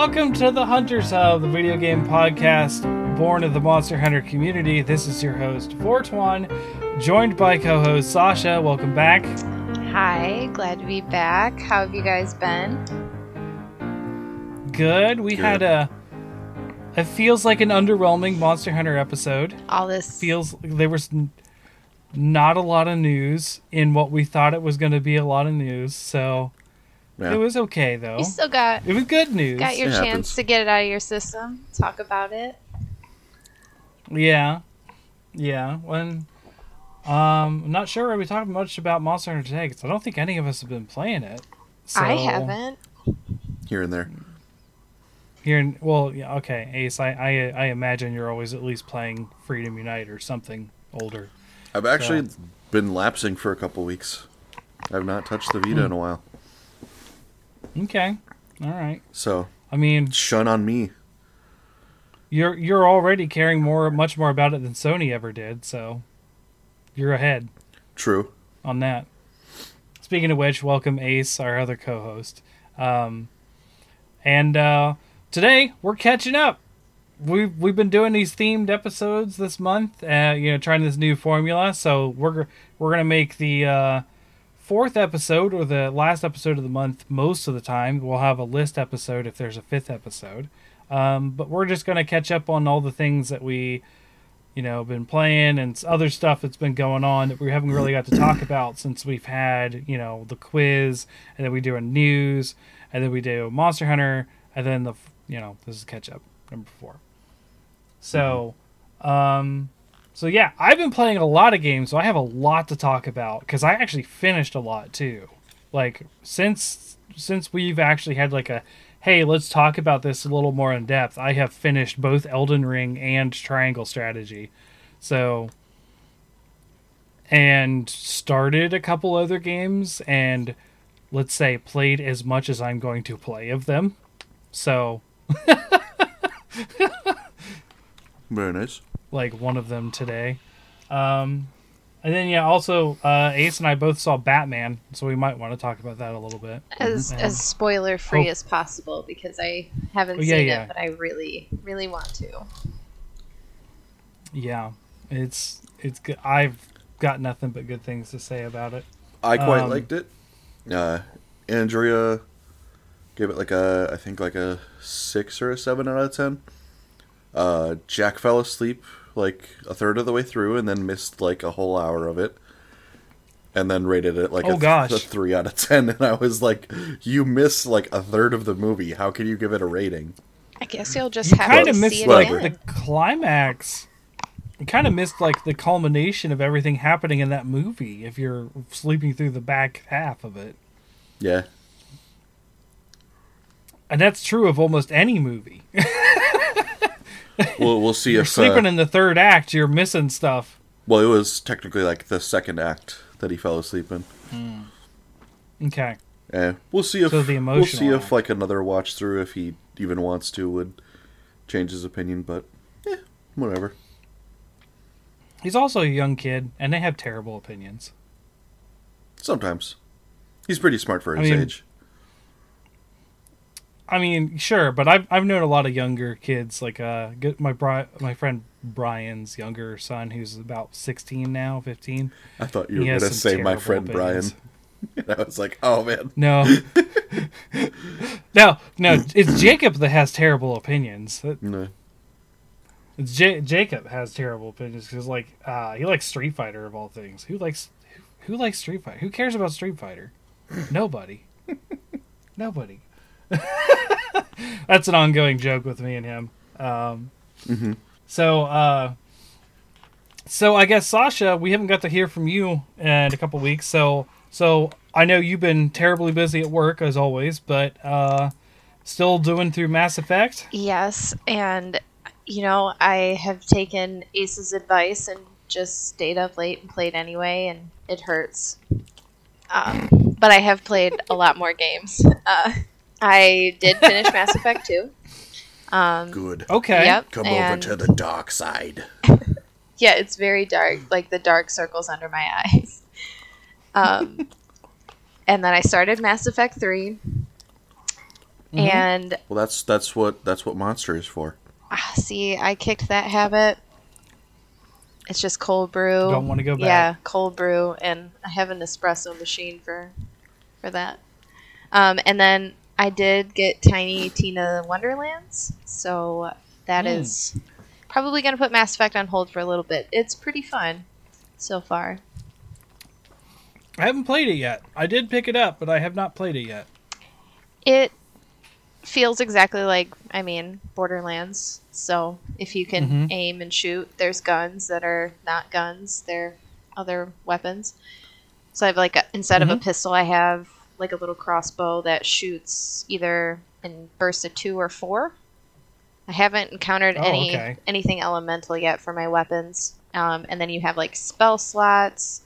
Welcome to the Hunters Hub, the video game podcast born of the Monster Hunter community. This is your host, Fortuan, joined by co host Sasha. Welcome back. Hi, glad to be back. How have you guys been? Good. We Good. had a. It feels like an underwhelming Monster Hunter episode. All this Feels like there was not a lot of news in what we thought it was going to be a lot of news. So Yeah. it was okay though. you still got It was good news. got your It chance happens. to get it out of your system. Talk about it. Yeah, yeah. When um, I'm not sure we talked much about Monster Hunter today because I don't think any of us have been playing it. So, I haven't. here and there. Here, and well, yeah, okay, Ace. I, I I imagine you're always at least playing Freedom Unite or something older. I've actually been lapsing for a couple weeks. I've not touched the Vita in a while. Okay, all right. So, I mean, shun on me. you're you're already caring more, much more about it than Sony ever did. So you're ahead True. on that. Speaking of which, welcome Ace, our other co-host. Um, and uh, today we're catching up. We've we've been doing these themed episodes this month. Uh, you know, trying this new formula. So we're we're gonna make the uh, fourth episode or the last episode of the month most of the time. We'll have a list episode if there's a fifth episode. Um, but we're just gonna catch up on all the things that we you know, been playing and other stuff that's been going on that we haven't really got to talk about since we've had, you know, the quiz and then we do a news and then we do Monster Hunter and then the, you know, this is catch up number four. So, um, so yeah, I've been playing a lot of games, so I have a lot to talk about because I actually finished a lot too. Like since since we've actually had like a hey, let's talk about this a little more in depth. I have finished both Elden Ring and Triangle Strategy. So and started a couple other games and let's say played as much as I'm going to play of them. So, Very nice. Like one of them today. Um and then yeah, also uh Ace and I both saw Batman, so we might want to talk about that a little bit. As Mhm. as spoiler free Oh. as possible because I haven't Oh, yeah, seen yeah. it, but I really, really want to. Yeah. It's it's good. I've got nothing but good things to say about it. I quite Um, liked it. Uh, Andrea gave it like a, I think like a six or a seven out of ten. Uh, Jack fell asleep like a third of the way through and then missed like a whole hour of it. And then rated it like Oh, a, gosh. a three out of ten. And I was like, you miss like a third of the movie. How can you give it a rating? I guess you'll just You have kind to of see missed it like again. the climax. You kind of missed like the culmination of everything happening in that movie if you're sleeping through the back half of it. Yeah. And that's true of almost any movie. We'll, we'll see you're if. sleeping uh, in the third act, you're missing stuff. well, it was technically like the second act that he fell asleep in. Okay. Eh, we'll see if So we'll see emotional if like another watch through, if he even wants to, would change his opinion. But yeah, whatever. He's also a young kid, and they have terrible opinions. Sometimes he's pretty smart for I his mean- age. I mean, sure, but I've I've known a lot of younger kids, like uh, my bri- my friend Brian's younger son, who's about sixteen now, fifteen. I thought you were gonna say my friend opinions. Brian. And I was like, oh man, No, no, no. It's Jacob that has terrible opinions. No. It's J- Jacob has terrible opinions because, like, uh, he likes Street Fighter of all things. Who likes who, who likes Street Fighter? Who cares about Street Fighter? Nobody. Nobody. That's an ongoing joke with me and him. Um, Mhm. So, uh, so I guess Sasha, we haven't got to hear from you in a couple weeks. So, so I know you've been terribly busy at work as always, but uh, still doing through Mass Effect. Yes, and you know, I have taken Ace's advice and just stayed up late and played anyway, and it hurts. Um, but I have played a lot more games. Uh, I did finish Mass Effect 2. Um, Good. Okay. Yep. Come and- over to the dark side. Yeah, it's very dark, like the dark circles under my eyes. Um, and then I started Mass Effect 3. And Well, that's that's what that's what Monster is for. ah, see, I kicked that habit. It's just cold brew. Don't wanna go back. Yeah, cold brew, and I have an espresso machine for for that. Um, and then I did get Tiny Tina Wonderlands, so that Hmm. is probably going to put Mass Effect on hold for a little bit. It's pretty fun so far. I haven't played it yet. I did pick it up, but I have not played it yet. It feels exactly like, I mean, Borderlands. So if you can Mhm. aim and shoot, there's guns that are not guns. They're other weapons. So I have like a, instead of a Mhm. pistol, I have like a little crossbow that shoots either in bursts of two or four. I haven't encountered Oh, any okay. anything elemental yet for my weapons. Um, and then you have like spell slots,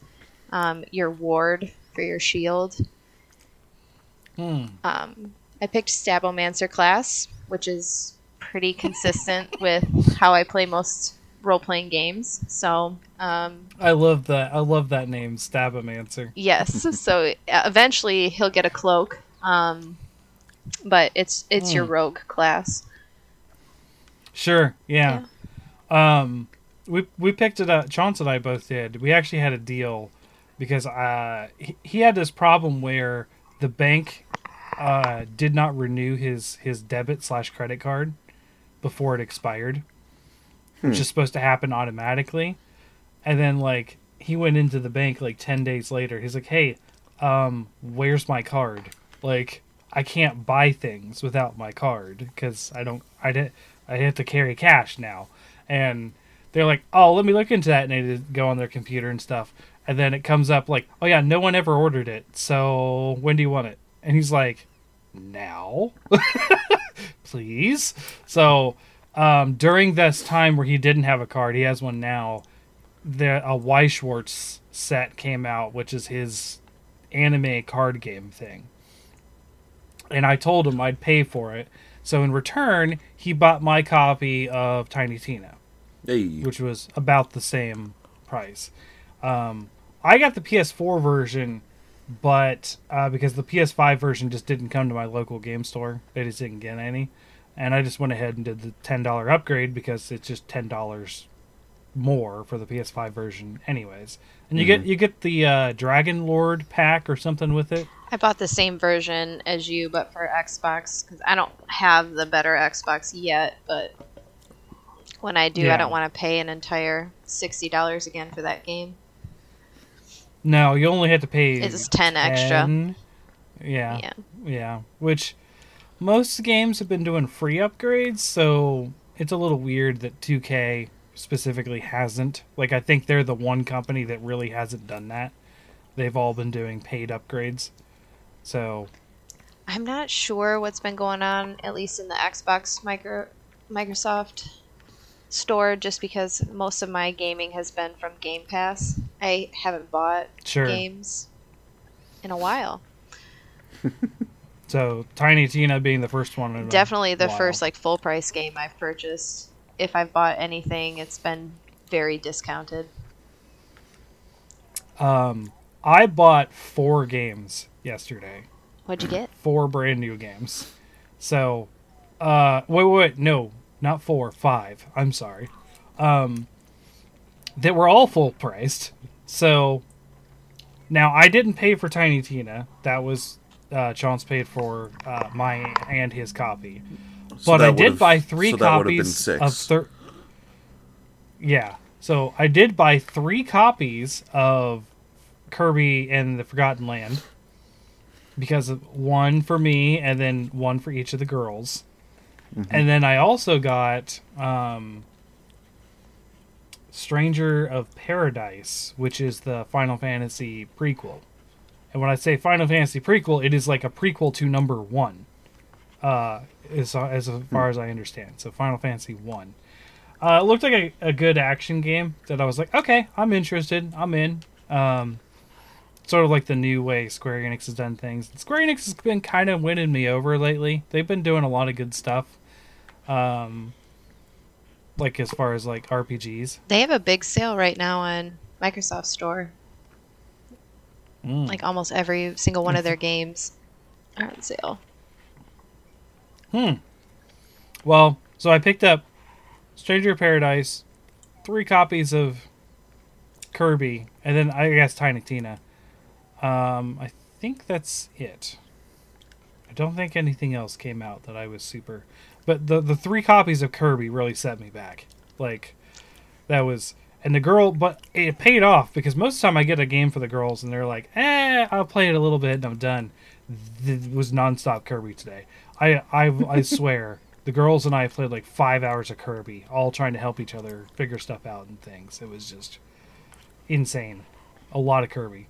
um, your ward for your shield, Hmm. um, I picked Stabomancer class, which is pretty consistent with how I play most role playing games. So, um, I love that. I love that name, Stabomancer. yes. so eventually he'll get a cloak, um, but it's it's your Hmm. rogue class. Sure. Yeah. Um, we we picked it up. Chance and I both did. We actually had a deal because uh he, he had this problem where the bank uh did not renew his his debit slash credit card before it expired, which is supposed to happen automatically, and then like he went into the bank like ten days later. He's like, "Hey, um, where's my card? Like, I can't buy things without my card because I don't. I did. I have to carry cash now." And they're like, "Oh, let me look into that." And they go on their computer and stuff, and then it comes up like, "Oh yeah, no one ever ordered it. So when do you want it?" And he's like, "Now, please." So um, during this time where he didn't have a card, he has one now. The a Weiss Schwarz set came out, which is his anime card game thing. And I told him I'd pay for it. So in return, he bought my copy of Tiny Tina, Hey, which was about the same price. Um, I got the PS4 version, but uh, because the PS5 version just didn't come to my local game store, they just didn't get any. And I just went ahead and did the $10 upgrade because it's just $10 more for the PS5 version anyways. And you get you get the uh, Dragon Lord pack or something with it. I bought the same version as you, but for Xbox because I don't have the better Xbox yet. But when I do, Yeah. I don't want to pay an entire sixty dollars again for that game. No, you only have to pay It's 10 extra. 10. Yeah, Yeah. yeah. Which most games have been doing free upgrades, so it's a little weird that 2K specifically hasn't. Like, I think they're the one company that really hasn't done that. They've all been doing paid upgrades. So, I'm not sure what's been going on, at least in the Xbox micro Microsoft store, just because most of my gaming has been from Game Pass. I haven't bought sure. games in a while. So, Tiny Tina being the first one. Definitely the first like full price game I've purchased. If I've bought anything, it's been very discounted. Um, I bought four games yesterday. What'd you get? four brand new games. So, uh, wait, wait, wait, no, not four, five. I'm sorry. Um, they were all full priced. So, now I didn't pay for Tiny Tina. That was uh, Chance paid for uh, my and his copy. So But I did buy three so that would've been copies of thir- Yeah. So I did buy three copies of Kirby and the Forgotten Land because of one for me and then one for each of the girls. And then I also got um, Stranger of Paradise, which is the Final Fantasy prequel. And when I say Final Fantasy prequel, it is like a prequel to number one, uh, as, as far as I understand. So Final Fantasy one. Uh, it looked like a, a good action game that I was like, okay, I'm interested. I'm in. Um, sort of like the new way Square Enix has done things. Square Enix has been kind of winning me over lately. They've been doing a lot of good stuff. Um, like as far as like RPGs. They have a big sale right now on Microsoft Store. Mm. Like almost every single one of their games are on sale. Hmm. Well, so I picked up Stranger Paradise, three copies of Kirby, and then I guess Tiny Tina. Um, I think that's it. I don't think anything else came out that I was super. But the the three copies of Kirby really set me back. Like that was and the girl but it paid off because most of the time I get a game for the girls and they're like, eh, I'll play it a little bit and I'm done. It was nonstop Kirby today. I I I swear the girls and I played like five hours of Kirby, all trying to help each other figure stuff out and things. It was just insane. A lot of Kirby.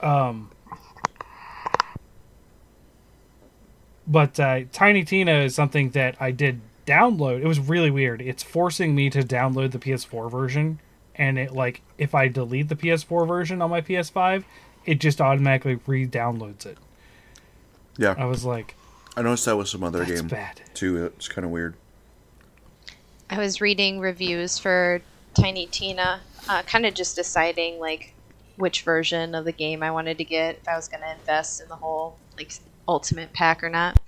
Um, but uh, Tiny Tina is something that I did download. It was really weird. It's forcing me to download the PS4 version, and it like if I delete the PS4 version on my PS5, it just automatically re-downloads it. Yeah, I was like, I noticed that with some other that's game bad. too. It's kind of weird. I was reading reviews for Tiny Tina, uh, kind of just deciding like which version of the game I wanted to get, if I was going to invest in the whole like ultimate pack or not.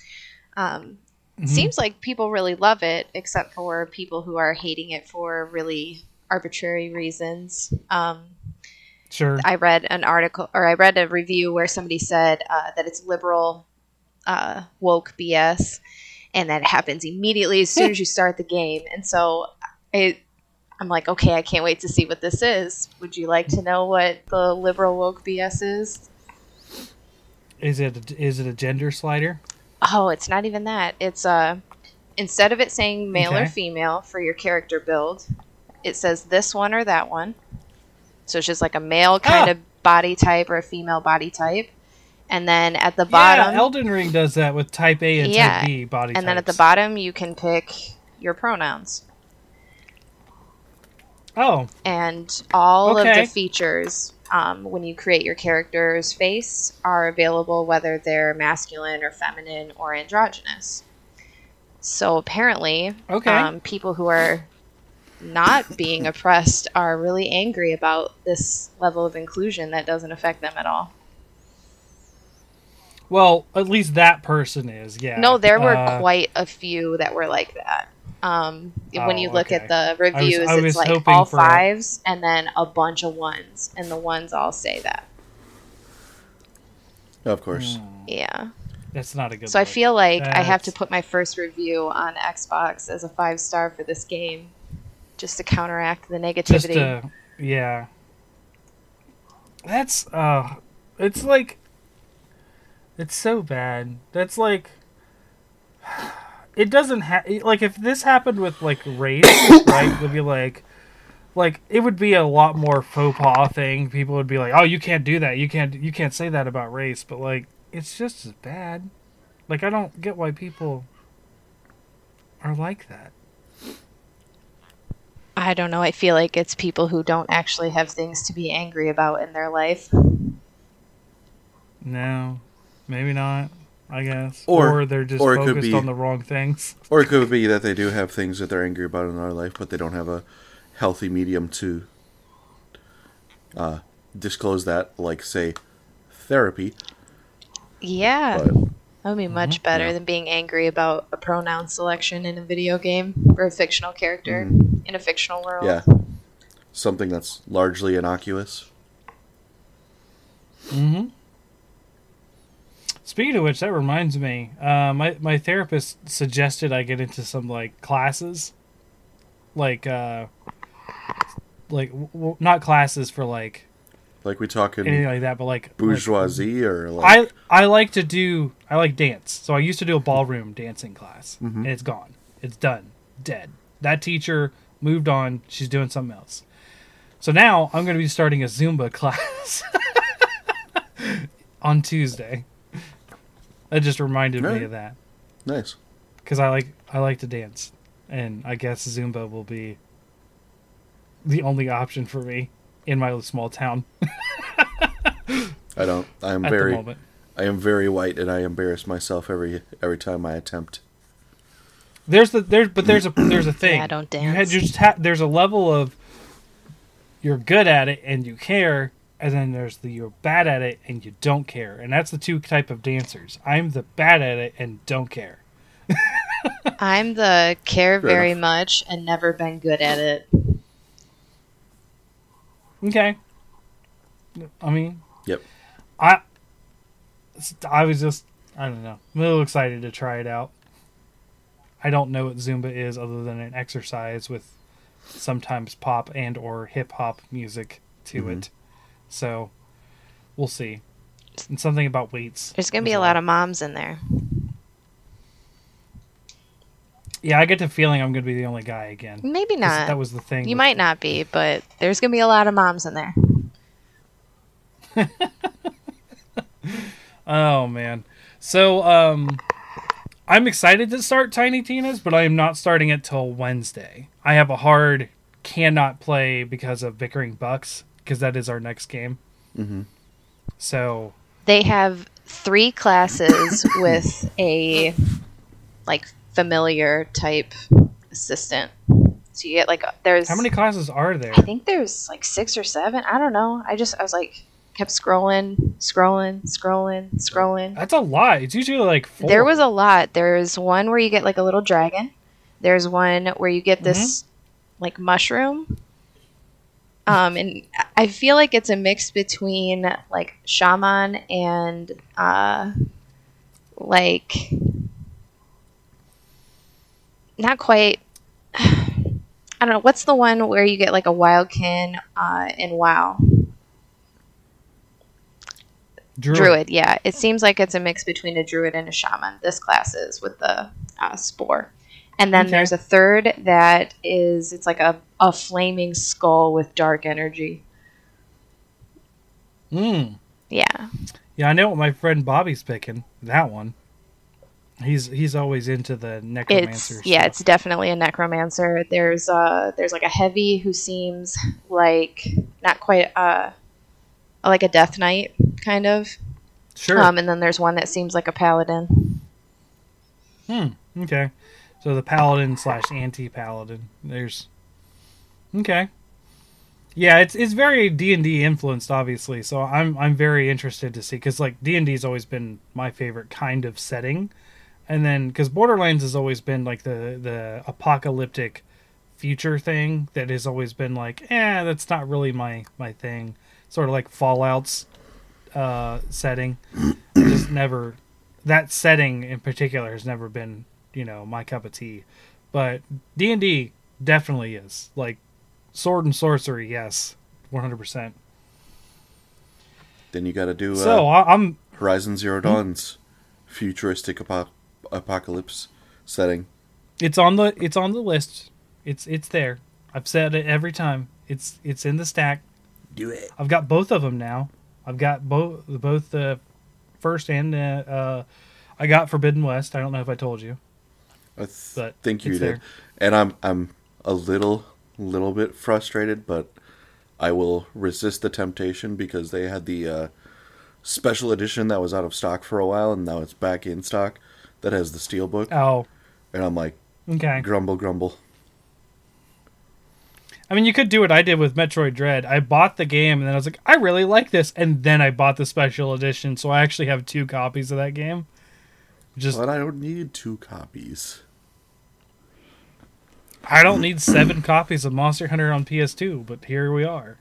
Um, Mhm. Seems like people really love it, except for people who are hating it for really arbitrary reasons. Um, Sure. I read an article or I read a review where somebody said uh, that it's liberal uh, woke BS, and that happens immediately as soon as you start the game. And so it, I'm like, okay, I can't wait to see what this is. Would you like to know what the liberal woke BS is? Is it is it a gender slider? Oh, it's not even that. It's uh, instead of it saying male or female for your character build, it says this one or that one. So it's just like a male kind Ah. of body type or a female body type. And then at the bottom, Yeah, Elden Ring does that with Type A and Yeah, Type B body and then at the bottom you can pick your pronouns. Oh, and all of the features um, when you create your character's face are available whether they're masculine or feminine or androgynous so apparently Okay. um, people who are not being oppressed are really angry about this level of inclusion that doesn't affect them at all well, at least that person is. Yeah. no there were Uh, quite a few that were like that um, when Oh, you look okay. at the reviews I was it's like all for- fives and then a bunch of ones and the ones all say that Of course. Hmm. yeah That's not a good. So I feel like I have to put my first review on Xbox as a five star for this game, just to counteract the just negativity. uh, yeah. That's uh, it's like, it's so bad. That's like, it doesn't have like if this happened with like race, right? Would be like. Like it would be a lot more faux pas thing. People would be like, "Oh, you can't do that. You can't. You can't say that about race." But like, it's just as bad. Like I don't get why people are like that. I don't know. I feel like it's people who don't actually have things to be angry about in their life. No, maybe not. I guess, Or- they're just or it could focused be- on the wrong things. Or it could be that they do have things that they're angry about in their life, but they don't have a healthy medium to uh, disclose that, like say therapy. Yeah, But that would be much better Yeah. than being angry about a pronoun selection in a video game for a fictional character in a fictional world. yeah, something that's largely innocuous. Mm-hmm. Speaking of which, that reminds me. Uh, my my therapist suggested I get into some like classes, like uh, like w- w- not classes for like Like we talking anything like that, but like like- bourgeoisie or like I I like to do I like dance. So I used to do a ballroom dancing class, and it's gone. It's done, dead. That teacher moved on. She's doing something else. So now I'm going to be starting a Zumba class on Tuesday. That just reminded me of that nice. because I like I like to dance, and I guess Zumba will be the only option for me in my small town I don't. I am at very. I am very white, and I embarrass myself every every time I attempt. There's the there's but there's a there's a thing. I don't You had dance. you just ha- there's a level of you're good at it and you care, and then there's the you're bad at it and you don't care, and that's the two type of dancers. I'm the bad at it and don't care. I'm the care Fair very enough. much and never been good at it. Okay. I mean, Yep. I I was just I don't know. I'm a little excited to try it out. I don't know what Zumba is other than an exercise with sometimes pop and or hip hop music to Mhm. it. So we'll see. And something about weights. There's gonna be a lot of moms in there. Yeah, I get the feeling I'm gonna be the only guy again. Maybe not. That was the thing. you might not be, but there's gonna be a lot of moms in there. Oh man. So um I'm excited to start Tiny Tina's, but I am not starting it till Wednesday. I have a hard cannot play because of Bickering Bucks because that is our next game. Mhm. So They have three classes with a like familiar type assistant. So you get like a- there's how many classes are there? I think there's like six or seven. I don't know. I just I was like kept scrolling, scrolling, scrolling, scrolling. That's a lot. It's usually like four. There was a lot. There's one where you get like a little dragon. There's one where you get this like mushroom. Um, and I feel like it's a mix between like shaman and uh, like not quite. I don't know. What's the one where you get like a wildkin uh, in WoW? Druid. Druid. yeah. It seems like it's a mix between a druid and a shaman. This class is with the uh, spore. And then Okay. there's a third that is it's like a, a flaming skull with dark energy. Mm. Yeah. Yeah, I know what my friend Bobby's picking. That one. He's he's always into the necromancer. It's yeah, stuff. it's definitely a necromancer. There's uh there's like a heavy who seems like not quite uh like a death knight kind of. sure. Um and then there's one that seems like a paladin. Hmm. Okay. So the paladin slash anti paladin. There's. Okay. Yeah, it's it's very D and D influenced, obviously. So I'm I'm very interested to see because like D and D's always been my favorite kind of setting, and then because Borderlands has always been like the the apocalyptic future thing that has always been like, eh, that's not really my my thing. Sort of like Fallout's uh, setting. Just never that setting in particular has never been you know my cup of tea but d&d definitely is like sword and sorcery yes 100% Then you got to do uh, so I- i'm Horizon Zero Dawn's futuristic apo- apocalypse setting. it's on the it's on the list. It's it's there. I've said it every time. It's it's in the stack. Do it. i've got both of them now. I've got both both the first and uh, uh i got forbidden west. I don't know if i told you. I th- But think you did. there. And I'm I'm a little little bit frustrated, but I will resist the temptation because they had the uh, special edition that was out of stock for a while, and now it's back in stock. That has the steelbook, oh and I'm like, okay grumble, grumble. I mean, you could do what I did with Metroid Dread. I bought the game and then I was like, I really like this, and then I bought the special edition, so I actually have two copies of that game. Just But I don't need two copies. I don't need seven copies of Monster Hunter on PS2, but here we are.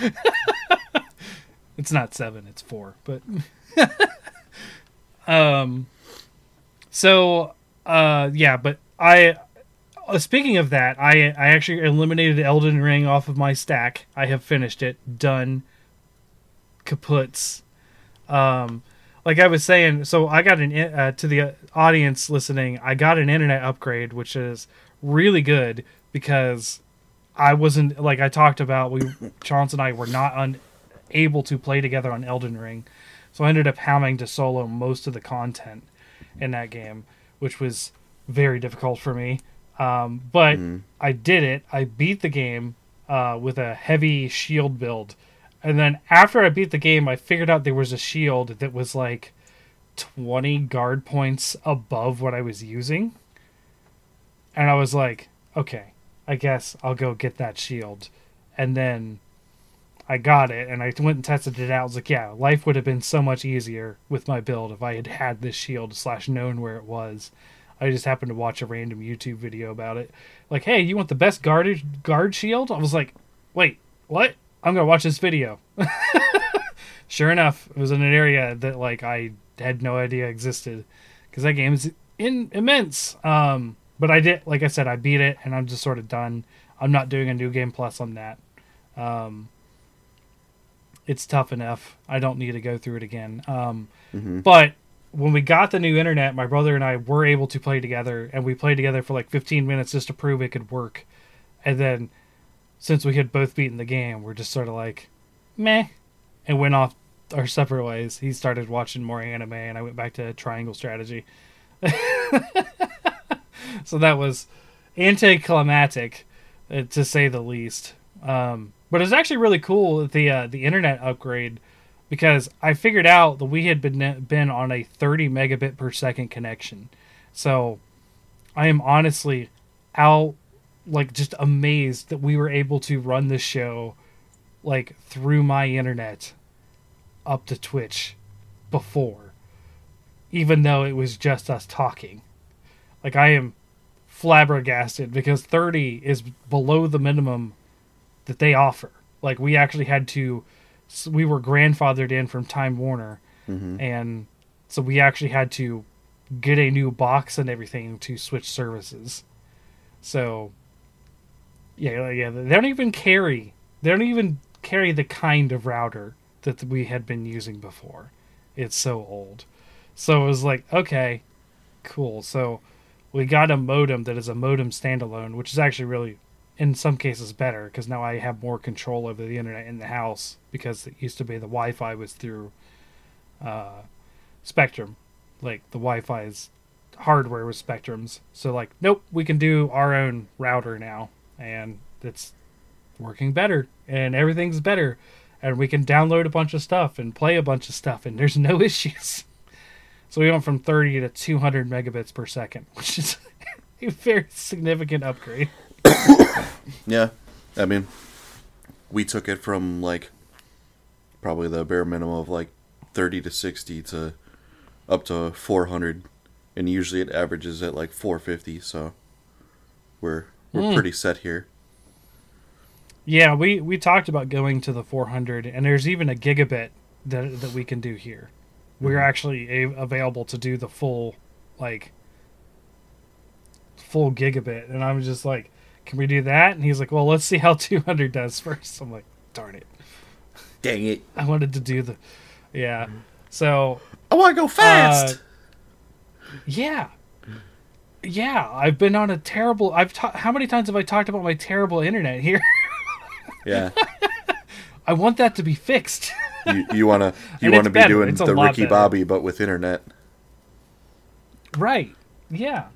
it's not seven, it's four, but um, so uh, yeah, but I. Uh, speaking of that, I I actually eliminated Elden Ring off of my stack. I have finished it, done. Kaputs. Um, like I was saying, so I got an uh, to the audience listening. I got an internet upgrade, which is really good because I wasn't like I talked about. We Chance and I were not unable to play together on Elden Ring, so I ended up having to solo most of the content in that game, which was very difficult for me. Um, but I did it. I beat the game uh, with a heavy shield build, and then after I beat the game, I figured out there was a shield that was like twenty guard points above what I was using, and I was like, okay, I guess I'll go get that shield, and then I got it and I went and tested it out. I was like, yeah, life would have been so much easier with my build if I had had this shield slash known where it was. I just happened to watch a random YouTube video about it. Like, hey, you want the best guard guard shield? I was like, wait, what? I'm gonna watch this video. sure enough, it was in an area that like I had no idea existed because that game is in immense. Um, but I did, like I said, I beat it and I'm just sort of done. I'm not doing a new game plus on that. Um, it's tough enough. I don't need to go through it again. Um, Mhm. But when we got the new internet, my brother and I were able to play together, and we played together for like 15 minutes just to prove it could work. And then, since we had both beaten the game, we're just sort of like, meh, and went off our separate ways. He started watching more anime, and I went back to Triangle Strategy. so that was anticlimactic, uh, to say the least. Um, but it's actually really cool the uh, the internet upgrade because I figured out that we had been been on a 30 megabit per second connection. So I am honestly out like just amazed that we were able to run this show like through my internet up to Twitch before even though it was just us talking. Like I am flabbergasted because 30 is below the minimum that they offer. Like we actually had to we were grandfathered in from Time Warner Mhm. and so we actually had to get a new box and everything to switch services. So yeah, yeah, they don't even carry they don't even carry the kind of router that we had been using before. It's so old. So it was like, okay, cool. So we got a modem that is a modem standalone, which is actually really in some cases better because now I have more control over the internet in the house because it used to be the Wi-Fi was through uh, Spectrum, like the Wi-Fi's hardware was Spectrum's. So like, nope, we can do our own router now, and it's working better, and everything's better, and we can download a bunch of stuff and play a bunch of stuff, and there's no issues. So we went from 30 to 200 megabits per second, which is a very significant upgrade. Yeah, I mean, we took it from like probably the bare minimum of like thirty to sixty to up to four hundred, and usually it averages at like four fifty. So we're we're Mm. pretty set here. Yeah, we we talked about going to the 400, and there's even a gigabit that that we can do here. We're mm-hmm. actually a- available to do the full, like, full gigabit, and I'm just like, can we do that? And he's like, well, let's see how 200 does first. I'm like, darn it, Dang it! I wanted to do the, yeah. Mm-hmm. So I want to go uh, fast. yeah, yeah, I've been on a terrible. I've ta- how many times have I talked about my terrible internet here? yeah, I want that to be fixed. you you wanna you wanna be better. doing It's the Ricky better. Bobby, but with internet. Right. Yeah.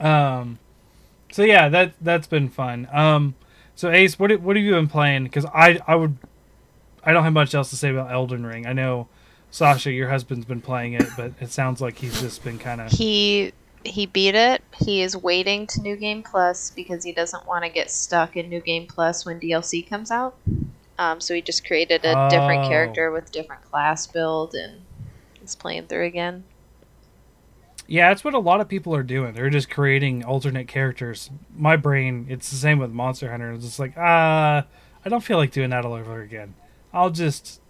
Um. So yeah, that that's been fun. Um. So Ace, what what have you been playing? Because I I would I don't have much else to say about Elden Ring. I know Sasha, your husband's been playing it, but it sounds like he's just been kind of He he beat it. He is waiting to New Game Plus because he doesn't want to get stuck in New Game Plus when DLC comes out. Um, so he just created a different Oh. character with different class build and is playing through again. yeah. That's what a lot of people are doing. They're just creating alternate characters. My brain, it's the same with Monster Hunter. It's just like ah, I don't feel like doing that all over again. I'll just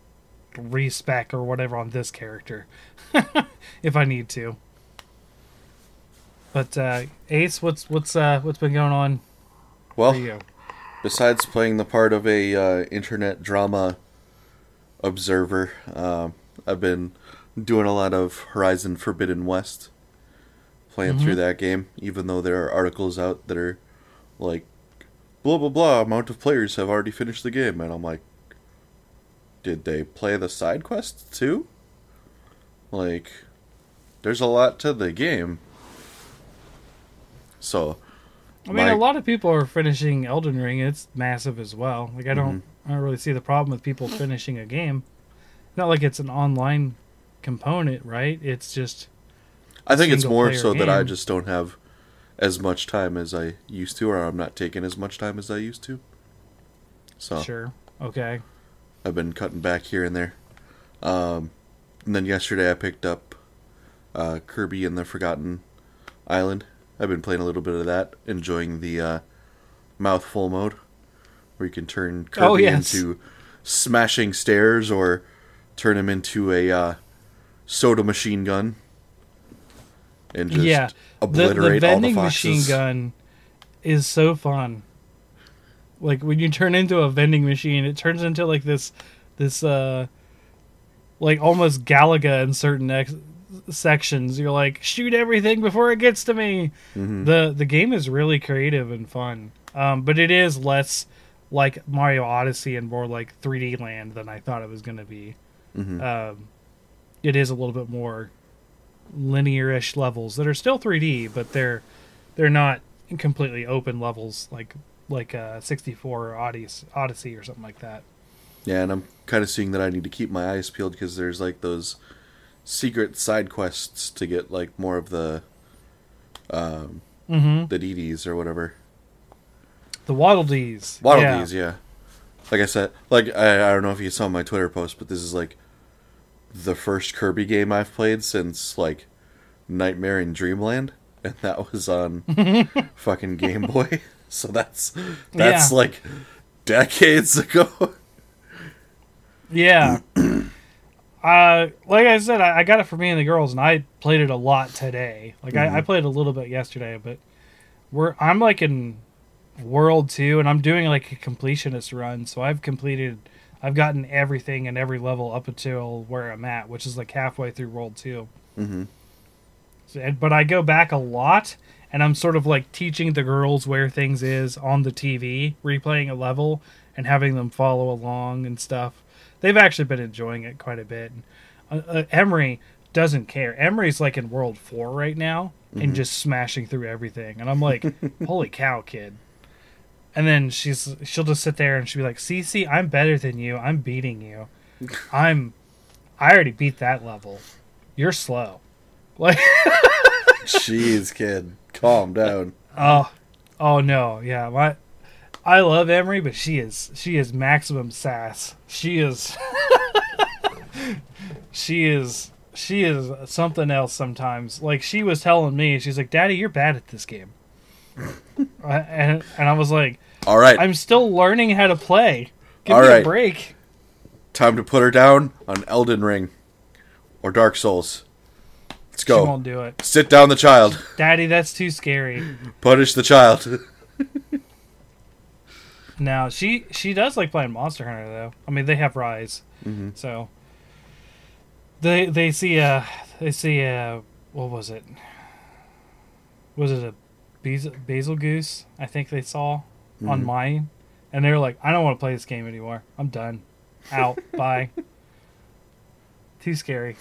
respec or whatever on this character if I need to. But uh, Ace, what's what's uh, what's been going on Well, for you? Besides playing the part of a uh, internet drama observer, um, I've been doing a lot of Horizon Forbidden West, playing through that game. Even though there are articles out that are like, blah blah blah, amount of players have already finished the game, and I'm like, did they play the side quests too? Like, there's a lot to the game. So, I mean, my- a lot of people are finishing Elden Ring. It's massive as well. Like I don't, I don't really see the problem with people finishing a game. Not like it's an online component, right? It's just I think it's more so that I just don't have as much time as I used to, or I'm not taking as much time as I used to. So sure. Okay. I've been cutting back here and there. Um, and then yesterday I picked up uh, Kirby and the Forgotten Island. I've been playing a little bit of that, enjoying the uh, mouthful mode, where you can turn Kirby Oh, yes. into smashing stairs or turn him into a uh, soda machine gun and just yeah. The, obliterate the all the vending foxes. machine gun is so fun. Like when you turn into a vending machine, it turns into like this, this uh, like almost Galaga in certain ex- sections. You're like shoot everything before it gets to me. Mhm. The the game is really creative and fun, um, but it is less like Mario Odyssey and more like 3D Land than I thought it was going to be. Mhm. Um, it is a little bit more linear-ish levels that are still 3D, but they're they're not completely open levels like like uh, 64 or Odyssey, Odyssey or something like that. Yeah, and I'm kind of seeing that I need to keep my eyes peeled because there's like those secret side quests to get like more of the um, Mm-hmm. the DDs or whatever. The Waddle Dees. Waddle yeah. Dees, yeah. Like I said, like I, I don't know if you saw my Twitter post, but this is like the first Kirby game I've played since like Nightmare in Dreamland, and that was on fucking Game Boy. So that's that's Yeah. like decades ago. Yeah. uh, like I said, I, I got it for me and the girls, and I played it a lot today. Like I, I played a little bit yesterday, but we're I'm like in World Two, and I'm doing like a completionist run. So I've completed, I've gotten everything and every level up until where I'm at, which is like halfway through World Two. hmm So- and- But I go back a lot, and I'm sort of like teaching the girls where things is on the TV, replaying a level and having them follow along and stuff. They've actually been enjoying it quite a bit. Uh, uh, Emery doesn't care. Emery's like in World Four right now and just smashing through everything, and I'm like, "Holy cow, kid!" And then she's she'll just sit there and she'll be like, "Cece, I'm better than you. I'm beating you. I'm I already beat that level. You're slow." Like Jeez, kid, calm down. Oh, oh no, yeah. My, I love Emery, but she is she is maximum sass. She is, she is she is something else sometimes. Like she was telling me, she's like, "Daddy, you're bad at this game," and and I was like, All right, "I'm still learning how to play. Give All me a break." time to put her down on Elden Ring or Dark Souls. Let's She go. won't do it, Sit down the child. Daddy. That's too scary. Punish the child. Now she she does like playing Monster Hunter though. I mean they have Rise, Mhm. so they they see a they see a what was it? Was it a basil, Bazelgeuse? I think they saw on Mhm. mine, and they're like, I don't want to play this game anymore. I'm done. Out. Bye. Too scary.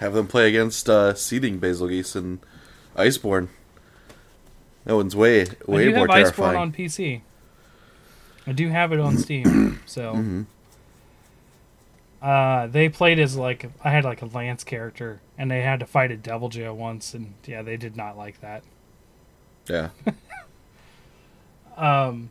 Have them play against uh, Seething Bazelgeuse and Iceborne. That one's way way I do more have Iceborne on PC. I do have it on Steam, so. hmm Uh, they played as like I had like a lance character, and they had to fight a Deviljho once, and yeah, they did not like that. Yeah. Um,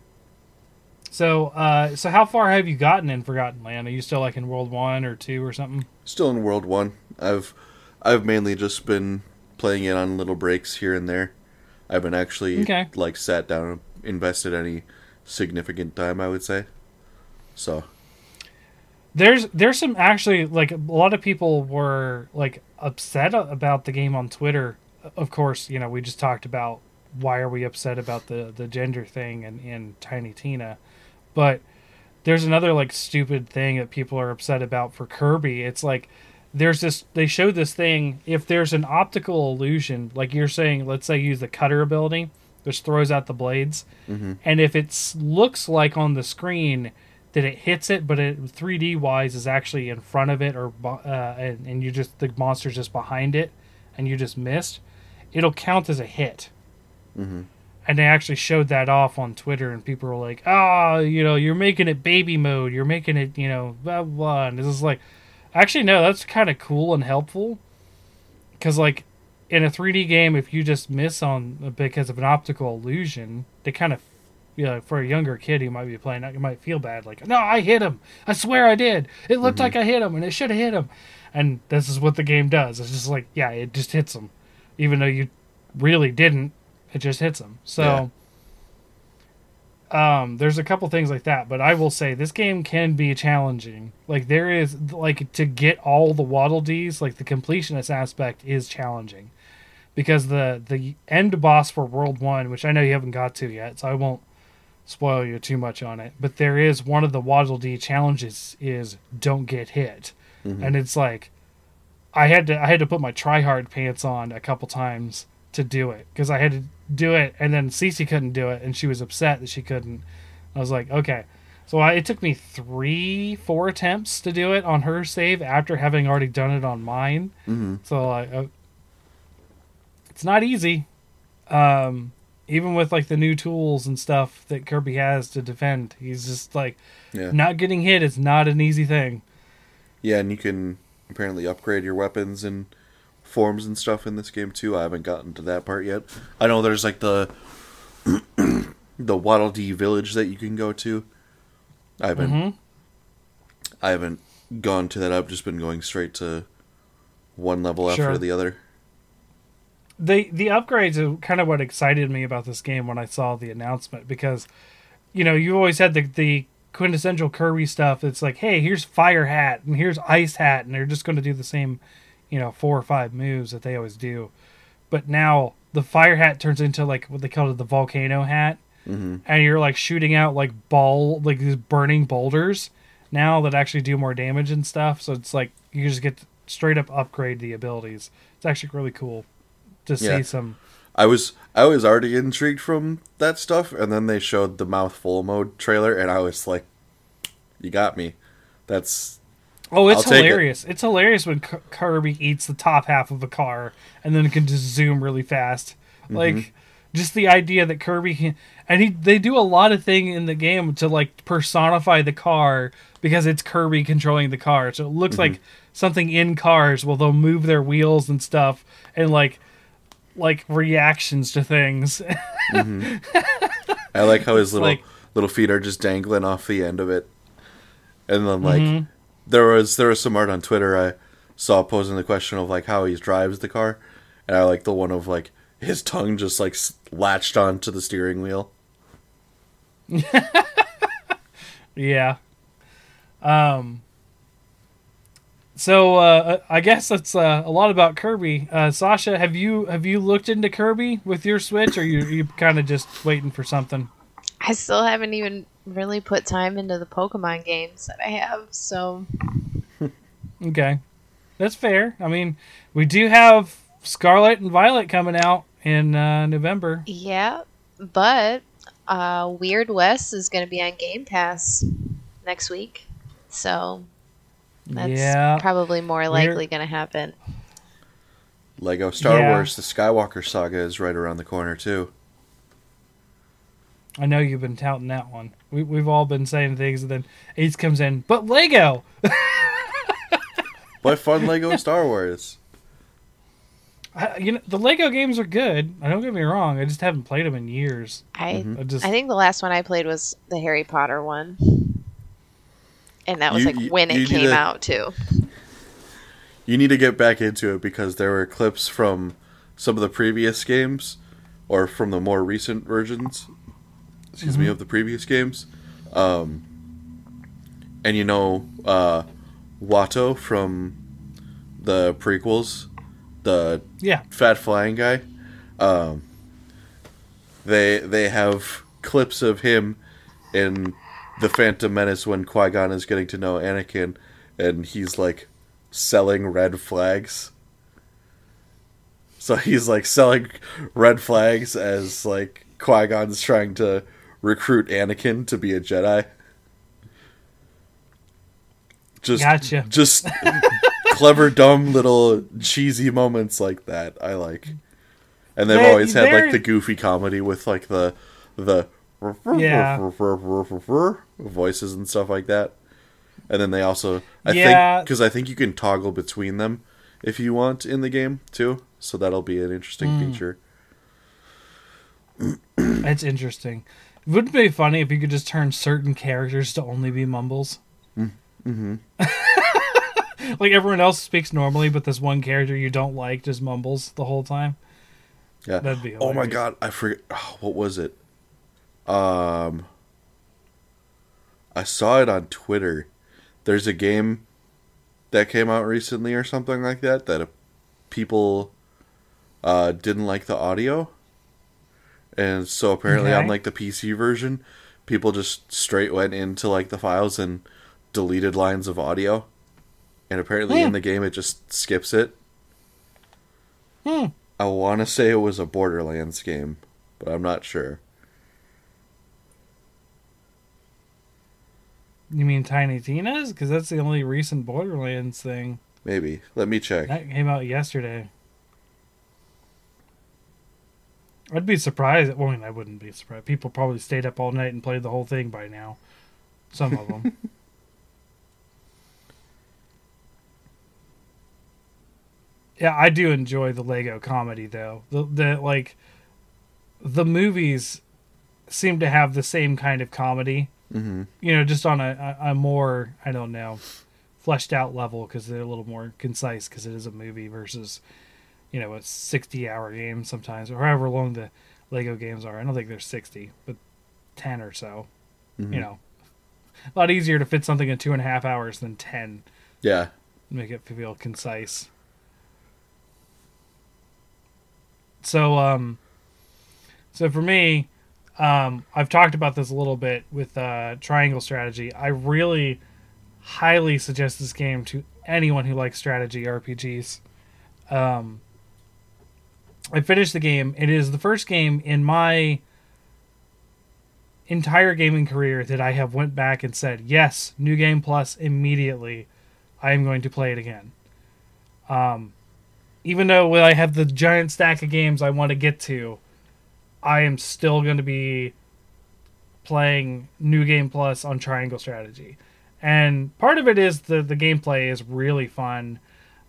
so uh, so how far have you gotten in Forgotten Land? Are you still like in World One or Two or something? Still in World One. I've I've mainly just been playing it on little breaks here and there. I haven't actually Okay. like sat down and invested any significant time. I would say. So There's there's some actually like a lot of people were like upset about the game on Twitter. Of course, you know we just talked about why are we upset about the the gender thing and in Tiny Tina, but there's another like stupid thing that people are upset about for Kirby. It's like there's this they showed this thing if there's an optical illusion like you're saying let's say use the cutter ability which throws out the blades Mhm. and if it looks like on the screen that it hits it but it 3d wise is actually in front of it or uh, and, and you just the monster's just behind it and you just missed it'll count as a hit hmm and they actually showed that off on Twitter, and people were like, "Ah, you know, you're making it baby mode. You're making it, you know, blah blah." And this is like, actually, no, that's kind of cool and helpful, because like in a 3D game, if you just miss on uh, because of an optical illusion, they kind of you know, for a younger kid who might be playing that, you might feel bad. Like, no, I hit him. I swear I did. It looked mm-hmm. like I hit him, and it should have hit him. And this is what the game does. It's just like, yeah, it just hits him, even though you really didn't. It just hits him. So. Um, there's a couple things like that, but I will say this game can be challenging. Like there is like to get all the waddle dees, like the completionist aspect is challenging because the the end boss for World One, which I know you haven't got to yet, so I won't spoil you too much on it. But there is one of the Waddle Dee challenges is don't get hit, and it's like I had to I had to put my try hard pants on a couple times to do it because I had to do it, and then Cece couldn't do it, and she was upset that she couldn't. I was like, okay. So I, it took me three, four attempts to do it on her save after having already done it on mine. Mm-hmm. So like, uh, it's not easy. Um, even with like the new tools and stuff that Kirby has to defend, he's just like Yeah. not getting hit is not an easy thing. Yeah, and you can apparently upgrade your weapons and forms and stuff in this game too. I haven't gotten to that part yet. I know there's like the the Waddle Dee village that you can go to. I haven't hmm I haven't gone to that. I've just been going straight to one level Sure. after the other. the the upgrades are kind of what excited me about this game when I saw the announcement because you know you always had the the quintessential Kirby stuff. It's like, hey, here's Fire Hat and here's Ice Hat, and they're just going to do the same, you know, four or five moves that they always do. But now the Fire Hat turns into like what they call it the Volcano Hat, hmm and you're like shooting out like ball like these burning boulders now that actually do more damage and stuff. So it's like you just get straight up upgrade the abilities. It's actually really cool to see Yeah. some. I was I was already intrigued from that stuff, and then they showed the mouthful mode trailer, and I was like, "You got me." That's Oh, it's I'll take it. hilarious! It's hilarious when K- Kirby eats the top half of a car and then can just zoom really fast. Mm-hmm. Like just the idea that Kirby can, and he they do a lot of thing in the game to like personify the car because it's Kirby controlling the car. So it Mm-hmm. looks like something in cars. Well, they'll move their wheels and stuff, and like like reactions to things. I like how his little like- little feet are just dangling off the end of it, and then like Mhm. There was there was some art on Twitter I saw posing the question of like how he drives the car, and I like the one of like his tongue just like s- latched onto the steering wheel. Yeah. Um. So uh, I guess that's uh, a lot about Kirby. Uh, Sasha, have you have you looked into Kirby with your Switch, or you you kind of just waiting for something? I still haven't even really put time into the Pokemon games that I have, so Okay, that's fair. I mean, we do have Scarlet and Violet coming out in uh, November. yeah. But uh, Weird West is going to be on Game Pass next week, so that's yeah, probably more Weird- likely going to happen. Lego Star Yeah. Wars: The Skywalker Saga is right around the corner too. I know you've been touting that one. We we've all been saying things, and then Ace comes in, but Lego. But fun Lego Star Wars. I, you know, the Lego games are good. I don't get me wrong. I just haven't played them in years. I Mhm. I just I think the last one I played was the Harry Potter one. And that was You- like you- when you it came to- out too. You need to get back into it because there were clips from some of the previous games, or from the more recent versions. Excuse me, of the previous games. Um, and you know, uh, Watto from the prequels, the yeah. fat flying guy. Um, they they have clips of him in the Phantom Menace when Qui Gon is getting to know Anakin, and he's like selling red flags. So he's like selling red flags as like Qui Gon's trying to recruit Anakin to be a Jedi. Just Gotcha. just clever, dumb little cheesy moments like that. I like, and they've They- always had like the goofy comedy with like the the Yeah. voices and stuff like that. And then they also, I Yeah. think, because I think you can toggle between them if you want in the game too. So that'll be an interesting Hmm. feature. That's interesting. Wouldn't it be funny if you could just turn certain characters to only be mumbles? Mm-hmm. like everyone else speaks normally, but this one character you don't like just mumbles the whole time. Yeah. That'd be oh my god, I forget. Oh, what was it? Um, I saw it on Twitter. There's a game that came out recently or something like that that people uh, didn't like the audio, and so apparently on like the PC version, people just straight went into like the files and deleted lines of audio, and apparently in Hmm. the game it just skips it. Hmm. I want to say it was a Borderlands game, but I'm not sure. You mean Tiny Tina's? Because that's the only recent Borderlands thing Maybe. Let me check. that came out yesterday. I'd be surprised. Well, I mean, I wouldn't be surprised. People probably stayed up all night and played the whole thing by now. Some of them. yeah, I do enjoy the Lego comedy though. The the like the movies seem to have the same kind of comedy. hmm You know, just on a, a, a more I don't know fleshed out level because they're a little more concise because it is a movie versus you know a 60 hour game sometimes or however long the lego games are. I don't think they're 60 but 10 or so Mhm. you know. A lot easier to fit something in two and a half hours than 10 Yeah. make it feel concise. So um so for me um i've talked about this a little bit with uh triangle strategy. I really highly suggest this game to anyone who likes strategy rpgs um i finished the game. It is the first game in my entire gaming career that i have went back and said yes new game plus immediately i am going to play it again. Um even though i have the giant stack of games i want to get to i am still going to be playing new game plus on triangle strategy. And part of it is the the gameplay is really fun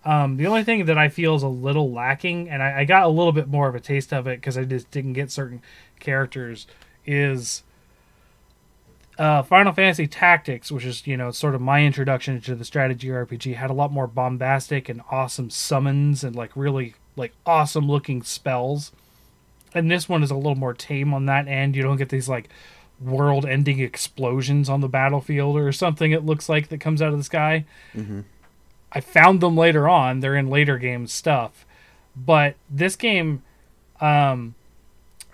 um, the only thing that I feel is a little lacking, and I, I got a little bit more of a taste of it because I just didn't get certain characters, is uh, Final Fantasy Tactics, which is you know sort of my introduction to the strategy RPG, had a lot more bombastic and awesome summons and like really like awesome looking spells, and this one is a little more tame on that end. You don't get these like world-ending explosions on the battlefield or something. It looks like that comes out of the sky. Mm hmm I found them later on. They're in later game stuff. But this game, um,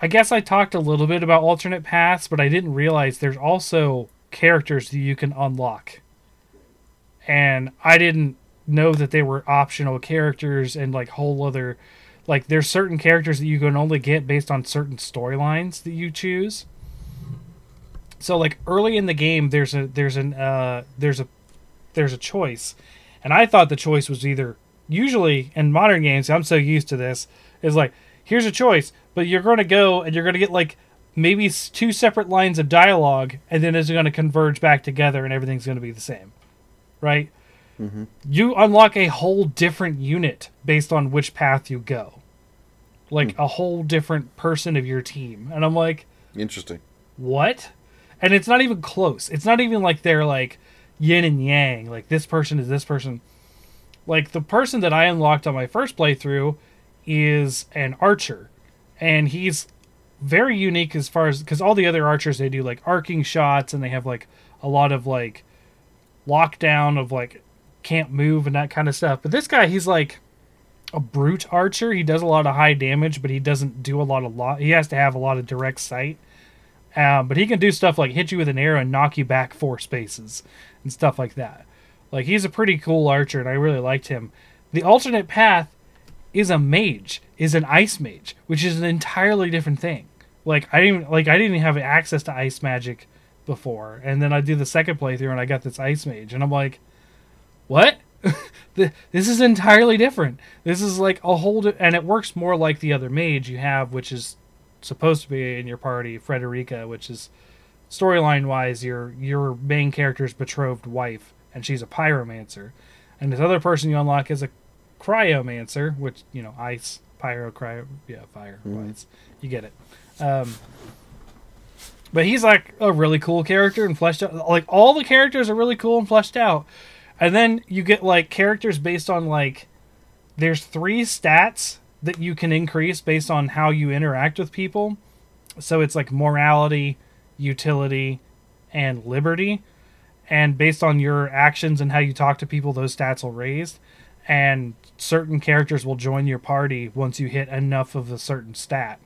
I guess I talked a little bit about alternate paths, but I didn't realize there's also characters that you can unlock. And I didn't know that they were optional characters and like whole other like there's certain characters that you can only get based on certain storylines that you choose. So like early in the game there's a there's an uh there's a there's a choice and I thought the choice was either usually in modern games, I'm so used to this, is like, here's a choice, but you're going to go and you're going to get like maybe two separate lines of dialogue, and then it's going to converge back together and everything's going to be the same. Right? Mhm. You unlock a whole different unit based on which path you go. Like a whole different person of your team. And I'm like, Interesting. what? And it's not even close. It's not even like they're like yin and yang. Like this person is this person. Like the person that I unlocked on my first playthrough is an archer, and he's very unique as far as because all the other archers they do like arcing shots and they have like a lot of like lockdown of like can't move and that kind of stuff. But this guy, he's like a brute archer. He does a lot of high damage, but he doesn't do a lot of lot. He has to have a lot of direct sight. Um, but he can do stuff like hit you with an arrow and knock you back four spaces and stuff like that. Like he's a pretty cool archer, and I really liked him. The alternate path is a mage, is an ice mage, which is an entirely different thing. Like I didn't like I didn't have access to ice magic before, and then I do the second playthrough and I got this ice mage, and I'm like, what? This is entirely different. This is like a whole, di- and it works more like the other mage you have, which is supposed to be in your party, Frederica, which is storyline wise your your main character's betrothed wife, and she's a pyromancer, and this other person you unlock is a cryomancer, which you know ice, pyro, cryo, yeah, fire, Mhm. ice, you get it. Um, But he's like a really cool character and fleshed out. Like all the characters are really cool and fleshed out. And then you get like characters based on like there's three stats that you can increase based on how you interact with people. So it's like morality, utility, and liberty. And based on your actions and how you talk to people, those stats will raise. And certain characters will join your party once you hit enough of a certain stat.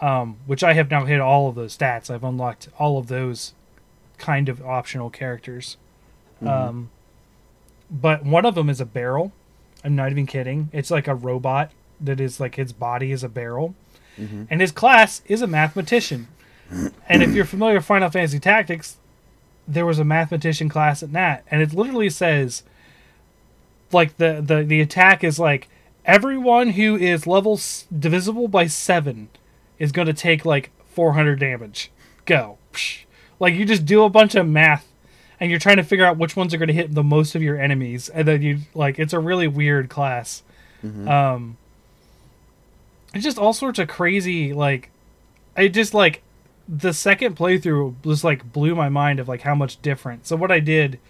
Um, which I have now hit all of those stats. I've unlocked all of those kind of optional characters. Um, but one of them is a barrel. I'm not even kidding. It's like a robot that is like his body is a barrel, and his class is a mathematician. And if you're familiar with Final Fantasy Tactics, there was a mathematician class at Nat, and it literally says, like the the the attack is like everyone who is level s- divisible by seven is going to take like 400 damage. Go. Psh. Like you just do a bunch of math and you're trying to figure out which ones are going to hit the most of your enemies and then you like it's a really weird class. Um it's just all sorts of crazy like I just like the second playthrough just like blew my mind of like how much different. So what I did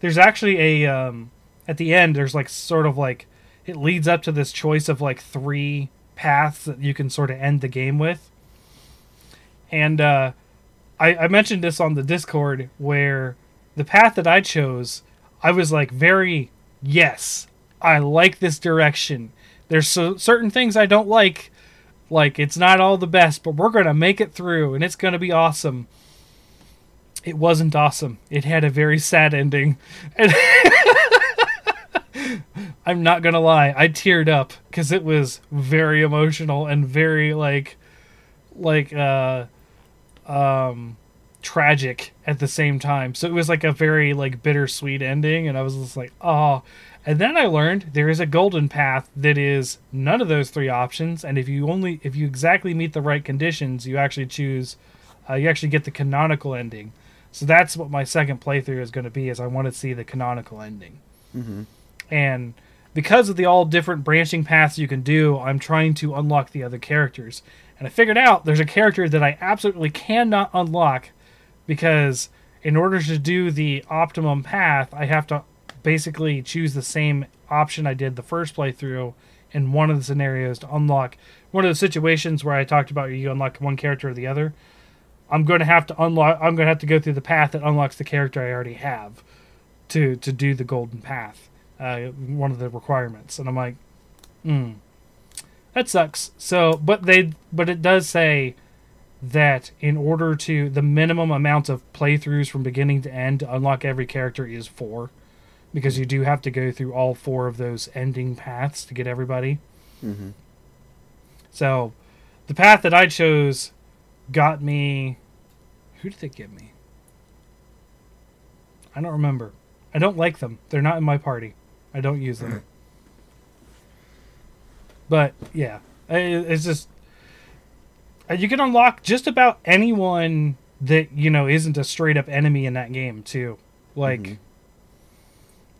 there's actually a um at the end there's like sort of like it leads up to this choice of like three paths that you can sort of end the game with. And uh I, I mentioned this on the Discord where the path that I chose, I was like very yes, I like this direction. There's so, certain things I don't like, like it's not all the best, but we're gonna make it through, and it's gonna be awesome. It wasn't awesome. It had a very sad ending, and I'm not gonna lie, I teared up because it was very emotional and very like, like uh um tragic at the same time. So it was like a very like bittersweet ending and I was just like, "Oh." And then I learned there is a golden path that is none of those three options and if you only if you exactly meet the right conditions, you actually choose uh, you actually get the canonical ending. So that's what my second playthrough is going to be is I want to see the canonical ending. And because of the all different branching paths you can do, I'm trying to unlock the other characters. And I figured out there's a character that I absolutely cannot unlock because in order to do the optimum path, I have to basically choose the same option I did the first playthrough in one of the scenarios to unlock one of the situations where I talked about you unlock one character or the other. I'm going to have to unlock. I'm going to have to go through the path that unlocks the character I already have to to do the golden path. Uh, one of the requirements, and I'm like, hmm, that sucks. So, but they, but it does say that in order to the minimum amount of playthroughs from beginning to end to unlock every character is four, because you do have to go through all four of those ending paths to get everybody. Mhm. So, the path that I chose got me. Who did they give me? I don't remember. I don't like them. They're not in my party. I don't use them. But yeah, it's just uh, you can unlock just about anyone that you know isn't a straight up enemy in that game too. Like Mhm.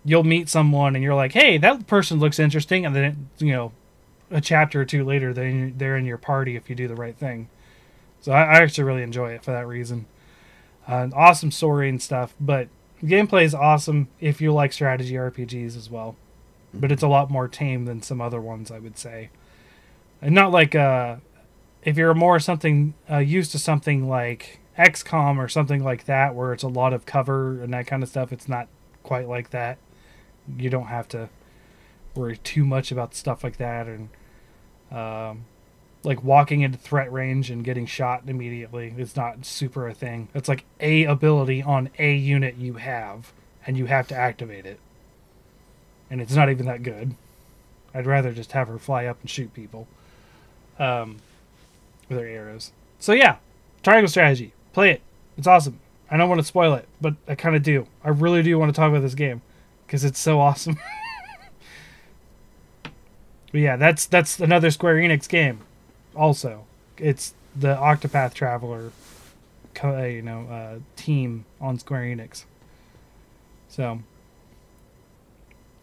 You'll meet someone and you're like, "Hey, that person looks interesting," and then you know, a chapter or two later, they they're in your party if you do the right thing. So I, I actually really enjoy it for that reason. Uh, awesome story and stuff, but gameplay is awesome if you like strategy RPGs as well. But it's a lot more tame than some other ones, I would say. And not like uh, if you're more something uh, used to something like XCOM or something like that, where it's a lot of cover and that kind of stuff. It's not quite like that. You don't have to worry too much about stuff like that, and um, like walking into threat range and getting shot immediately is not super a thing. It's like a ability on a unit you have, and you have to activate it. And it's not even that good. I'd rather just have her fly up and shoot people um, with her arrows. So yeah, Triangle Strategy. Play it. It's awesome. I don't want to spoil it, but I kind of do. I really do want to talk about this game because it's so awesome. but yeah, that's that's another Square Enix game. Also, it's the Octopath Traveler, co- uh, you know, uh, team on Square Enix. So,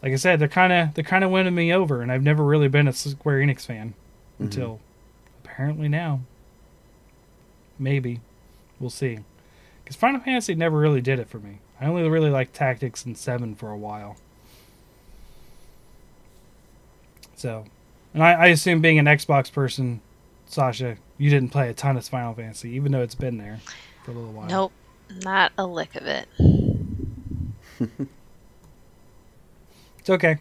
like I said, they're kind of they're kind of winning me over, and I've never really been a Square Enix fan until apparently now. Maybe, we'll see. Because Final Fantasy never really did it for me. I only really liked Tactics and Seven for a while. So, and I, I assume being an Xbox person, Sasha, you didn't play a ton of Final Fantasy, even though it's been there for a little while. Nope, not a lick of it. It's okay.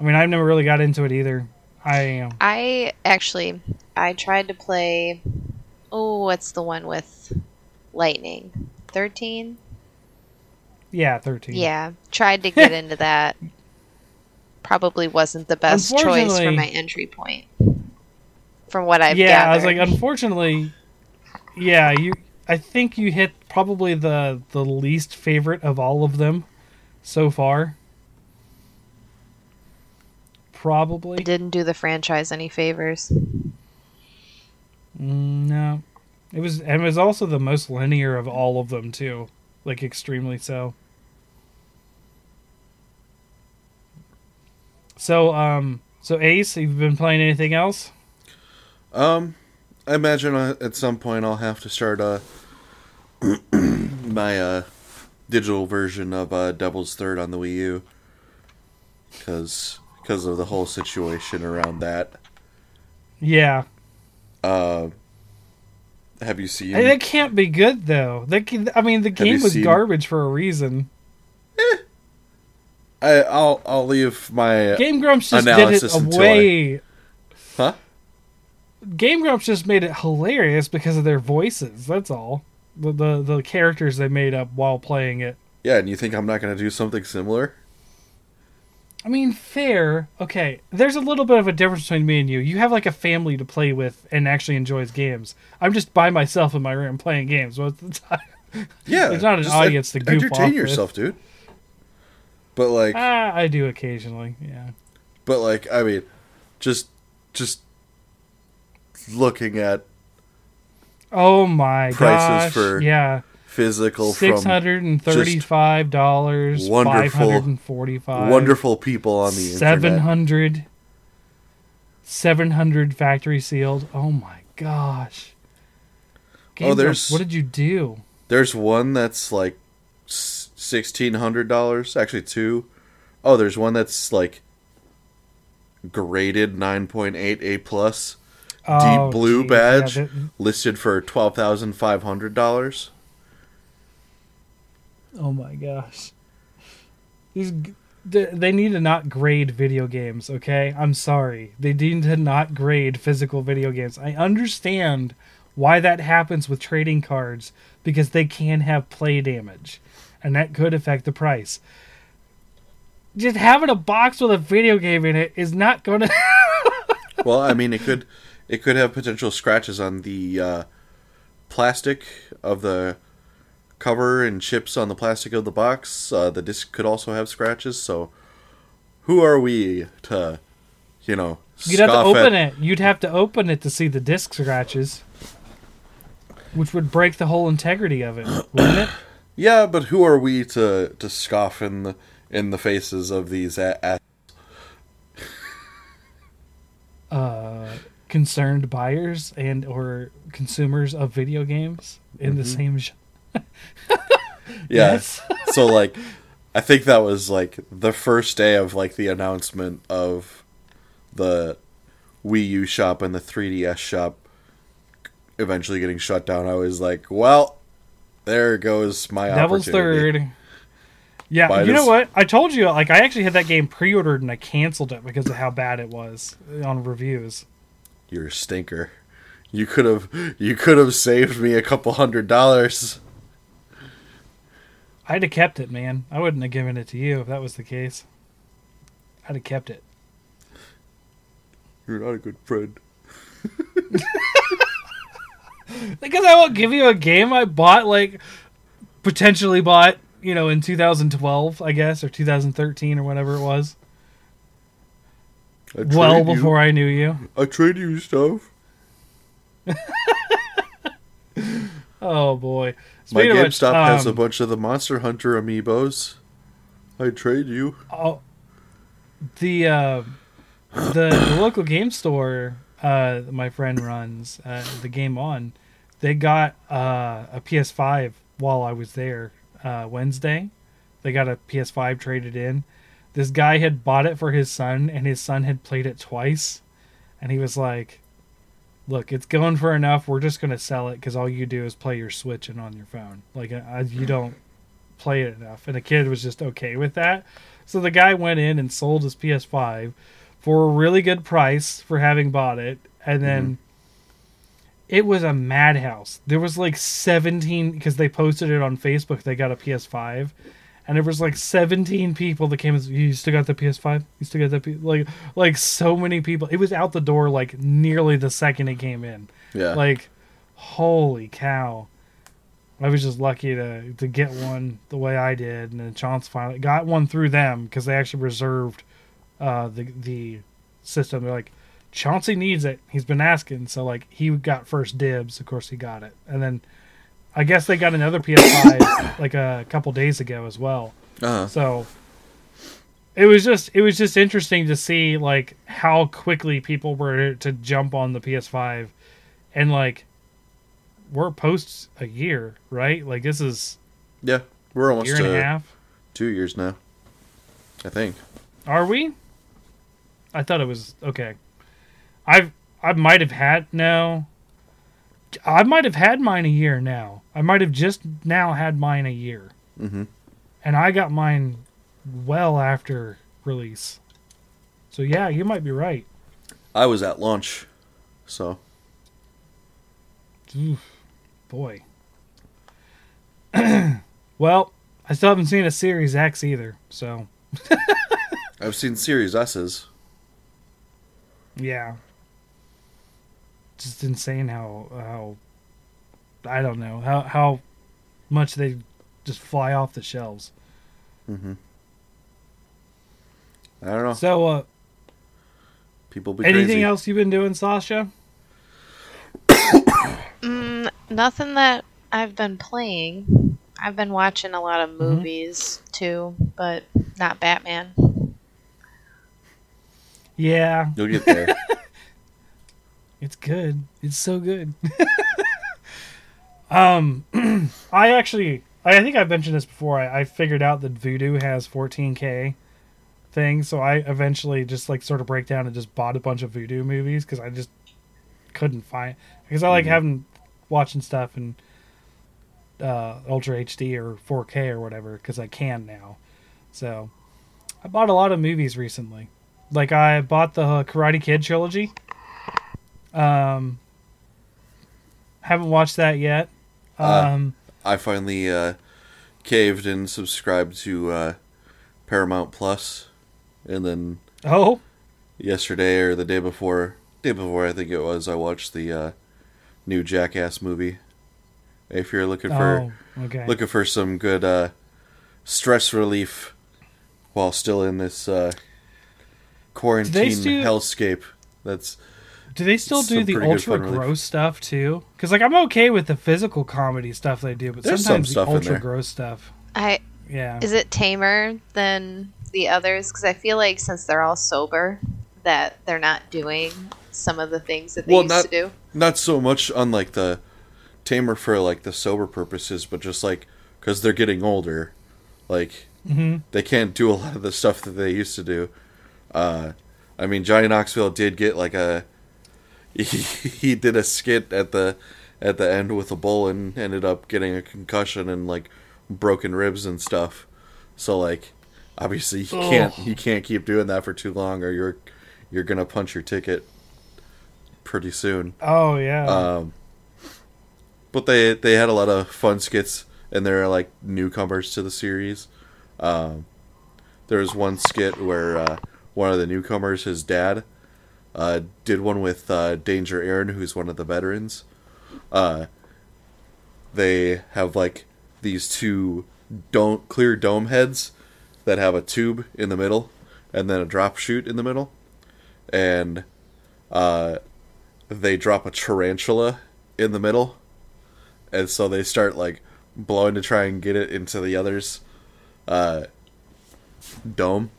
I mean, I've never really got into it either. I um, I actually I tried to play oh, what's the one with lightning? 13? Yeah, thirteen. Yeah, tried to get into that. Probably wasn't the best choice for my entry point. From what I've yeah. gathered. I was like, unfortunately, yeah. You, I think you hit probably the the least favorite of all of them so far. Probably. didn't do the franchise any favors. Mm, no, it was and it was also the most linear of all of them too, like extremely so. So um, so Ace, you've been playing anything else? Um, I imagine uh, at some point I'll have to start uh my uh digital version of uh Devil's Third on the Wii U because because of the whole situation around that. Yeah, Uh, have you seen? Hey, that can't be good though. That can, I mean, the game was seen- garbage for a reason. I, I'll I'll leave my Game Grumps just did it Analysis a until way. huh. Game Grumps just made it hilarious because of their voices. That's all. The, the the characters they made up while playing it. Yeah, and you think I'm not gonna do something similar? I mean, fair. Okay, there's a little bit of a difference between me and you. You have like a family to play with and actually enjoys games. I'm just by myself in my room playing games most of the time. Yeah, There's not an audience to goof entertain off with. yourself, dude. But like, ah, I do occasionally. Yeah. but like, I mean, just just looking at Oh my Prices gosh! for yeah, physical six from hundred and thirty-five dollars. wonderful- Five hundred and forty-five. wonderful people on the Seven internet. hundred. Seven hundred factory sealed. Oh my gosh! Oh, there's- what did you do? There's one that's like sixteen hundred dollars. Actually, two. Oh, there's one that's like graded nine point eight A plus, Oh, deep blue geez, badge, yeah, listed for twelve thousand five hundred dollars. oh my gosh! These they, they need to not grade video games. Okay, I'm sorry. They need to not grade physical video games. I understand why that happens with trading cards because they can have play damage, and that could affect the price. Just having a box with a video game in it is not going to. well, I mean, it could it could have potential scratches on the uh, plastic of the cover and chips on the plastic of the box. Uh, the disc could also have scratches. So, who are we to, you know, You'd have to open at- it. You'd have to open it to see the disc scratches, which would break the whole integrity of it, wouldn't it? Yeah, but who are we to to scoff in the in the faces of these a- a- Uh, concerned buyers and or consumers of video games in the same. Sh- Yes. so like I think that was like the first day of like the announcement of the Wii U shop and the 3DS shop eventually getting shut down. I was like, well, there goes my Devil's. Third. Yeah, you know what? I told you, like, I actually had that game pre-ordered and I canceled it because of how bad it was on reviews. You're a stinker. You could have you could have saved me a couple hundred dollars. I'd have kept it, man. I wouldn't have given it to you if that was the case. I'd have kept it. You're not a good friend. Because I won't give you a game I bought, like, potentially bought, you know, in 2012, I guess, or 2013 or whatever it was. Well you- before I knew you. I trade you stuff. Oh, boy. My Speaking which, GameStop has a um, bunch of the Monster Hunter amiibos. I trade you. Oh, the uh, the the local game store uh, my friend runs uh, the game on. They got uh, a PS5 while I was there uh, Wednesday. They got a PS5 traded in. This guy had bought it for his son, and his son had played it twice, and he was like, "Look, it's going for enough. We're just gonna sell it because all you do is play your Switch and on your phone. Like uh, you don't play it enough." And the kid was just okay with that. So the guy went in and sold his PS5 for a really good price for having bought it, and then it was a madhouse. There was like 17 because they posted it on Facebook. They got a PS5, and there was like 17 people that came. and You still got the PS5? You still got the P-? like like so many people. It was out the door like nearly the second it came in. Yeah. Like, holy cow! I was just lucky to to get one the way I did, and then Chance finally got one through them because they actually reserved uh, the the system. They're like, Chauncey needs it. He's been asking, so like he got first dibs. Of course, he got it, and then I guess they got another PS5 like a couple days ago as well. uh-huh. So it was just it was just interesting to see like how quickly people were to jump on the PS5 and like we're post a year, right? Like this is Yeah. We're a almost year and a half. two years now. I think. Are we? I thought it was okay. I've I might have had no. I might have had mine a year now. I might have just now had mine a year, Mm-hmm. and I got mine well after release. So yeah, you might be right. I was at launch, so Oof, boy. well, I still haven't seen a Series X either. So I've seen Series S's. yeah, just insane how how I don't know how how much they just fly off the shelves. Mm-hmm. I don't know. So, uh, People be anything crazy. else you've been doing, Sasha? Mm, nothing that I've been playing. I've been watching a lot of Mm-hmm. movies too, but not Batman. Yeah, You'll get there. It's good. It's so good. um, I actually, I think I've mentioned this before. I, I figured out that Vudu has 14k thing, so I eventually just like sort of break down and just bought a bunch of Vudu movies because I just couldn't find because I like Mhm. having watching stuff in uh, Ultra HD or 4K or whatever because I can now. So I bought a lot of movies recently. Like I bought the Karate Kid trilogy. Um, haven't watched that yet. Uh, Um, I finally uh, caved and subscribed to uh, Paramount Plus, and then oh, yesterday or the day before, day before I think it was, I watched the uh, new Jackass movie. If you're looking for oh, okay. looking for some good uh, stress relief while still in this uh, quarantine still- hellscape, that's do they still do the ultra fun relief. gross stuff too? Because like I'm okay with the physical comedy stuff they do, but There's sometimes some the ultra gross stuff. I Yeah. is it tamer than the others? Because I feel like since they're all sober, that they're not doing some of the things that they Well, used not- to do. not so much on like the tamer for like the sober purposes, but just like because they're getting older, like hmm they can't do a lot of the stuff that they used to do. Uh, I mean, Johnny Knoxville did get like a he, he did a skit at the at the end with a bull and ended up getting a concussion and like broken ribs and stuff. So like obviously you can't Ugh. you can't keep doing that for too long or you're you're gonna punch your ticket pretty soon. Oh yeah. Um, but they they had a lot of fun skits, and they're like newcomers to the series. Um, there was one skit where uh, one of the newcomers, his dad, uh, did one with uh, Danger Ehren, who's one of the veterans. Uh, they have like these two don't clear dome heads that have a tube in the middle and then a drop chute in the middle, and uh, they drop a tarantula in the middle, and so they start like blowing to try and get it into the other's uh, dome.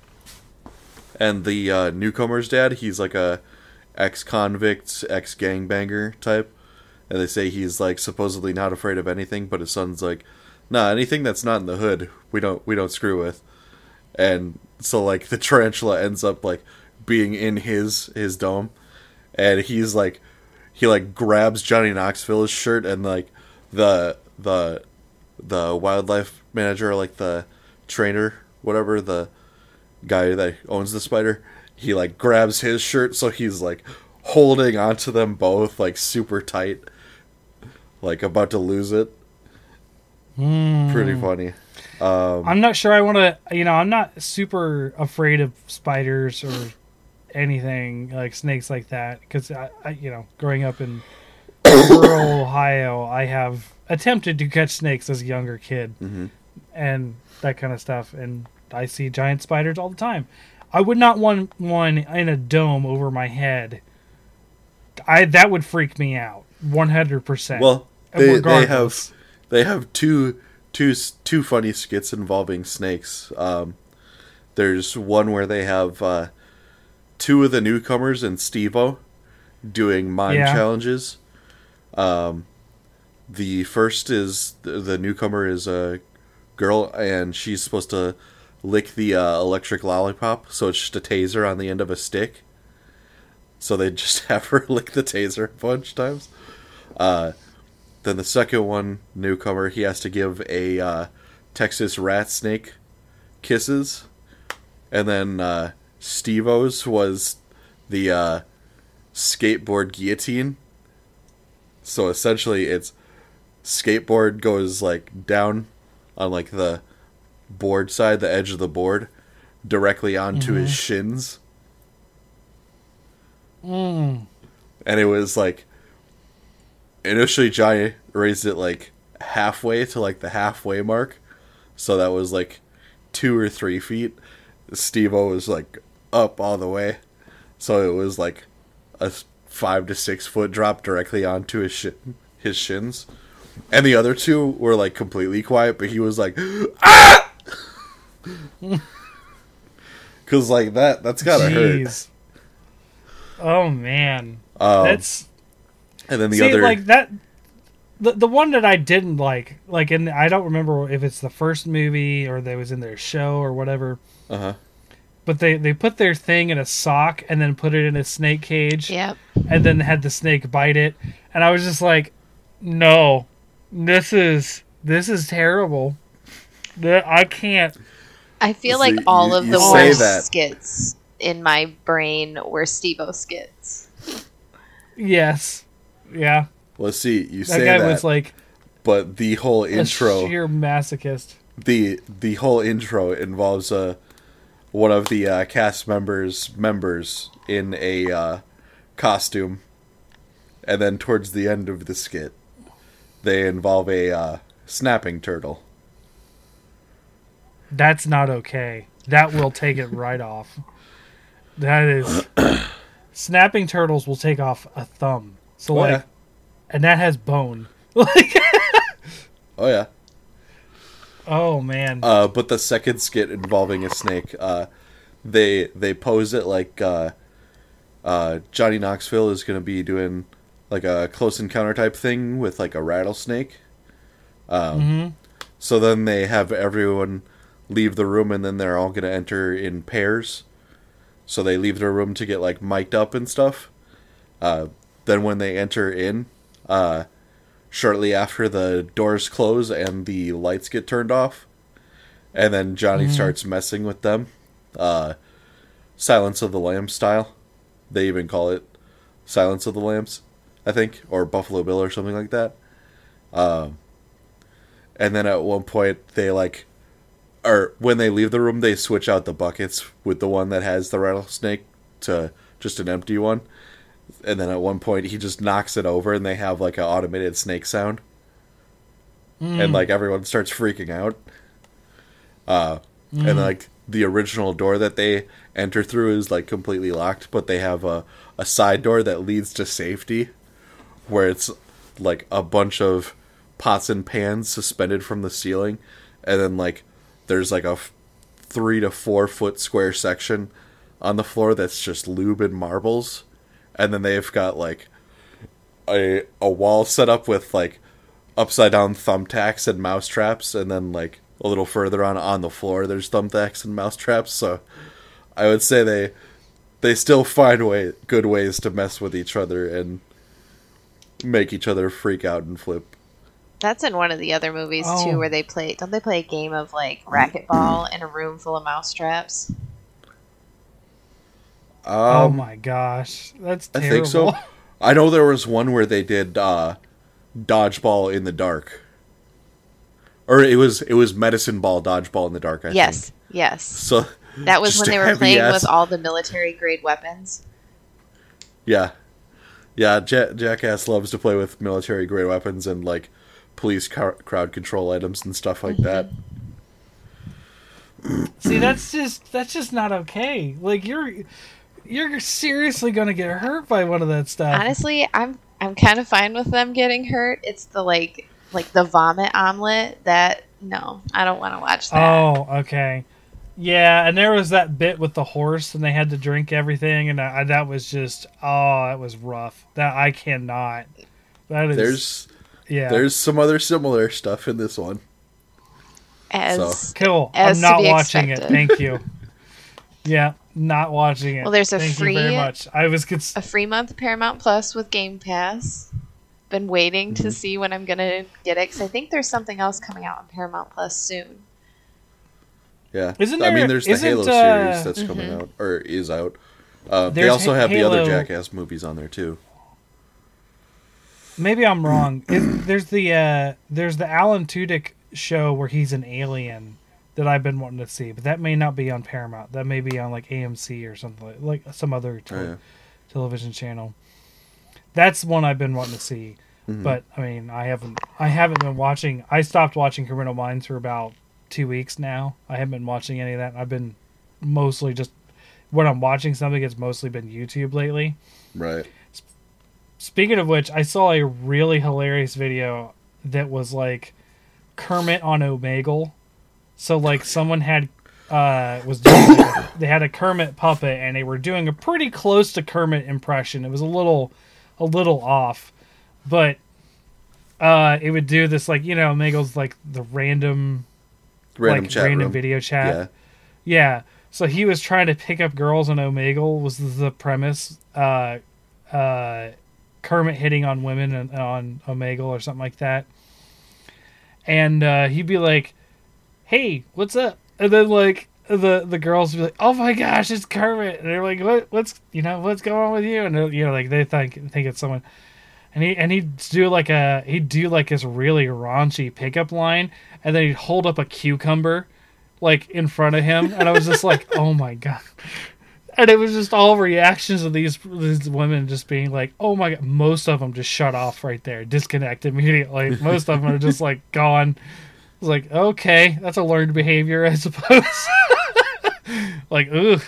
And the uh, newcomer's dad, he's like a ex-convict, ex-gangbanger type, and they say he's like supposedly not afraid of anything, but his son's like, nah, anything that's not in the hood, we don't we don't screw with. And so like the tarantula ends up like being in his his dome, and he's like, he like grabs Johnny Knoxville's shirt, and like the the the wildlife manager, like the trainer, whatever the guy that owns the spider, he like grabs his shirt, so he's like holding onto them both like super tight, like about to lose it. Hmm. Pretty funny. Um, I'm not sure I want to. You know, I'm not super afraid of spiders or anything like snakes like that because I, I, you know, growing up in rural Ohio, I have attempted to catch snakes as a younger kid mm-hmm. and that kind of stuff, and I see giant spiders all the time. I would not want one in a dome over my head. I that would freak me out, one hundred percent. Well, they, they have they have two two two funny skits involving snakes. Um, there's one where they have uh, two of the newcomers and Steve-O doing mind Yeah. challenges. Um, the first is the, the newcomer is a girl and she's supposed to lick the uh, electric lollipop, so it's just a taser on the end of a stick. So they just have her lick the taser a bunch of times. Uh, then the second one, newcomer, he has to give a uh, Texas rat snake kisses. And then uh, Steve O's was the uh, skateboard guillotine. So essentially, it's skateboard goes like down on like the board side, the edge of the board, directly onto his shins. Mm. and it was like initially Johnny raised it like halfway to like the halfway mark, so that was like two or three feet. Steve O was like up all the way, so it was like a five to six foot drop directly onto his his shins, and the other two were like completely quiet, but he was like ah, because like that that's gotta hurt. Oh man, Um, that's and then the see other like that. The the one that I didn't like, like, and I don't remember if it's the first movie or they was in their show or whatever. uh huh. But they they put their thing in a sock and then put it in a snake cage Yep. and then had the snake bite it, and I was just like, no, this is this is terrible. That I can't. I feel See, like all you- of the worst that. skits in my brain were Steve-O skits. Yes, yeah. Well, see, you That say guy that, was like but the whole a intro, sheer masochist. the the whole intro involves uh, one of the uh, cast members members in a uh, costume, and then towards the end of the skit, they involve a uh, snapping turtle. That's not okay. That will take it right off. That is snapping turtles will take off a thumb. So Oh, like yeah. and that has bone. Like Oh yeah. oh man. Uh, but the second skit involving a snake, uh, they they pose it like uh, uh, Johnny Knoxville is going to be doing like a close encounter type thing with like a rattlesnake. Um, Mhm. So then they have everyone leave the room, and then they're all going to enter in pairs. So they leave their room to get like mic'd up and stuff. Uh, then when they enter in, uh, shortly after the doors close and the lights get turned off, and then Johnny starts messing with them. Uh, Silence of the Lambs style. They even call it Silence of the Lambs, I think, or Buffalo Bill or something like that. Um, and then at one point they like, or when they leave the room, they switch out the buckets with the one that has the rattlesnake to just an empty one. And then at one point he just knocks it over, and they have like an automated snake sound and like everyone starts freaking out. Uh, and like the original door that they enter through is like completely locked, but they have a a side door that leads to safety, where it's like a bunch of pots and pans suspended from the ceiling, and then like there's like a three to four foot square section on the floor that's just lube and marbles, and then they've got like a a wall set up with like upside down thumbtacks and mouse traps, and then like a little further on on the floor, there's thumbtacks and mouse traps. So I would say they they still find way good ways to mess with each other and make each other freak out and flip. That's in one of the other movies Oh. too, where they play. Don't they play a game of like racquetball in a room full of mouse traps? oh Um, my gosh, that's I think so. I know there was one where they did uh, dodgeball in the dark, or it was it was medicine ball dodgeball in the dark. I yes, think. yes. So That was when they were playing ass- with all the military grade weapons. Yeah, yeah. Ja- Jackass loves to play with military grade weapons and like police car- crowd control items and stuff like mm-hmm. that. See, that's just that's just not okay. Like you're you're seriously gonna get hurt by one of that stuff. Honestly, I'm I'm kind of fine with them getting hurt. It's the like like the vomit omelet that no, I don't want to watch that. Oh, okay. Yeah, and there was that bit with the horse, and they had to drink everything, and I, that was just oh, that was rough. That I cannot. That is There's yeah. there's some other similar stuff in this one. As so- cool. as I'm to not be watching expected. it. Thank you. yeah, not watching it. Well, there's a Thank you very free- much. I was cons- a free month Paramount Plus with Game Pass. Been waiting Mm-hmm. to see when I'm gonna get it because I think there's something else coming out on Paramount Plus soon. Yeah, Isn't I mean, there's the Halo uh, series that's coming out or is out. Uh, they also Ha- have the other Jackass movies on there too. Maybe I'm wrong. Is, there's the uh, there's the Alan Tudyk show where he's an alien that I've been wanting to see, but that may not be on Paramount. That may be on like AMC or something like, like some other Oh, yeah. television channel. That's one I've been wanting to see, Mm-hmm. but I mean, I haven't I haven't been watching. I stopped watching Criminal Minds for about two weeks now. I haven't been watching any of that. I've been mostly just when I'm watching something, it's mostly been YouTube lately. Right. Speaking of which, I saw a really hilarious video that was like Kermit on Omegle. So like someone had uh was doing they had a Kermit puppet and they were doing a pretty close to Kermit impression. It was a little a little off. But uh it would do this like, you know, Omegle's like the random Random like random room. video chat. Yeah. Yeah. So he was trying to pick up girls on Omegle was the premise. Uh, uh, Kermit hitting on women on, on Omegle or something like that. And uh, he'd be like, "Hey, what's up?" And then like the the girls would be like, "Oh my gosh, it's Kermit!" And they're like, "What? What's you know what's going on with you?" And you know like they think think it's someone. And he and he'd do like a he'd do like this really raunchy pickup line, and then he'd hold up a cucumber like in front of him, and I was just like, "Oh my god!" And it was just all reactions of these these women just being like, "Oh my god!" Most of them just shut off right there, disconnect immediately. Most of them are just like gone. It's like, okay, that's a learned behavior, I suppose. like, ugh.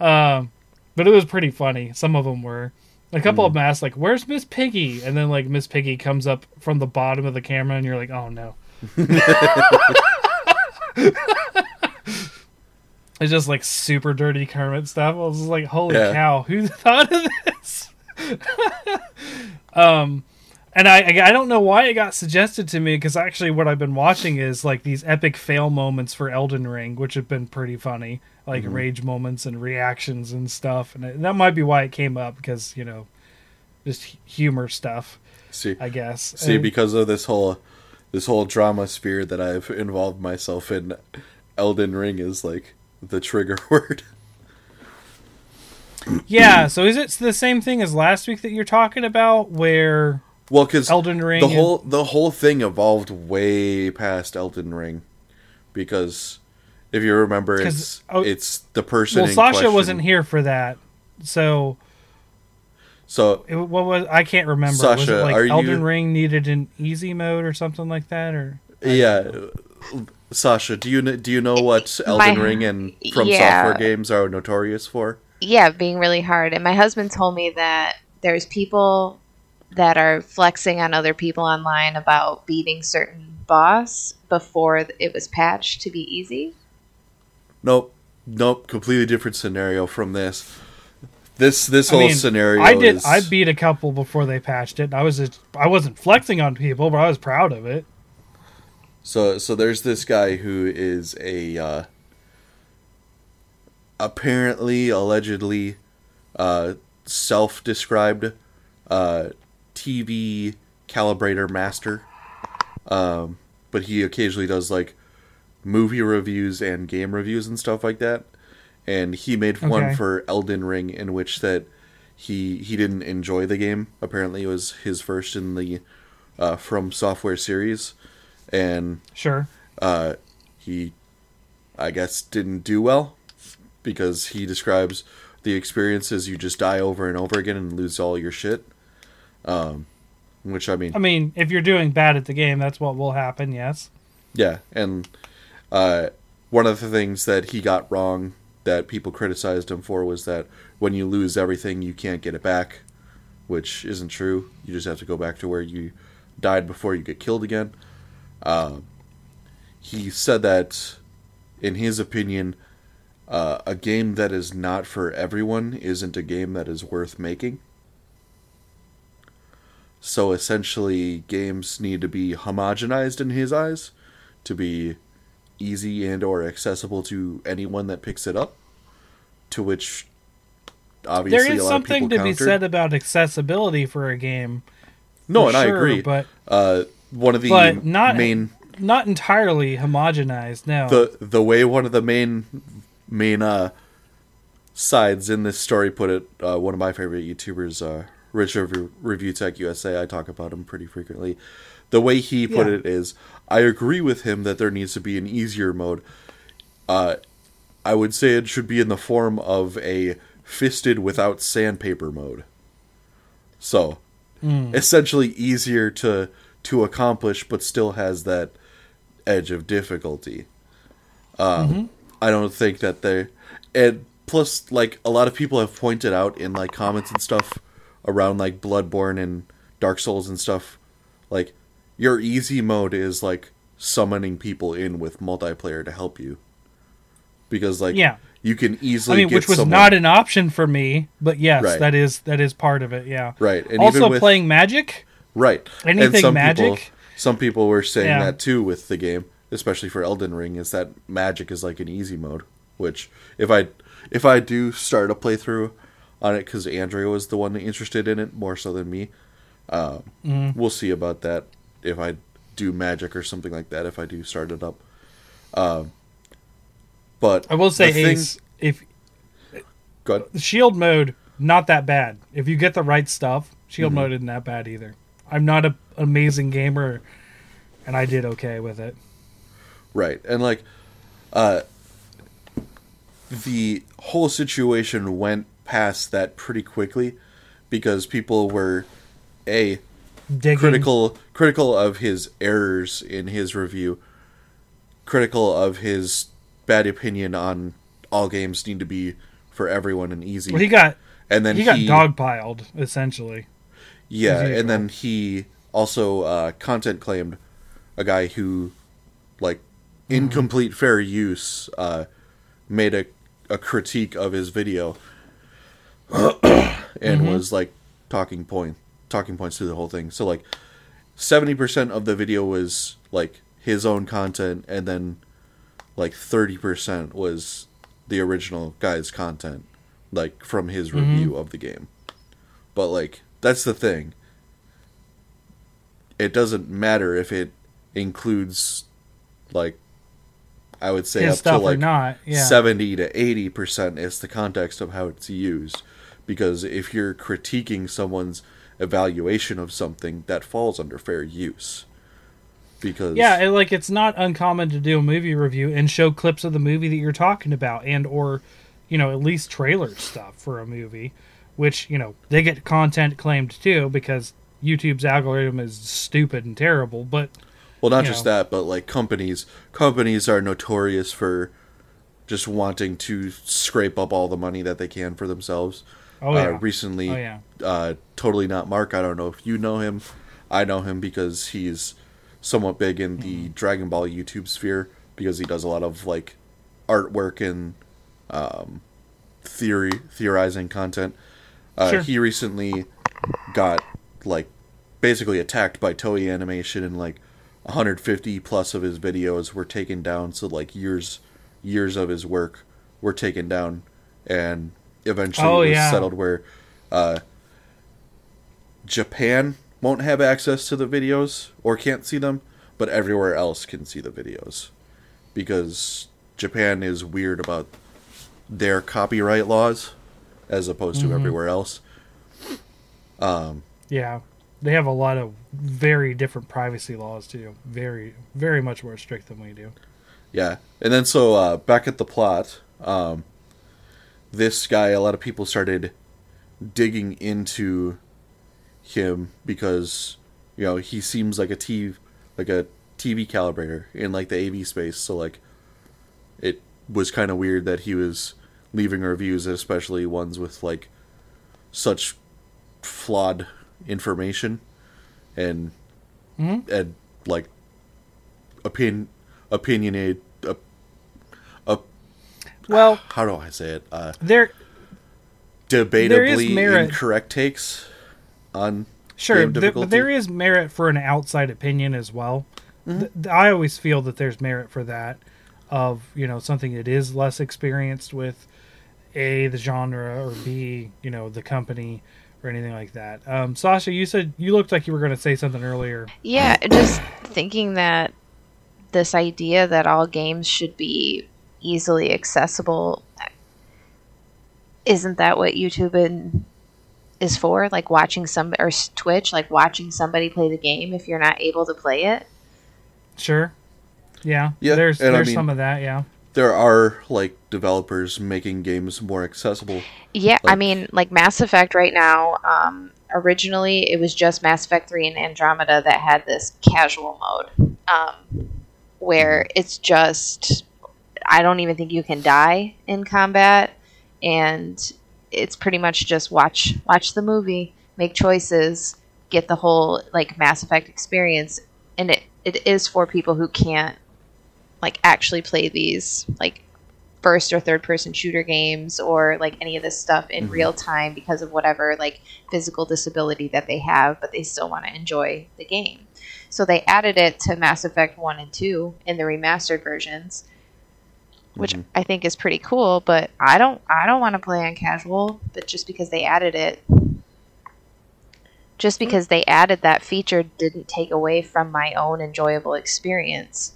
Um, but it was pretty funny. Some of them were. A couple of them asked, like, "Where's Miss Piggy?" And then like Miss Piggy comes up from the bottom of the camera, and you're like, "Oh no." It's just like super dirty Kermit stuff. I was just like, holy Yeah. cow, who thought of this? um, and I I don't know why it got suggested to me because actually what I've been watching is like these epic fail moments for Elden Ring, which have been pretty funny, like rage moments and reactions and stuff. And it, that might be why it came up because you know, just humor stuff, See, I guess. see, And- because of this whole this whole drama sphere that I've involved myself in, Elden Ring is like the trigger word. yeah. So is it the same thing as last week that you're talking about, where? Well, because Elden Ring the and- whole the whole thing evolved way past Elden Ring, because if you remember it's oh, it's the person. Well, Sasha question. wasn't here for that, so So it, what was I can't remember. was Sasha, it like Elden you- Ring needed an easy mode or something like that, or yeah, Sasha, do you do you know what Elden My- Ring and From yeah. Software games are notorious for? Yeah, being really hard. And my husband told me that there's people that are flexing on other people online about beating certain boss before it was patched to be easy. Nope, nope, completely different scenario from this. this this I whole mean, scenario. I did. Is, I beat a couple before they patched it. I was. Just, I wasn't flexing on people, but I was proud of it. So so there's this guy who is a uh, apparently allegedly uh, self-described uh, TV calibrator master. Um, but he occasionally does like movie reviews and game reviews and stuff like that. And he made one for Elden Ring in which that he he didn't enjoy the game. Apparently, it was his first in the uh, From Software series, and Sure. uh, he, I guess, didn't do well because he describes the experiences you just die over and over again and lose all your shit. Um, which I mean, I mean, if you're doing bad at the game, that's what will happen. Yes. yeah, and uh, one of the things that he got wrong that people criticized him for was that when you lose everything, you can't get it back, which isn't true. You just have to go back to where you died before you get killed again. Um, he said that, in his opinion, uh, a game that is not for everyone isn't a game that is worth making. So essentially, games need to be homogenized in his eyes to be easy and or accessible to anyone that picks it up. To which, obviously, there is something to people be said about accessibility for a game. No, for and I sure, agree. but uh, one of the but not main not entirely homogenized. No. the the way one of the main main uh sides in this story put it uh, one of my favorite youtubers uh rich review, review tech usa i talk about him pretty frequently the way he put Yeah. it is i agree with him that there needs to be an easier mode uh i would say it should be in the form of a fisted without sandpaper mode so essentially easier to to accomplish but still has that edge of difficulty um, I don't think that they and plus like a lot of people have pointed out in like comments and stuff around like Bloodborne and Dark Souls and stuff like your easy mode is like summoning people in with multiplayer to help you because like Yeah. you can easily. I mean, which was someone- not an option for me, but yes, Right. that is that is part of it. Yeah. right and also, with, playing Magic. Right and some magic? people some people were saying Yeah. that too with the game especially for Elden Ring is that magic is like an easy mode which if I if I do start a playthrough on it because Andrea was the one interested in it more so than me um, Mm-hmm. we'll see about that if I do magic or something like that if I do start it up um, but I will say, Ace, if go ahead. the shield mode not that bad. If you get the right stuff, shield Mm-hmm. mode isn't that bad either. I'm not a, an amazing gamer, and I did okay with it. Right. And like uh the whole situation went past that pretty quickly because people were a Digging. critical critical of his errors in his review, critical of his bad opinion on all games need to be for everyone and easy. Well, he got and then he got dogpiled essentially. Yeah, and then he also uh, content claimed a guy who, like, in complete fair use, uh, made a, a critique of his video, and was like talking point talking points through the whole thing. So like, seventy percent of the video was like his own content, and then like thirty percent was the original guy's content, like from his review of the game. But like that's the thing. It doesn't matter if it includes like I would say His up to like not, yeah. 70 to 80% is the context of how it's used because if you're critiquing someone's evaluation of something that falls under fair use because Yeah, and, like it's not uncommon to do a movie review and show clips of the movie that you're talking about, and or you know at least trailer stuff for a movie, which you know they get content claimed too because YouTube's algorithm is stupid and terrible. But Well, not just know. that, but like companies, companies are notorious for just wanting to scrape up all the money that they can for themselves. oh yeah, Uh, recently, oh yeah, uh, totally not Mark. I don't know if you know him. I know him because he's somewhat big in the Dragon Ball YouTube sphere because he does a lot of like artwork and um, theory theorizing content. Uh, Sure. He recently got like basically attacked by Toei Animation, and like 150 plus of his videos were taken down. So like years years of his work were taken down, and eventually Oh, it was yeah. settled where uh, Japan won't have access to the videos or can't see them, but everywhere else can see the videos because Japan is weird about their copyright laws as opposed Mm-hmm. to everywhere else. Yeah, they have a lot of very different privacy laws too. Very, very much more strict than we do. Yeah, and then so uh, back at the plot, um, this guy, a lot of people started digging into him because you know he seems like a TV, like a TV calibrator in like the AV space. So like, it was kind of weird that he was leaving reviews, especially ones with like such flawed information and Mhm. and like opin opinionated uh, uh, Well, how do I say it uh there, debatably merit. incorrect takes on sure, there, but there is merit for an outside opinion as well. Mm-hmm. Th- I always feel that there's merit for that, of you know something that is less experienced with a the genre or b you know the company or anything like that. Um, Sasha, you said you looked like you were going to say something earlier. Yeah, just thinking that this idea that all games should be easily accessible isn't that what YouTube in, is for? Like watching some or Twitch, like watching somebody play the game if you're not able to play it. Sure. Yeah. Yeah, There's and I there's mean- some of that. Yeah. There are like developers making games more accessible Yeah, I mean, like Mass Effect right now. Um, originally, it was just Mass Effect Three and Andromeda that had this casual mode, um, where it's just I don't even think you can die in combat, and it's pretty much just watch watch the movie, make choices, get the whole like Mass Effect experience, and it it is for people who can't like actually play these like first or third person shooter games or like any of this stuff in Mhm. real time because of whatever like physical disability that they have, but they still want to enjoy the game. So they added it to Mass Effect 1 and 2 in the remastered versions, which Mhm. I think is pretty cool, but I don't I don't want to play on casual, but just because they added it just because they added that feature didn't take away from my own enjoyable experience.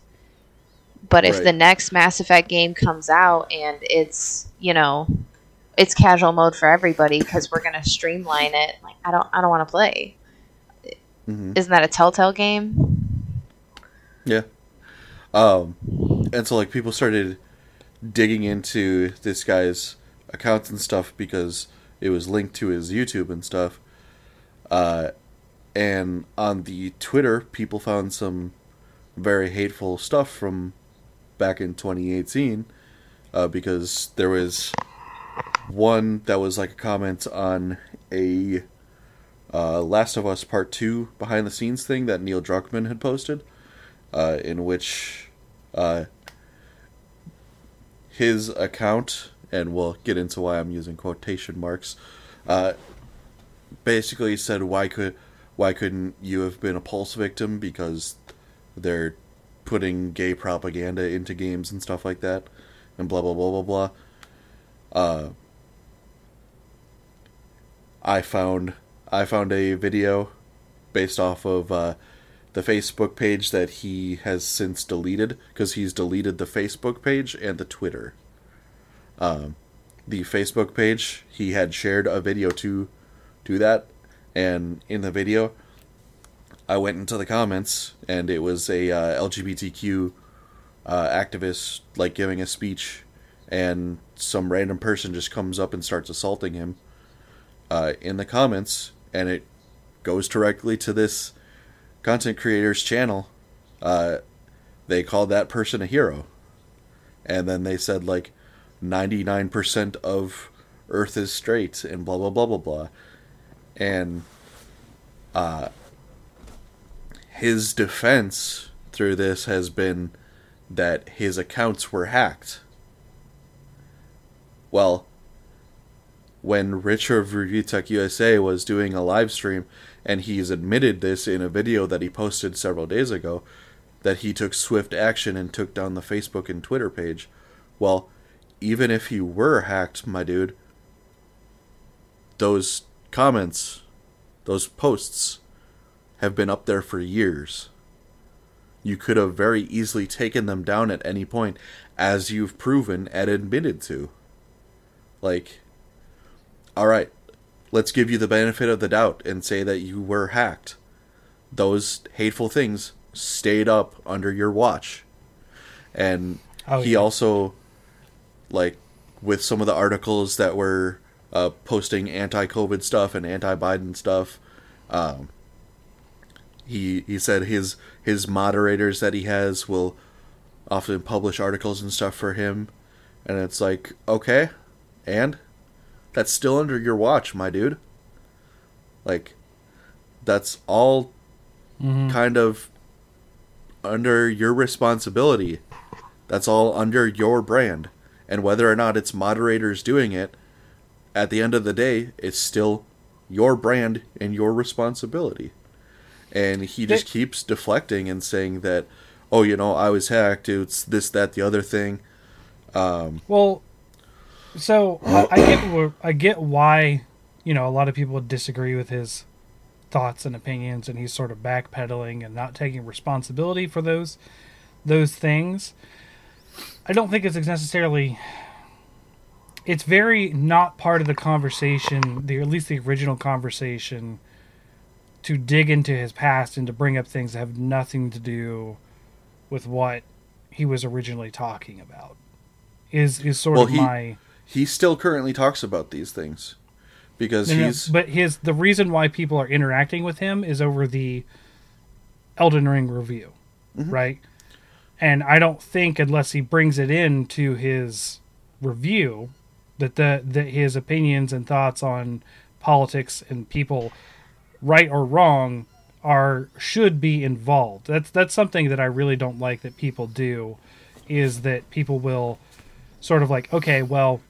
But if Right. the next Mass Effect game comes out and it's, you know, it's casual mode for everybody because we're going to streamline it, like I don't I don't want to play. Mhm. Isn't that a Telltale game? Yeah. Um, and so like people started digging into this guy's accounts and stuff because it was linked to his YouTube and stuff. Uh, and on the Twitter, people found some very hateful stuff from back in 2018 uh, because there was one that was like a comment on a uh, Last of Us Part 2 behind the scenes thing that Neil Druckmann had posted uh, in which uh, his account, and we'll get into why I'm using quotation marks, uh, basically said, "Why could, why couldn't you have been a Pulse victim? Because they're putting gay propaganda into games and stuff like that, and blah blah blah blah blah." Uh, I found I found a video based off of uh, the Facebook page that he has since deleted because he's deleted the Facebook page and the Twitter. Um, the Facebook page he had shared a video to to that, and in the video, I went into the comments and it was a uh, LGBTQ uh, activist like giving a speech, and some random person just comes up and starts assaulting him uh, in the comments, and it goes directly to this content creator's channel. Uh, they called that person a hero, and then they said like ninety nine percent of Earth is straight, and blah blah blah blah blah, and uh, his defense through this has been that his accounts were hacked. Well, when Richard of USA was doing a live stream, and he's admitted this in a video that he posted several days ago, that he took swift action and took down the Facebook and Twitter page. Well, even if he were hacked, my dude, those comments, those posts, have been up there for years. You could have very easily taken them down at any point, as you've proven and admitted to. Like, alright, let's give you the benefit of the doubt and say that you were hacked. Those hateful things stayed up under your watch. And Oh, he yeah. also, like, with some of the articles that were uh, posting anti COVID stuff and anti Biden stuff, um, he he said his his moderators that he has will often publish articles and stuff for him. And it's like okay and? That's still under your watch my dude. Like that's all Mhm. kind of under your responsibility. That's all under your brand. And whether or not it's moderators doing it at the end of the day it's still your brand and your responsibility and he just They- keeps deflecting and saying that oh you know i was hacked it's this that the other thing um Well, so I, I get I get why you know a lot of people disagree with his thoughts and opinions, and he's sort of backpedaling and not taking responsibility for those those things. I don't think it's necessarily. It's very not part of the conversation, the at least the original conversation, to dig into his past and to bring up things that have nothing to do with what he was originally talking about. Is is sort Well, of he- my he still currently talks about these things because No, no, he's but his the reason why people are interacting with him is over the Elden Ring review, Mm-hmm. right? And I don't think unless he brings it in to his review that the that his opinions and thoughts on politics and people right or wrong are should be involved. That's that's something that I really don't like that people do is that people will sort of like, okay, well,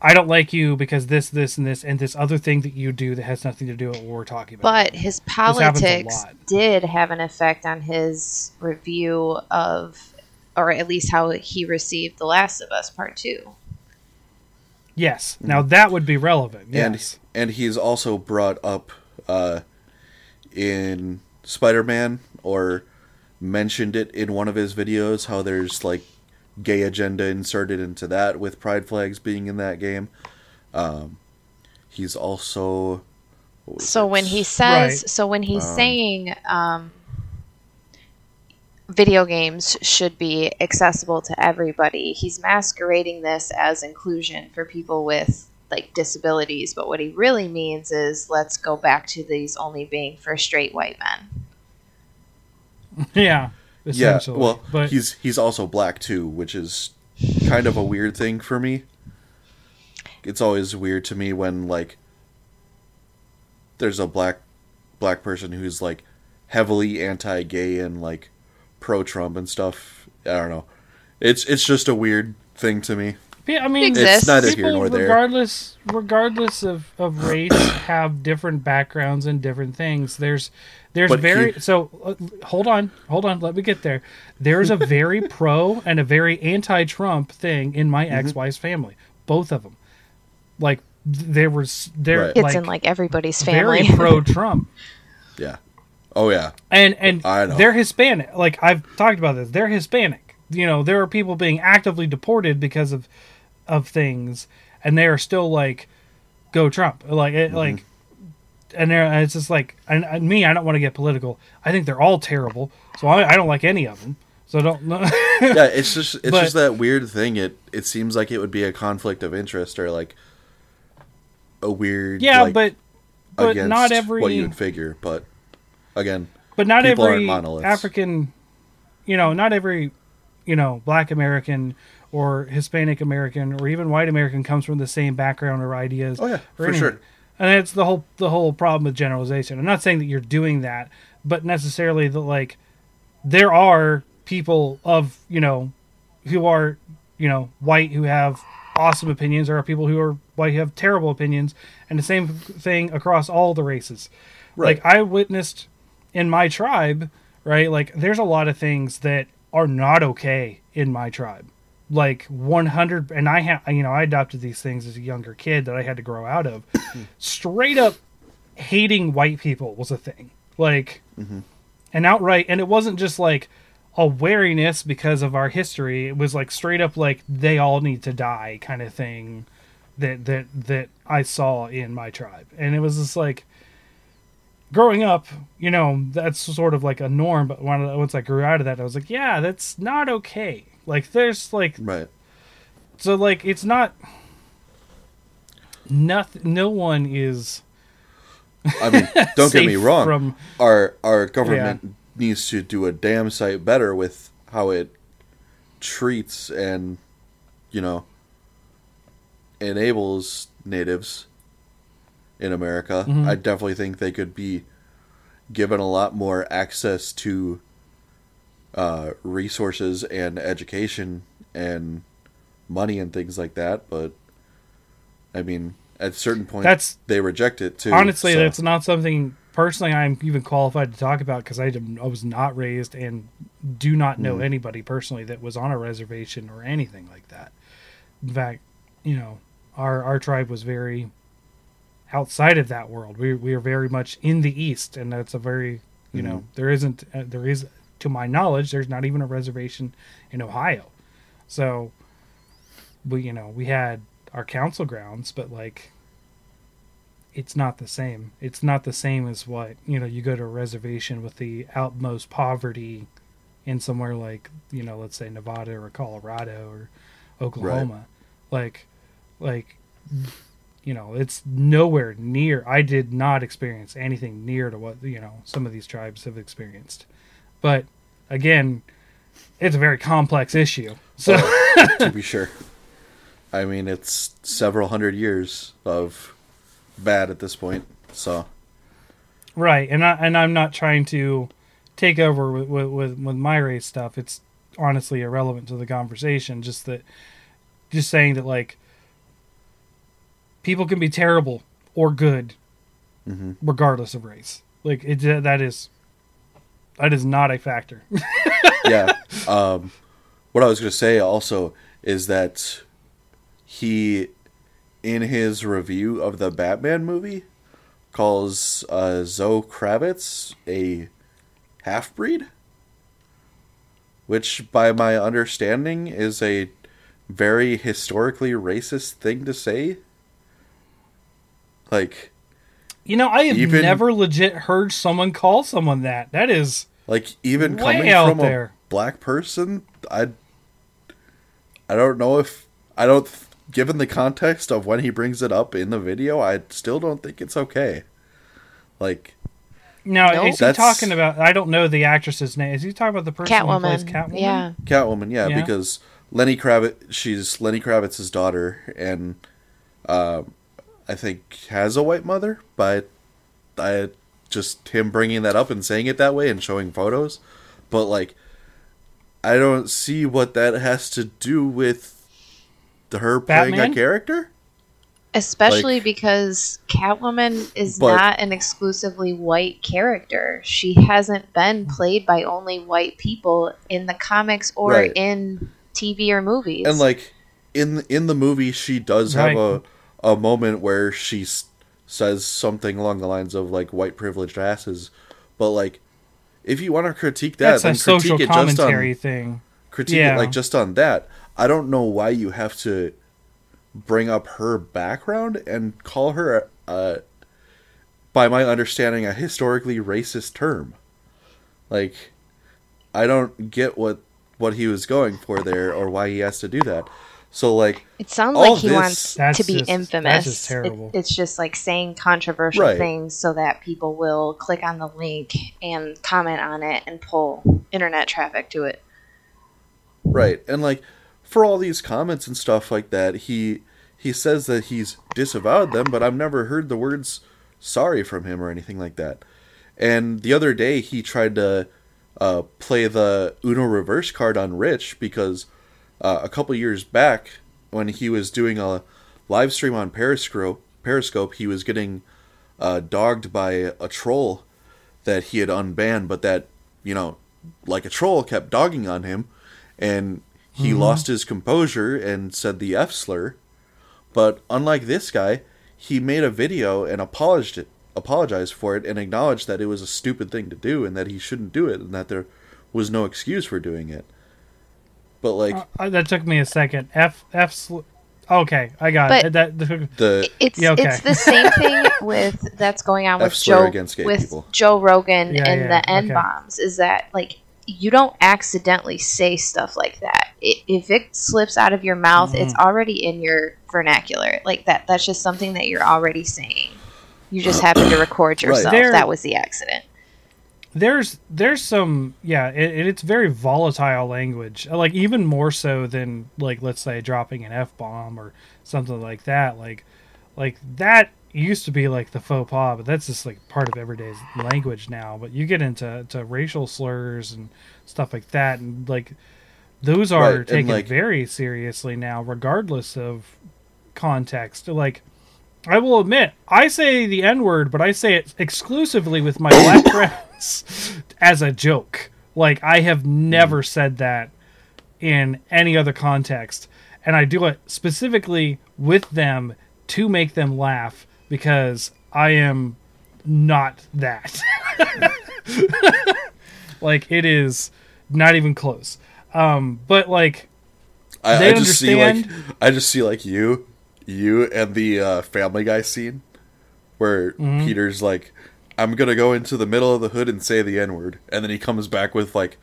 I don't like you because this, this, and this, and this other thing that you do that has nothing to do with what we're talking about. But his politics did have an effect on his review of, or at least how he received The Last of Us Part 2. Yes, now that would be relevant. and Yes, and he's also brought up uh in Spider-Man or mentioned it in one of his videos how there's like gay agenda inserted into that with pride flags being in that game. Um he's also So when he says, Right. so when he's saying um, video games should be accessible to everybody, he's masquerading this as inclusion for people with like disabilities. But what he really means is let's go back to these only being for straight white men. yeah, yeah, well, but he's he's also black too, which is kind of a weird thing for me. It's always weird to me when like there's a black black person who's like heavily anti-gay and like pro-Trump and stuff. I don't know. It's it's just a weird thing to me. yeah, I mean, Exists. It's neither people, here nor there. regardless, regardless of, of race, have different backgrounds and different things. There's, there's But very he- so. Uh, hold on, hold on. Let me get there. There's a very pro and a very anti-Trump thing in Mm-hmm. my ex-wife's family. Both of them, like there was there Right. It's in like everybody's family. very pro-Trump. Yeah. Oh yeah. and and I know. they're Hispanic. Like I've talked about this, they're Hispanic. You know, there are people being actively deported because of of things, and they are still like, "Go Trump!" Like it, Mm-hmm. like, and they're, it's just like, and, and me, I don't want to get political. I think they're all terrible, so I, I don't like any of them. So don't. Yeah, it's just it's But- just that weird thing. It it seems like it would be a conflict of interest or like a weird yeah, like, but but not every what you would figure. But again, But not every. African, you know, not every, you know, black American or Hispanic American or even white American comes from the same background or ideas. Oh, yeah, for anything. sure. And it's the whole the whole problem with generalization. I'm not saying that you're doing that, but necessarily that like there are people of you know who are you know white who have awesome opinions, there are people who are white who have terrible opinions, and the same thing across all the races. Right. Like I witnessed in my tribe, right? Like there's a lot of things that are not okay in my tribe. Like 100 and I have you know, I adopted these things as a younger kid that I had to grow out of. Straight up hating white people was a thing. Like mm-hmm. and outright and it wasn't just like a wariness because of our history. It was like straight up like they all need to die kind of thing that that that I saw in my tribe. And it was just like growing up, you know, that's sort of like a norm. But once I grew out of that, I was like, yeah, that's not okay. Like, there's like, Right. so like, it's not. Nothing. No one is. I mean, don't get me wrong. From our our government needs to do a damn sight better with how it treats and you know enables natives in America. Mhm. I definitely think they could be given a lot more access to uh, resources and education and money and things like that. But I mean, at certain point, That's- they reject it too. honestly, so- that's not something personally I'm even qualified to talk about because I, I was not raised and do not know Mm. anybody personally that was on a reservation or anything like that. In fact, you know, our our tribe was very outside of that world. We we are very much in the east, and that's a very you know there isn't uh, there is to my knowledge there's not even a reservation in Ohio, so we you know we had our council grounds, but like it's not the same. It's not the same as what you know. You go to a reservation with the outmost poverty in somewhere like you know, let's say Nevada or Colorado or Oklahoma. Like, like you know, it's nowhere near. I did not experience anything near to what you know some of these tribes have experienced. But again, it's a very complex issue. So to be sure. I mean, it's several hundred years of bad at this point. So, Right, and I and I'm not trying to take over with with, with, with my race stuff. It's honestly irrelevant to the conversation. Just that, just saying that like people can be terrible or good, Mhm. regardless of race. Like it that is that is not a factor. yeah. um, what I was going to say also is that he, in his review of the Batman movie, calls uh, Zoe Kravitz a half breed, which, by my understanding, is a very historically racist thing to say. Like, you know, I have Even- never legit heard someone call someone that. That is Like even Way coming out from there. a black person, I I don't know if I don't given the context of when he brings it up in the video, I still don't think it's okay. Like now Nope. is he That's- talking about? I don't know the actress's name. Is he talking about the person who plays Catwoman. Catwoman? Yeah. Catwoman, yeah, Yeah. because Lenny Kravitz she's Lenny Kravitz's daughter and um I think has a white mother, but I just him bringing that up and saying it that way and showing photos, but like I don't see what that has to do with the her playing a character. Especially Like- because Catwoman is But- not an exclusively white character. She hasn't been played by only white people in the comics or Right. in TV or movies. And like in in the movie, she does have a a moment where she s- says something along the lines of like white privileged asses, but like if you want to critique that, That's then a social critique it just commentary on thing. critique Yeah. it like just on that. I don't know why you have to bring up her background and call her uh by my understanding a historically racist term. Like I don't get what what he was going for there or why he has to do that. So like it sounds like he this- wants to be just- infamous. that's just It- it's just like saying controversial Right. things so that people will click on the link and comment on it and pull internet traffic to it. Right. And like for all these comments and stuff like that, he he says that he's disavowed them, but I've never heard the words sorry from him or anything like that. And the other day he tried to uh, play the Uno reverse card on Rich because uh, a couple years back when he was doing a live stream on Periscope, Periscope, he was getting uh, dogged by a troll that he had unbanned, but that you know, like a troll, kept dogging on him, and he lost his composure and said the F slur. But unlike this guy, he made a video and apologized apologized for it, and acknowledged that it was a stupid thing to do and that he shouldn't do it and that there was no excuse for doing it. But like Uh, that took me a second. F F. Sl- okay, I got But- it. That, that- the It's Yeah, okay. it's the same thing with that's going on with Joe against gay with people. Joe Rogan Yeah, and yeah, the N okay. bombs is that like you don't accidentally say stuff like that. I if it slips out of your mouth, Mm-hmm. it's already in your vernacular. Like that that's just something that you're already saying. You just happen to record yourself. There- That was the accident. There's there's some yeah it, it's very volatile language like even more so than like let's say dropping an f-bomb or something like that like like that used to be like the faux pas but that's just like part of everyday language now but you get into to racial slurs and stuff like that and like those are Right, taken like- very seriously now regardless of context like I will admit, I say the N word, but I say it exclusively with my black friends as a joke. Like, I have never said that in any other context. And I do it specifically with them to make them laugh because I am not that. like, it is not even close. Um, but, like, I, I just see like understand- I just see like you, you and the uh, Family Guy scene where Mm-hmm. Peter's like, "I'm gonna go into the middle of the hood and say the N word," and then he comes back with like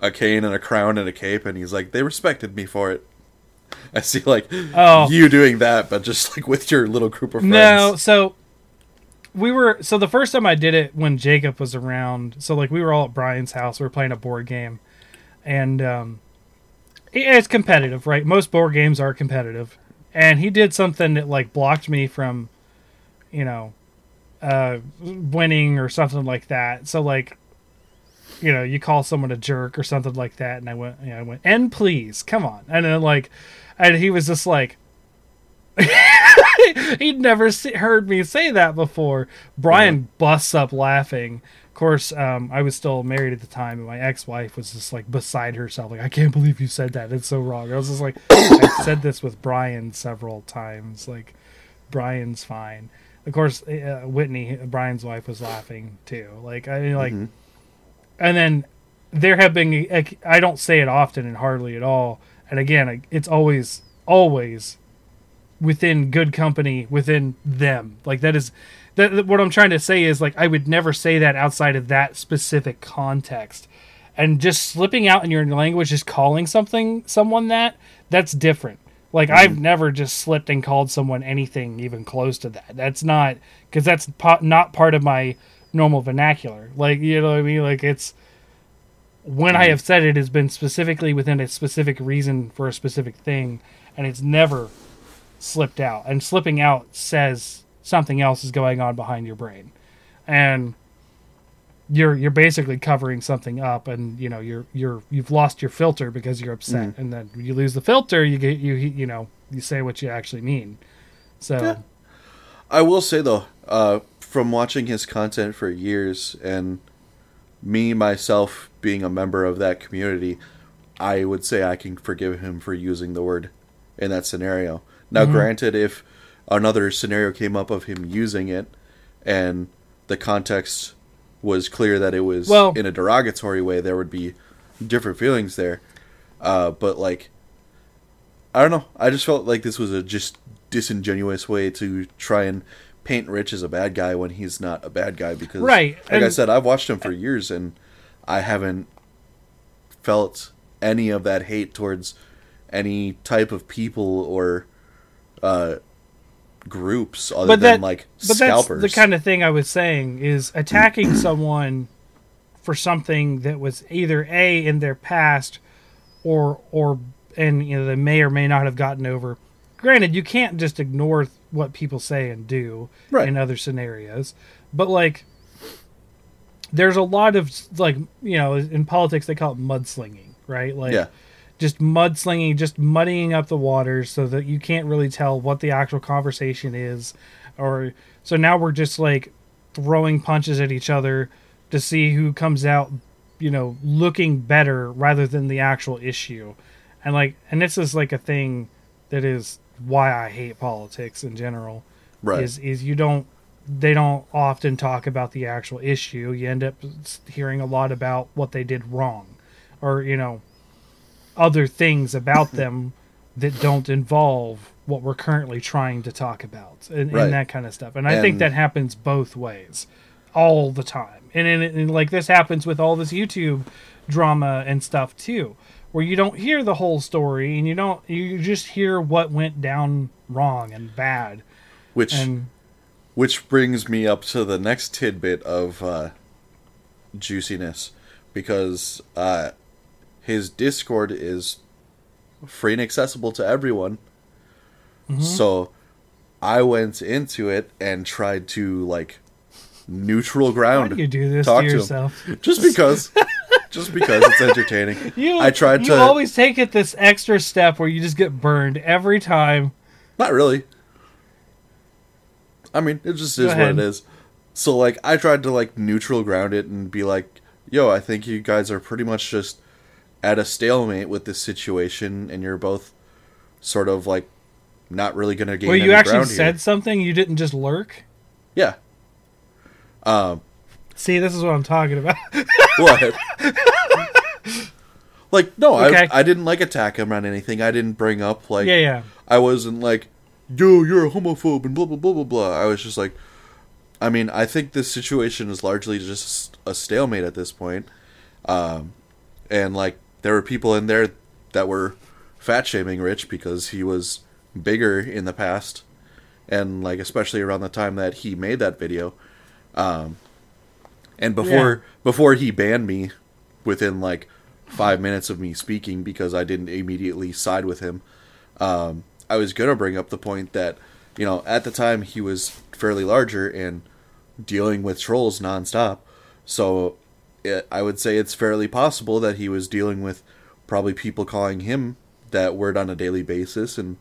a cane and a crown and a cape, and he's like, "They respected me for it." I see like Oh. you doing that, but just like with your little group of friends. No, so we were so the first time I did it when Jacob was around. So like we were all at Brian's house. We were playing a board game, and um, it's competitive, right? Most board games are competitive, and he did something that like blocked me from, you know, uh, winning or something like that. So like. You know, you call someone a jerk or something like that, and I went, you know, I went, and please, come on, and then like, and he was just like, he'd never se- heard me say that before. Brian busts up laughing. Of course, um, I was still married at the time, and my ex-wife was just like beside herself, like, "I can't believe you said that. It's so wrong." I was just like, "I said this with Brian several times. Like, Brian's fine." Of course, uh, uh Whitney, uh, Brian's wife, was laughing too. Like, I mean, like, mm-hmm. and then there have been. I don't say it often and hardly at all. And again, it's always, always within good company within them like that is that that- what i'm trying to say is like i would never say that outside of that specific context and just slipping out in your language just calling something someone that that's different like mm-hmm. i've never just slipped and called someone anything even close to that. That's not because that's po- not part of my normal vernacular. Like you know what i mean? Like it's when i mm-hmm. have said it has been specifically within a specific reason for a specific thing and it's never slipped out. And slipping out says something else is going on behind your brain. And you're you're basically covering something up and you know you're you're you've lost your filter because you're upset and then you lose the filter you get you you know you say what you actually mean so Yeah. I will say though, uh, from watching his content for years and me myself being a member of that community, I would say I can forgive him for using the word in that scenario. Now, Mm-hmm. granted, if another scenario came up of him using it and the context was clear that it was Well- in a derogatory way, there would be different feelings there. Uh, but like, I don't know. I just felt like this was a just disingenuous way to try and paint Rich as a bad guy when he's not a bad guy. Because, Right, like I said, I've watched him for years and I haven't felt any of that hate towards any type of people or uh, groups other but than that like but scalpers. that's the kind of thing I was saying is attacking someone for something that was either a in their past or or and you know they may or may not have gotten over. Granted, you can't just ignore what people say and do Right. in other scenarios, but like there's a lot of like you know in politics they call it mudslinging, right? Like Yeah. Just mudslinging, just muddying up the waters so that you can't really tell what the actual conversation is. Or so now we're just like throwing punches at each other to see who comes out, you know, looking better rather than the actual issue. And like, and this is like a thing that is why I hate politics in general. Right. Is is you don't they don't often talk about the actual issue. You end up hearing a lot about what they did wrong, or you know, other things about them that don't involve what we're currently trying to talk about, and, Right. and that kind of stuff. And I think that happens both ways, all the time. And, and, and like this happens with all this YouTube drama and stuff too, where you don't hear the whole story and you don't you just hear what went down wrong and bad which and which brings me up to the next tidbit of uh, juiciness, because uh, his Discord is free and accessible to everyone. Mm-hmm. So I went into it and tried to like neutral why ground. do you do this talk to to him. just because just because it's entertaining. You, I tried you to always take it this extra step where you just get burned every time. Not really. I mean, it just is what it is. So like I tried to like neutral ground it and be like, "Yo, I think you guys are pretty much just at a stalemate with this situation and you're both sort of like not really going to gain Well, you actually said here." something. You didn't just lurk. Yeah. Um See, this is what I'm talking about. what? like no, Okay. I I didn't like attack him on anything. I didn't bring up like yeah, yeah. I wasn't like, yo, you're a homophobe and blah blah blah blah blah. I was just like, I mean, I think this situation is largely just a stalemate at this point, um, and like there were people in there that were fat shaming Rich because he was bigger in the past, and like especially around the time that he made that video, um, and before before he banned me, within like five minutes of me speaking because I didn't immediately side with him um, I was gonna bring up the point that you know at the time he was fairly larger and dealing with trolls nonstop, so it, I would say it's fairly possible that he was dealing with probably people calling him that word on a daily basis and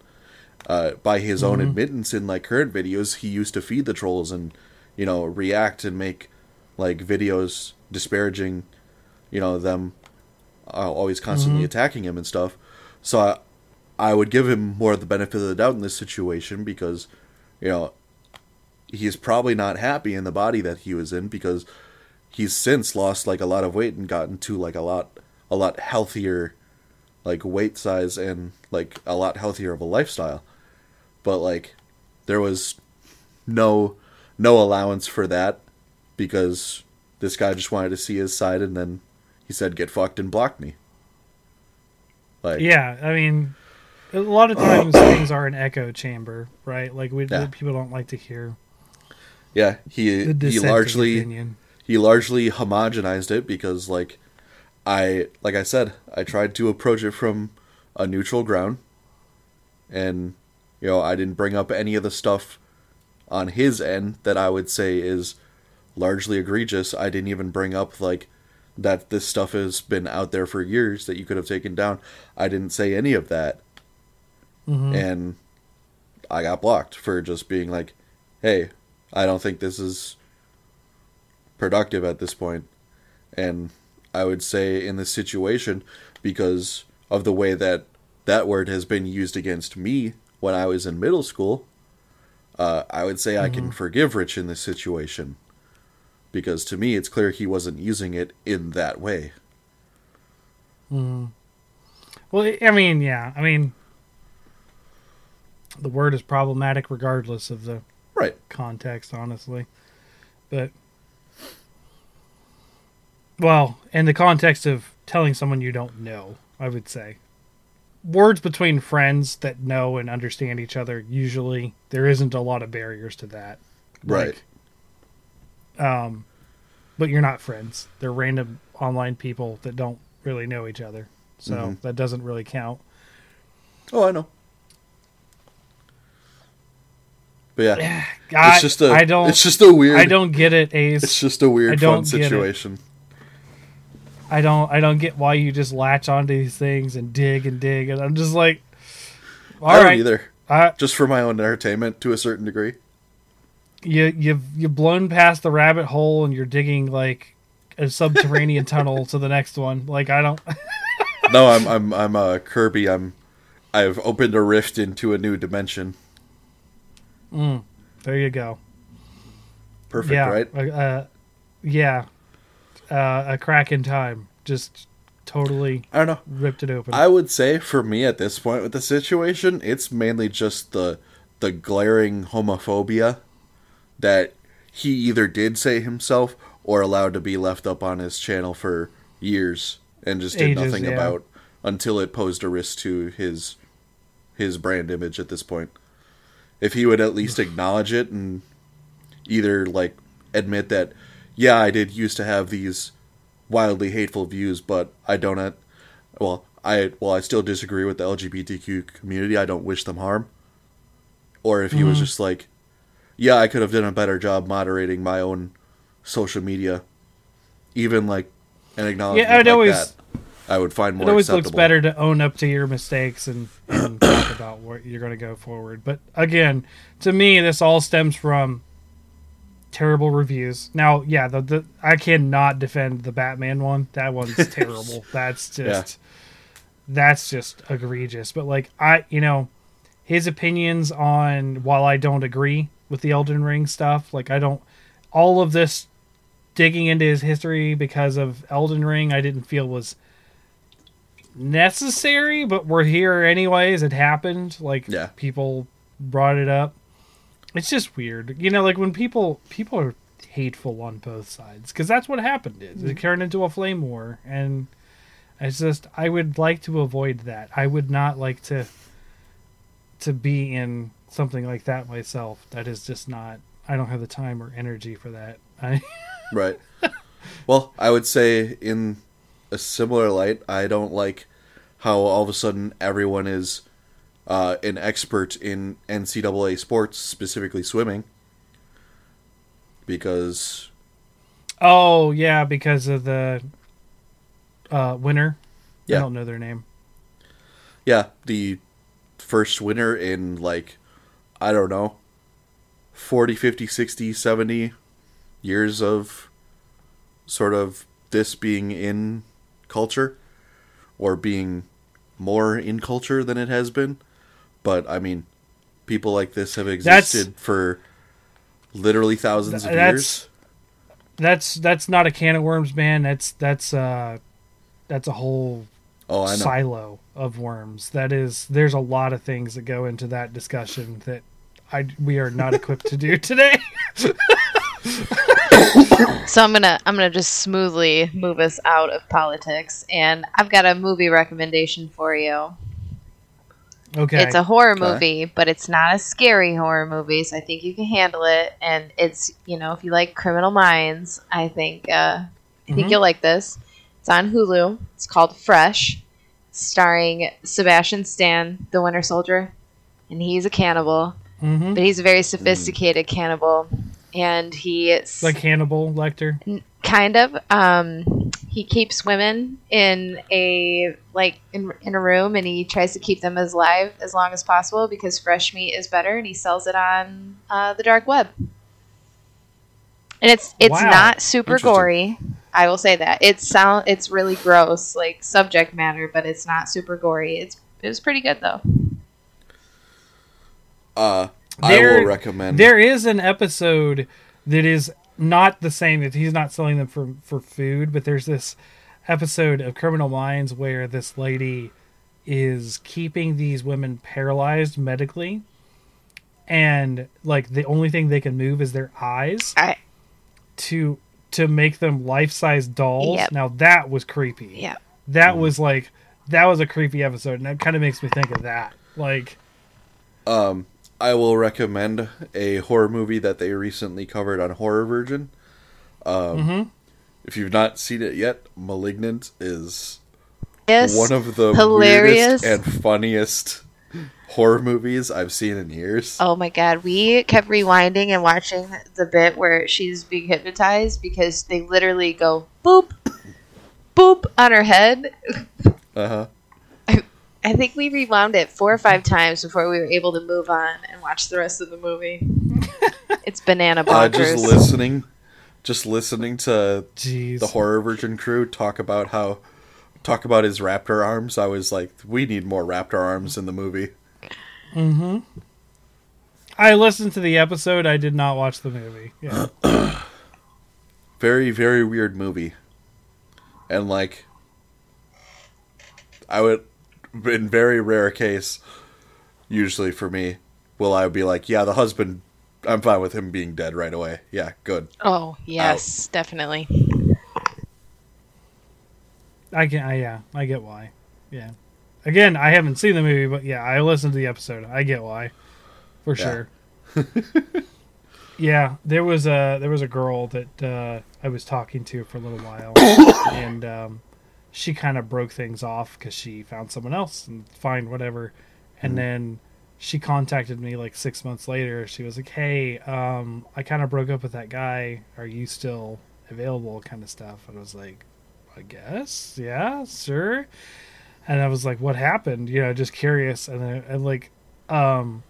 uh, by his own admittance in like current videos he used to feed the trolls and you know react and make like videos disparaging you know them uh, always constantly attacking him and stuff. So I, I would give him more of the benefit of the doubt in this situation because, you know, he's probably not happy in the body that he was in because he's since lost like a lot of weight and gotten to like a lot a lot healthier like weight size and like a lot healthier of a lifestyle. But like there was no no allowance for that because this guy just wanted to see his side and then he said get fucked and blocked me. Like Yeah, I mean, a lot of times things are an echo chamber, right? Like we Yeah. people don't like to hear yeah, he he largely opinion. He largely homogenized it because like I like I said, I tried to approach it from a neutral ground and you know, I didn't bring up any of the stuff on his end that I would say is largely egregious. I didn't even bring up like that this stuff has been out there for years that you could have taken down. I didn't say any of that. Mhm. And I got blocked for just being like, "Hey, I don't think this is productive at this point." And I would say in this situation because of the way that that word has been used against me when I was in middle school, uh, I would say I can forgive Rich in this situation because to me it's clear he wasn't using it in that way. Well, I mean, yeah, I mean, the word is problematic regardless of the Right. context, honestly. But, well, in the context of telling someone you don't know, I would say. Words between friends that know and understand each other, usually, there isn't a lot of barriers to that. Right. Like, um, but you're not friends. They're random online people that don't really know each other. So Mhm. that doesn't really count. Oh, I know. But yeah, I, it's just a I don't it's just a weird I don't get it, Ace. it's just a weird I fun don't get it. I don't I don't get why you just latch onto these things and dig and dig and I'm just like all I don't right, either. I- Just for my own entertainment to a certain degree. you you've you've blown past the rabbit hole and you're digging like a subterranean tunnel to the next one. Like I don't No, I'm I'm I'm uh, Kirby. I'm I've opened a rift into a new dimension. there you go. Perfect, yeah. right? Uh, yeah. Uh, a crack in time. Just totally I don't know. ripped it open. I would say for me at this point with the situation, it's mainly just the the glaring homophobia that he either did say himself or allowed to be left up on his channel for years and just did Ages, nothing yeah. about until it posed a risk to his his brand image at this point. If he would at least acknowledge it and either like admit that yeah, I did used to have these wildly hateful views, but I don't at, well, I well, I still disagree with the LGBTQ community. I don't wish them harm. Or if he was mm-hmm. just like, yeah, I could have done a better job moderating my own social media, even like an acknowledgement Yeah, I'd like always- that, I would find more it always acceptable. looks better to own up to your mistakes and, and talk about what you're going to go forward. But again, to me, this all stems from terrible reviews. Now, yeah, the, the I cannot defend the Batman one. That one's terrible. That's just that's just egregious. But like I, you know, his opinions on while I don't agree with the Elden Ring stuff, like I don't all of this digging into his history because of Elden Ring, I didn't feel was necessary, but we're here anyways. It happened. Like Yeah. people brought it up. It's just weird, you know. Like when people people are hateful on both sides because that's what happened. Is it mm-hmm. turned into a flame war, and it's just I would like to avoid that. I would not like to to be in something like that myself. That is just not. I don't have the time or energy for that. I Right. well, I would say in a similar light, I don't like how all of a sudden everyone is uh, an expert in NCAA sports, specifically swimming, because Oh yeah, because of the uh, winner. I don't know their name. yeah, the first winner in like I don't know 40, 50, 60, 70 years of sort of this being in culture or being more in culture than it has been. But I mean, people like this have That's- existed for literally thousands of Th- that's- years. That's that's not a can of worms, man. That's that's uh that's a whole Oh, I know. silo of worms. That is there's a lot of things that go into that discussion that I we are not equipped to do today. So I'm gonna I'm gonna just smoothly move us out of politics, and I've got a movie recommendation for you. Okay. It's a horror Okay. movie, but it's not a scary horror movie, so I think you can handle it. And it's you know if you like Criminal Minds, I think uh, I think Mhm. you'll like this. It's on Hulu. It's called Fresh, starring Sebastian Stan, the Winter Soldier, and he's a cannibal, hmm but he's a very sophisticated cannibal, and he Like Hannibal Lecter. kind of um he keeps women in a like in, in a room and he tries to keep them as live as long as possible because fresh meat is better and he sells it on uh, the dark web. And it's it's Wow. not super gory. I will say that. It's sound it's really gross like subject matter but it's not super gory. It's it was pretty good though. Uh, I There- will recommend. There is an episode that is not the same. That he's not selling them for for food, but there's this episode of Criminal Minds where this lady is keeping these women paralyzed medically, and like the only thing they can move is their eyes I, to to make them life size dolls. Yep. Now that was creepy. yeah That was like that was a creepy episode, and that kind of makes me think of that. Like, Um, I will recommend a horror movie that they recently covered on Horror Virgin. Um, Mhm. If you've not seen it yet, *Malignant* is yes one of the hilarious. weirdest and funniest horror movies I've seen in years. Oh my god, we kept rewinding and watching the bit where she's being hypnotized because they literally go boop boop on her head. Uh huh. I think we rewound it four or five times before we were able to move on and watch the rest of the movie. it's banana Uh, just listening, just listening to Jeez. the horror virgin crew talk about how talk about his raptor arms. I was like, we need more raptor arms in the movie. Hmm. I listened to the episode. I did not watch the movie. Yeah. Very very weird movie, and like, I would in very rare case, usually for me, will I be like, yeah, the husband. I'm fine with him being dead right away. Yeah, good. oh yes, definitely. I can. I, yeah, I get why. Yeah. Again, I haven't seen the movie, but yeah, I listened to the episode. I get why, for Yeah. sure. yeah, there was a there was a girl that uh, I was talking to for a little while, and um, she kind of broke things off because she found someone else and fine, whatever. And then she contacted me like six months later. She was like, "Hey, um, I kind of broke up with that guy. Are you still available?" Kind of stuff. And I was like, "I guess, yeah, sure." And I was like, "What happened?" You know, just curious. And then, and like, um,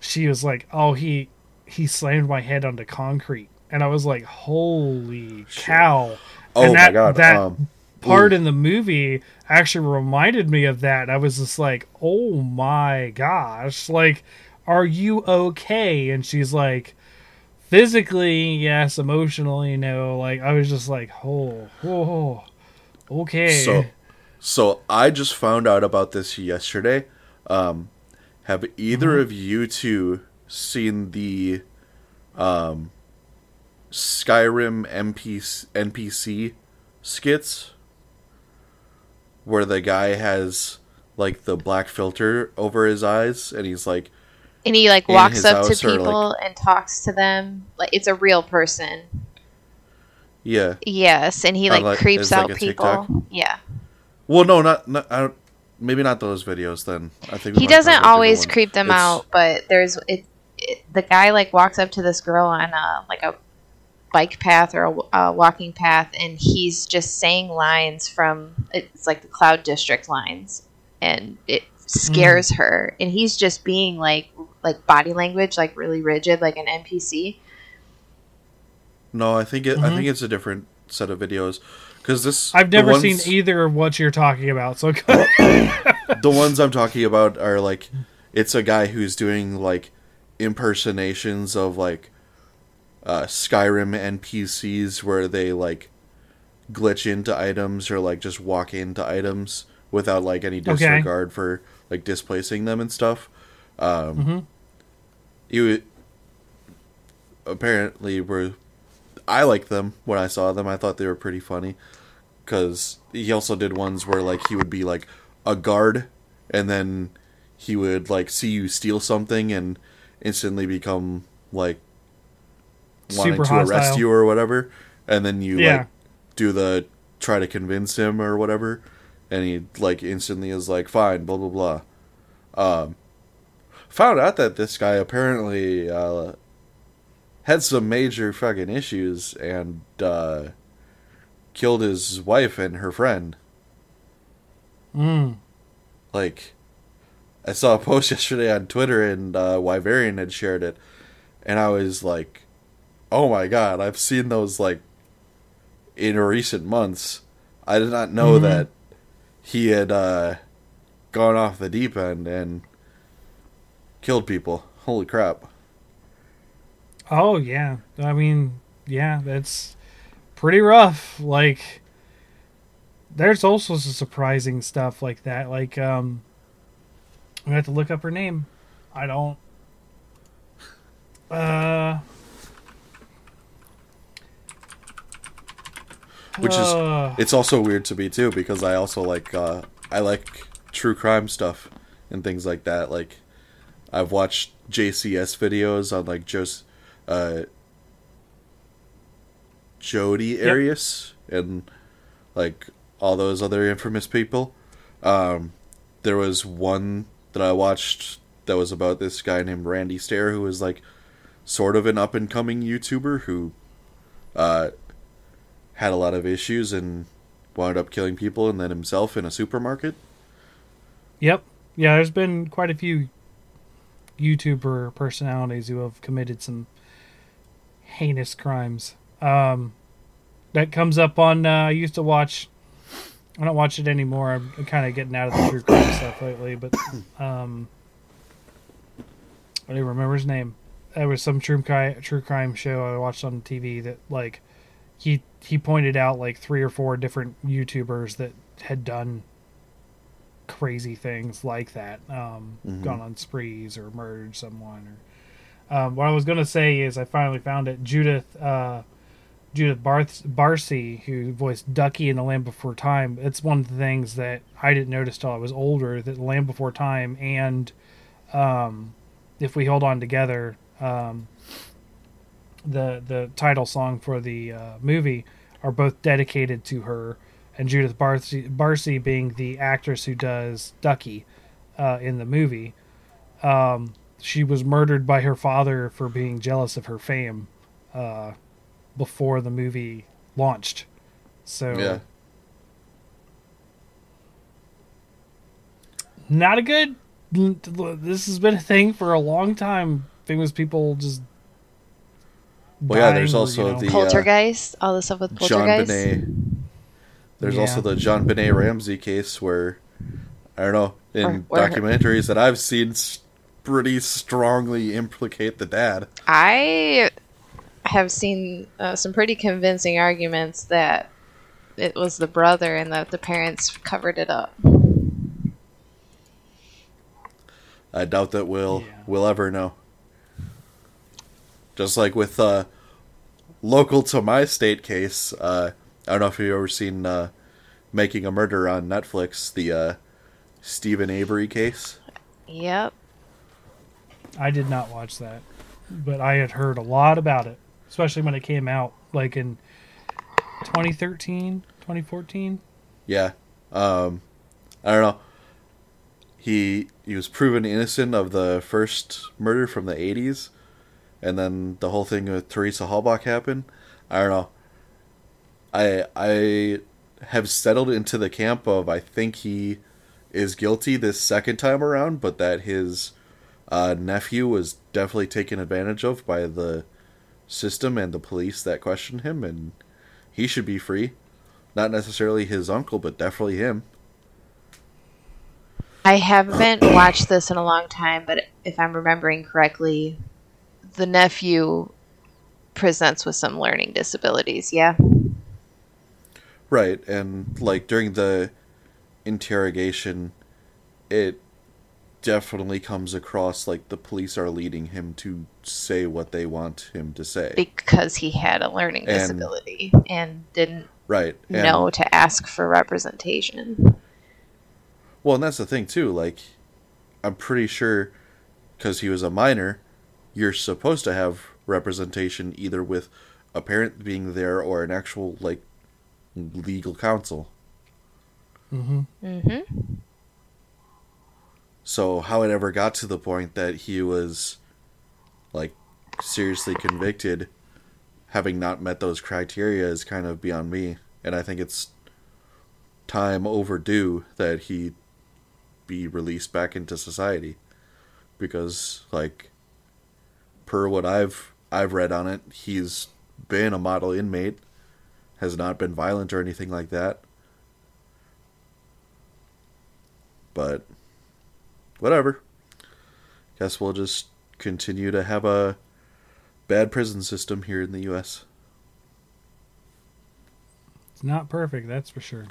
she was like, "Oh, he he slammed my head onto concrete," and I was like, "Holy cow!" Oh And my that- god. that- um, part Ooh. in the movie actually reminded me of that. I was just like, "Oh my gosh!" Like, are you okay? And she's like, physically, yes. Emotionally, no. Like, I was just like, "Oh, oh, okay." So, so I just found out about this yesterday. Um, have either Mm-hmm. of you two seen the um, Skyrim NPC, NPC skits where the guy has like the black filter over his eyes and he's like, And he like walks up to or, like- people and talks to them. Like it's a real person. yeah. Yes, and he Uh, like, like- creeps it's like out people. TikTok? Yeah. Well, no, not, not I don't, maybe not those videos. Then I think he doesn't always creep them It's- out, but there's it, it. The guy like walks up to this girl on a like a bike path or a, a walking path, and he's just saying lines from it's like the Cloud District lines, and it scares her, and he's just being like like body language, like really rigid, like an NPC. No, I think it. I Mhm. think it's a different set of videos because this. I've never ones- seen either of what you're talking about. So The ones I'm talking about are like, it's a guy who's doing like impersonations of like uh, Skyrim NPCs where they like glitch into items or like just walk into items without like any Okay. disregard for like displacing them and stuff. Um, Mhm. You apparently were. I liked them when I saw them. I thought they were pretty funny because he also did ones where like he would be like a guard and then he would like see you steal something and instantly become like wanting Super to arrest you or whatever and then you Yeah. like do the try to convince him or whatever and he like instantly is like fine blah blah blah um found out that this guy apparently uh had some major fucking issues and uh killed his wife and her friend Mm. like I saw a post yesterday on Twitter and uh Wyverian had shared it and I was like oh my god I've seen those like in recent months I did not know Mhm. that he had uh gone off the deep end and killed people holy crap Oh yeah. I mean, yeah, that's pretty rough. Like there's also some surprising stuff like that. Like um I'm have to look up her name. I don't uh Which is- It's also weird to me too because I also like uh I like true crime stuff and things like that. Like I've watched JCS videos on like Jos uh Jodi Arias and like all those other infamous people. Um there was one that I watched that was about this guy named Randy Stair who was like sort of an up and coming YouTuber who uh had a lot of issues and wound up killing people and then himself in a supermarket. Yep. Yeah, there's been quite a few YouTuber personalities who have committed some heinous crimes. Um, that comes up on. Uh, I used to watch. I don't watch it anymore. I'm kind of getting out of the true crime stuff lately, but um, I don't remember his name. There was some true crime true crime show I watched on TV that like he he pointed out like three or four different YouTubers that had done crazy things like that, um, Mhm. gone on sprees or murdered someone. Or um, what I was gonna say is I finally found it. Judith uh, Judith Barth- Barsi, who voiced Ducky in The Land Before Time. It's one of the things that I didn't notice till I was older that Land Before Time and um, If We Hold On Together, um, the the title song for the uh, movie, are both dedicated to her. And Judith Barsi, Barsi being the actress who does Ducky uh, in the movie, um, she was murdered by her father for being jealous of her fame uh, before the movie launched. So Yeah. not a good. This has been a thing for a long time. Famous people just. Well, yeah, there's also you know- the- Poltergeist, all the stuff with John Poltergeist. Benet. There's Yeah. also the JonBenét Ramsey case where I don't know in Or- or- documentaries that I've seen pretty strongly implicate the dad. I have seen uh, some pretty convincing arguments that it was the brother and that the parents covered it up. I doubt that we'll Yeah. we'll ever know. Just like with uh, local to my state case, uh, I don't know if you've ever seen uh, Making a Murder on Netflix, the uh, Steven Avery case. Yep. I did not watch that, but I had heard a lot about it, especially when it came out, like in 2013, 2014. Yeah. Um, I don't know. He he was proven innocent of the first murder from the 80s, and then the whole thing with Teresa Halbach happened. I don't know. I I have settled into the camp of I think he is guilty this second time around, but that his uh, nephew was definitely taken advantage of by the system and the police that questioned him, and he should be free. Not necessarily his uncle, but definitely him. I haven't watched this in a long time, but if I'm remembering correctly, the nephew presents with some learning disabilities. Yeah. Right, and like during the interrogation, it definitely comes across like the police are leading him to say what they want him to say. Because he had a learning And- disability and didn't right. And, know to ask for representation. Well, and that's the thing too. Like, I'm pretty sure because he was a minor, you're supposed to have representation either with a parent being there or an actual like legal counsel. Mm-hmm. Mm-hmm. So how it ever got to the point that he was like seriously convicted having not met those criteria is kind of beyond me and I think it's time overdue that he be released back into society because like per what I've I've read on it he's been a model inmate has not been violent or anything like that but whatever. Guess we'll just continue to have a bad prison system here in the U.S. It's not perfect, that's for sure.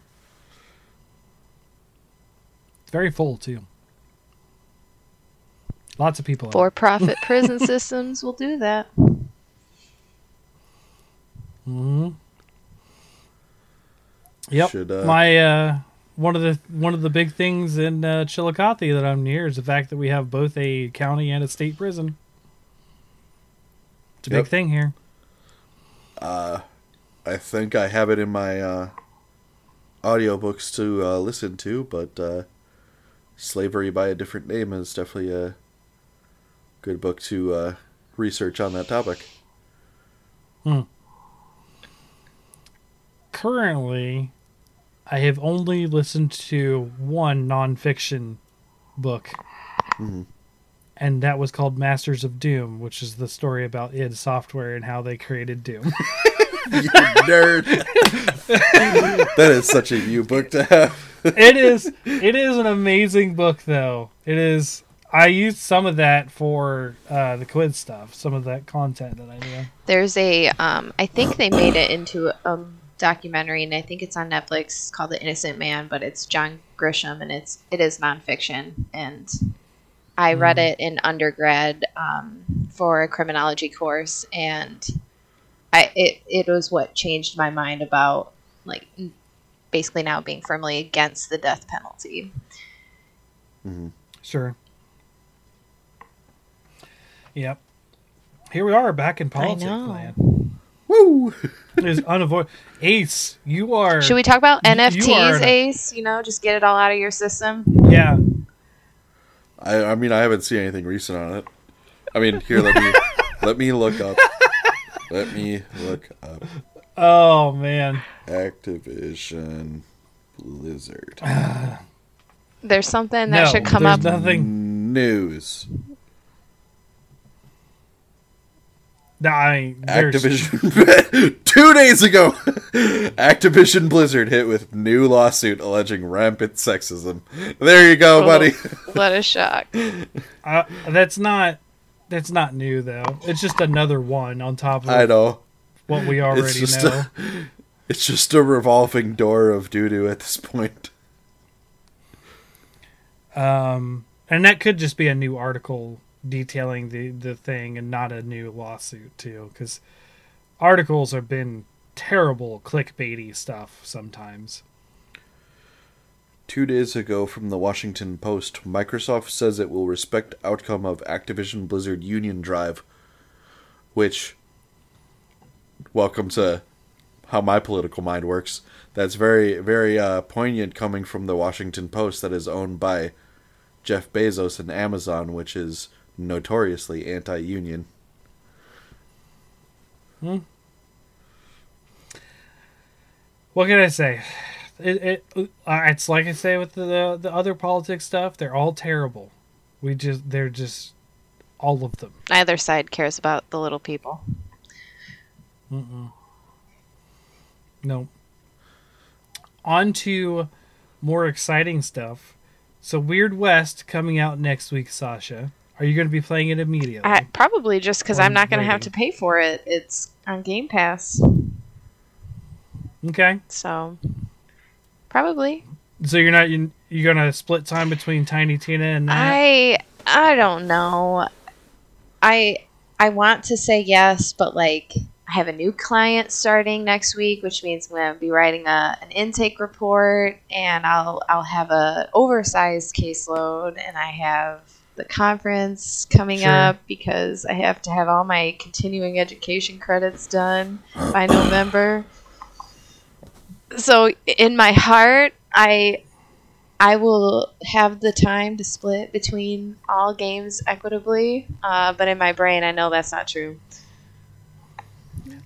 It's very full too. Lots of people. For-profit prison systems will do that. Mhm. Yep. Should, uh, My uh, one of the one of the big things in uh, Chillicothe that I'm near is the fact that we have both a county and a state prison. It's a Yep. big thing here. Uh, I think I have it in my uh, audiobooks to uh, listen to, but uh, Slavery by a Different Name is definitely a good book to uh, research on that topic. Currently, I have only listened to one nonfiction book, and that was called Masters of Doom, which is the story about id Software and how they created Doom. you nerd. that is such a you book to have. it is it is an amazing book though. It is I used some of that for uh, the quiz stuff, some of that content that I knew. There's a, um, I think they made it into a documentary, and I think it's on Netflix called The Innocent Man, but it's John Grisham, and it's it is nonfiction, and I read it in undergrad um, for a criminology course, and I it it was what changed my mind about like basically now being firmly against the death penalty. Mm-hmm. Sure. Yep. Here we are back in politics, know. man. Woo! It is unavoidable. Ace, you are. Should we talk about You- you NFTs, are- Ace? You know, just get it all out of your system. Yeah. I, I mean, I haven't seen anything recent on it. I mean, here, let me let me look up. Let me look up Oh man. Activision Blizzard There's something that no, should come there's up. nothing. news. I there's, Activision two days ago. Activision Blizzard hit with new lawsuit alleging rampant sexism. There you go, buddy. What a shock. uh, that's not. That's not new though. It's just another one on top of I know. what we already just know. a- It's just a revolving door of doo doo at this point. Um, and that could just be a new article detailing the the thing, and not a new lawsuit too, because articles have been terrible clickbaity stuff sometimes. Two days ago from the Washington Post, Microsoft says it will respect outcome of Activision Blizzard union drive, which welcome to how my political mind works. That's very very uh, poignant coming from the Washington Post that is owned by Jeff Bezos and Amazon, which is notoriously anti-union. What can I say? It, it uh, it's like I say with the the other politics stuff. They're all terrible. We just they're just all of them. Neither side cares about the little people. No. On to more exciting stuff. So Weird West coming out next week, Sasha. Are you going to be playing it immediately? I, probably just because I'm not going to have to pay for it. It's on Game Pass. okay. So, probably. So you're not you, you're going to split time between Tiny Tina and that? I I don't know. I I want to say yes, but like I have a new client starting next week, which means I'm going to be writing a, an intake report, and I'll I'll have a oversized caseload, and I have the conference coming Sure. up because I have to have all my continuing education credits done by November. So in my heart, I I will have the time to split between all games equitably, uh, but in my brain, I know that's not true.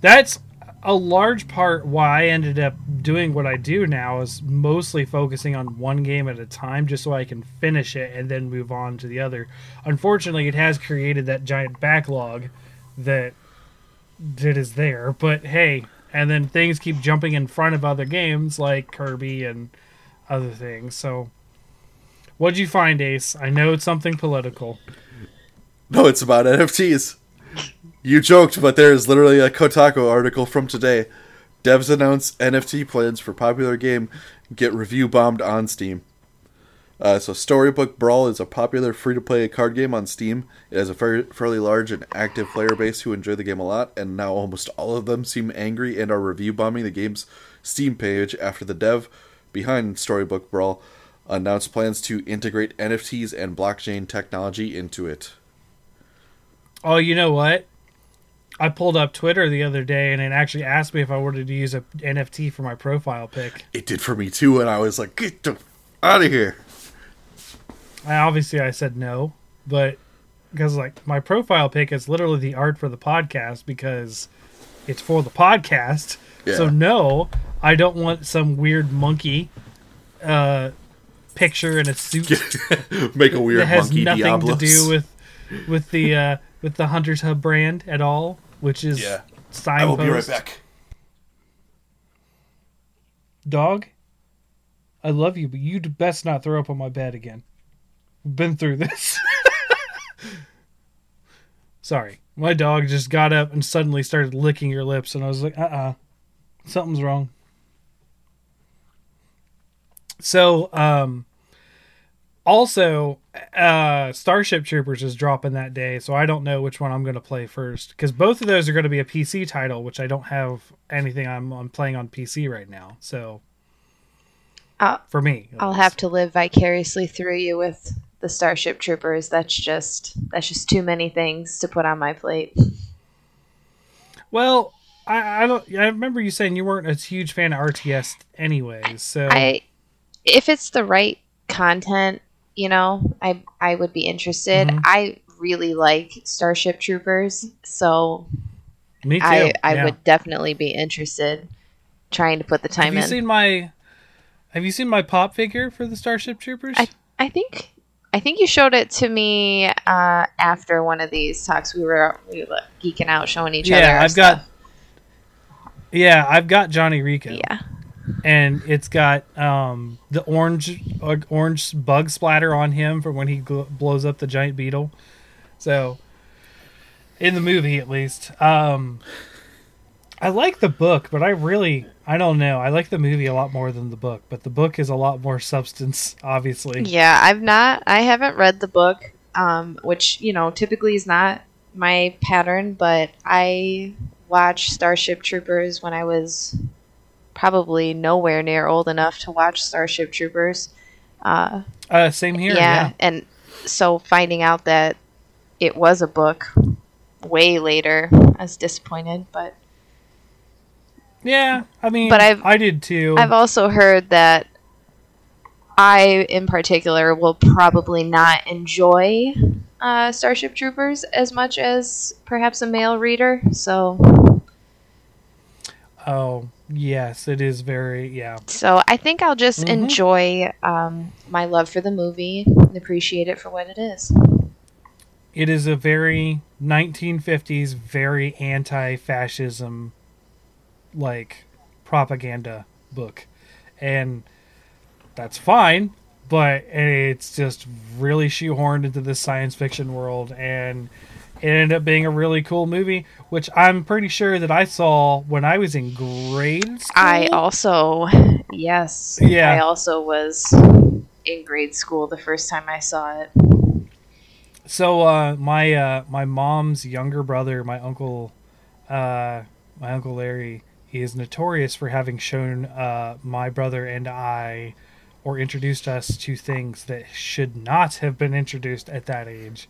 That's a large part why I ended up doing what I do now is mostly focusing on one game at a time just so I can finish it and then move on to the other. Unfortunately, it has created that giant backlog that that is there, but hey, and then things keep jumping in front of other games like Kirby and other things. So what'd you find, Ace? I know it's something political. No, it's about NFTs. You joked, but there is literally a Kotaku article from today. Devs announce NFT plans for popular game get review bombed on Steam. Uh, so, Storybook Brawl is a popular free to play card game on Steam. It has a fair, fairly large and active player base who enjoy the game a lot, and now almost all of them seem angry and are review bombing the game's Steam page after the dev behind Storybook Brawl announced plans to integrate NFTs and blockchain technology into it. Oh, you know what? I pulled up Twitter the other day and it actually asked me if I wanted to use a NFT for my profile pic. It did for me too, and I was like, "Get the out of here!" I obviously I said no, but because like my profile pic is literally the art for the podcast because it's for the podcast. Yeah. So no, I don't want some weird monkey uh, picture in a suit Make a weird monkey that has nothing Diablos. to do with with the uh, with the Hunter's Hub brand at all, which is Yeah. signpost. I will be right back. Dog, I love you, but you'd best not throw up on my bed again. We've been through this. Sorry. My dog just got up and suddenly started licking your lips, and I was like, uh uh Something's wrong. So, um, also, uh, Starship Troopers is dropping that day, so I don't know which one I'm going to play first because both of those are going to be a PC title, which I don't have anything I'm, I'm playing on PC right now. So, I'll, for me, I'll least. have to live vicariously through you with the Starship Troopers. That's just that's just too many things to put on my plate. Well, I, I don't. I remember you saying you weren't a huge fan of RTS, anyways. So I if it's the right content, you know, I I would be interested. Mhm. I really like Starship Troopers, so me too. I I yeah. would definitely be interested trying to put the time Have you in. seen my? Have you seen my pop figure for the Starship Troopers? I I think I think you showed it to me uh, after one of these talks. We were we were geeking out, showing each other. yeah, I've got. Yeah, I've got Johnny Rico. Yeah, and it's got um, the orange uh, orange bug splatter on him for when he gl- blows up the giant beetle. So, in the movie at least, um, I like the book, but I really I don't know. I like the movie a lot more than the book, but the book is a lot more substance, obviously. yeah. I've not. I haven't read the book, um, which you know typically is not my pattern. But I watched Starship Troopers when I was probably nowhere near old enough to watch Starship Troopers. Uh, Uh, same here. yeah, Yeah. and so finding out that it was a book way later, I was disappointed. But Yeah, I mean, But I've- I did too. I've also heard that I, in particular, will probably not enjoy uh, Starship Troopers as much as perhaps a male reader. So, oh, yes, it is very yeah. so I think I'll just Mhm. enjoy um, my love for the movie and appreciate it for what it is. It is a very 1950s, very anti-fascism, like propaganda book, and that's fine. But it's just really shoehorned into this science fiction world, and it ended up being a really cool movie, which I'm pretty sure that I saw when I was in grade school. I also, yes, Yeah. I also was in grade school the first time I saw it. So uh, my uh, my mom's younger brother, my uncle, uh, my uncle Larry, he is notorious for having shown uh, my brother and I, or introduced us to things that should not have been introduced at that age.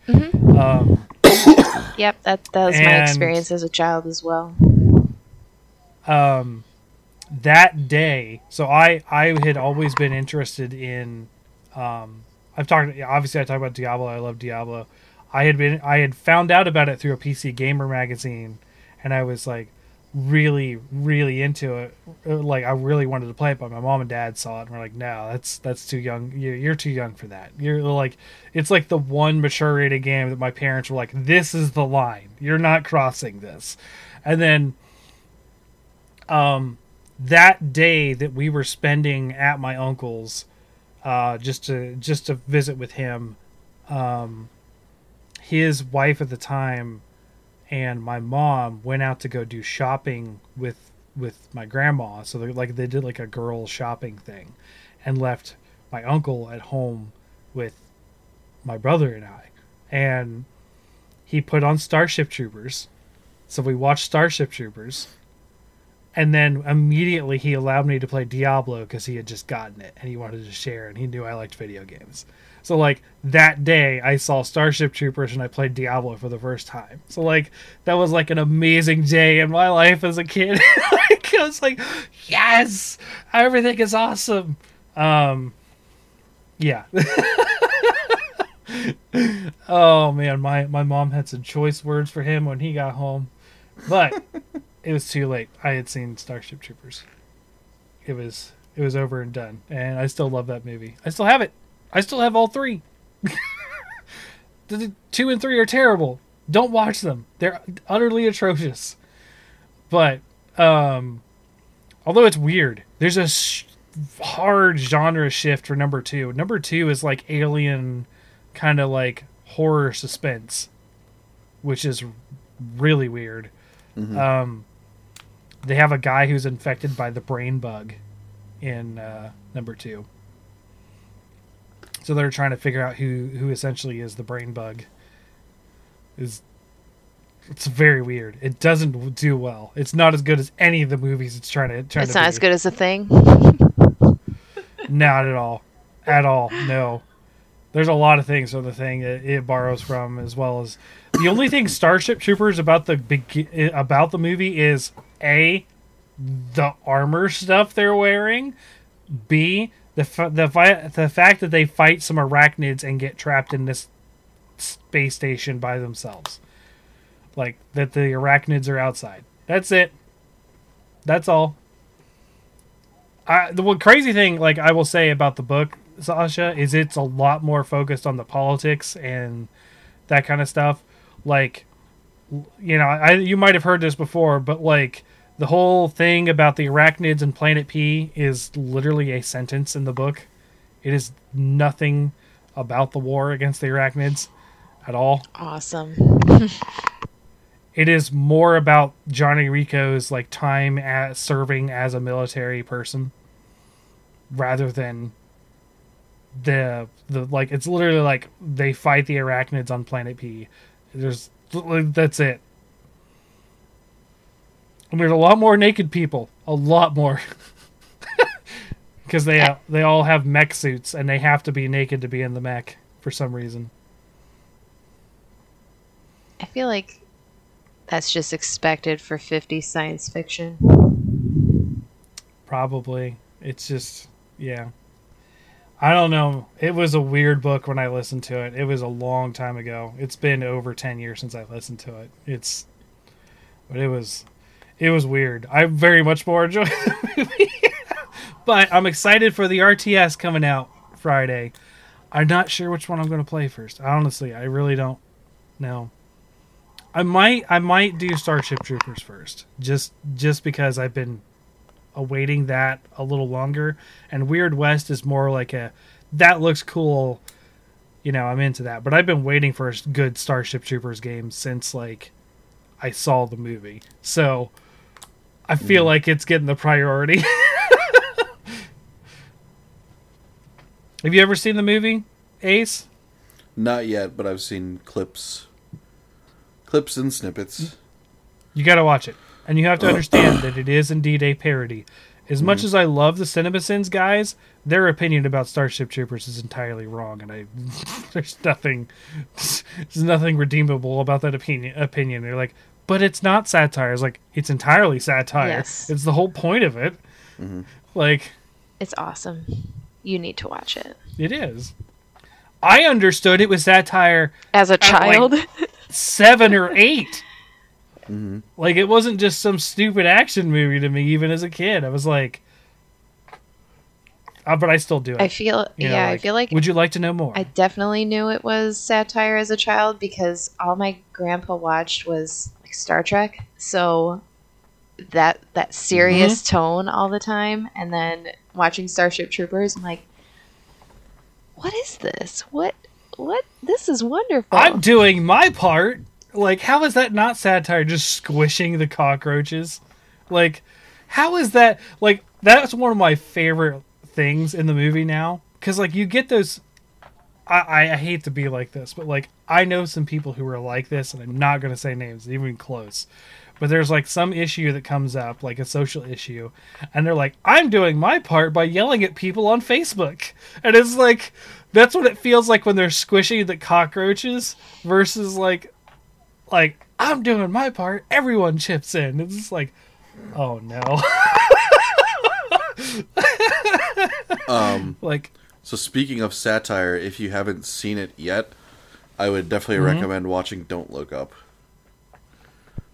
Um, Yep, that that was my experience as a child as well. um, that day, so I I had always been interested in. Um, I've talked obviously I talk about Diablo. I love Diablo. I had been I had found out about it through a PC Gamer magazine, and I was like really really into it. Uh, Like I really wanted to play it, but my mom and dad saw it and were like, "No, that's that's too young. You're, you're too young for that. You're like, it's like the one mature rated game that my parents were like, this is the line. You're not crossing this." And then um, that day that we were spending at my uncle's, uh, just to just to visit with him, um, his wife at the time and my mom went out to go do shopping with with my grandma. So they like they did like a girl shopping thing, and left my uncle at home with my brother and I, and he put on Starship Troopers. So we watched Starship Troopers and then immediately he allowed me to play Diablo because he had just gotten it and he wanted to share and he knew I liked video games. So like that day I saw Starship Troopers and I played Diablo for the first time. So like that was like an amazing day in my life as a kid. like, I was like, yes, everything is awesome. Um, yeah. oh man, my my mom had some choice words for him when he got home, but it was too late. I had seen Starship Troopers. It was it was over and done, and I still love that movie. I still have it. I still have all three. the two and three are terrible. Don't watch them. They're utterly atrocious. But um, although it's weird, there's a sh- hard genre shift for number two. Number two is like alien, kind of like horror suspense, which is really weird. Um, they have a guy who's infected by the brain bug in uh, number two. So they're trying to figure out who who essentially is the brain bug. Is it's very weird. It doesn't do well. It's not as good as any of the movies it's trying to trying It's to not be. as good as the thing. Not at all. At all. No. There's a lot of things from the thing that it borrows from, as well as the only thing Starship Troopers about the begi- about the movie is a the armor stuff they're wearing, b the the fi- the fact that they fight some arachnids and get trapped in this space station by themselves, like that the arachnids are outside. That's it. That's all. I, the one crazy thing, like I will say about the book, Sasha, is it's a lot more focused on the politics and that kind of stuff. Like, you know, I you might have heard this before, but like the whole thing about the arachnids and Planet P is literally a sentence in the book. It is nothing about the war against the arachnids at all awesome. it is more about Johnny Rico's like time at serving as a military person rather than the the like it's literally like they fight the arachnids on planet P. There's that's it. And there's a lot more naked people, a lot more. Cuz they they all have mech suits and they have to be naked to be in the mech for some reason. I feel like that's just expected for 50 science fiction. Probably. It's just, yeah. I don't know. It was a weird book when I listened to it. It was a long time ago. It's been over 10 years since I listened to it. It's, but it was, it was weird. I very much more enjoyed the movie. but I'm excited for the RTS coming out Friday. I'm not sure which one I'm going to play first. Honestly, I really don't know. I might I might do Starship Troopers first, just just because I've been awaiting that a little longer. And Weird West is more like a that looks cool. You know, I'm into that. But I've been waiting for a good Starship Troopers game since like I saw the movie. So I feel like it's getting the priority. Have you ever seen the movie Ace? Not yet, but I've seen clips, clips and snippets. You got to watch it, and you have to understand that it is indeed a parody. As Mm-hmm. much as I love the CinemaSins guys, their opinion about Starship Troopers is entirely wrong, and I there's nothing there's nothing redeemable about that opinion. Opinion. They're like, but it's not satire. It's like it's entirely satire. Yes. It's the whole point of it. Like It's awesome. You need to watch it. it is. I understood it was satire As a like- child, seven or 8 Like it wasn't just some stupid action movie to me, even as a kid. I was like, uh, but I still do it. I feel You know, yeah, I feel like Would you like to know more? I definitely knew it was satire as a child because all my grandpa watched was like Star Trek. So that that serious Mm-hmm. tone all the time and then watching Starship Troopers, I'm like what is this? What what this is wonderful. I'm doing my part. Like, how is that not satire? Just squishing the cockroaches. Like, how is that? Like, that's one of my favorite things in the movie now. Because, like, you get those. I, I, hate to be like this, but, like, I know some people who are like this, and I'm not going to say names, even close. But there's, like, some issue that comes up, like a social issue, and they're like, I'm doing my part by yelling at people on Facebook. And it's like, that's what it feels like when they're squishing the cockroaches versus, like, like I'm doing my part. Everyone chips in. It's just like, oh no. Um, like, so speaking of satire, if you haven't seen it yet, I would definitely Mm-hmm. recommend watching Don't Look Up.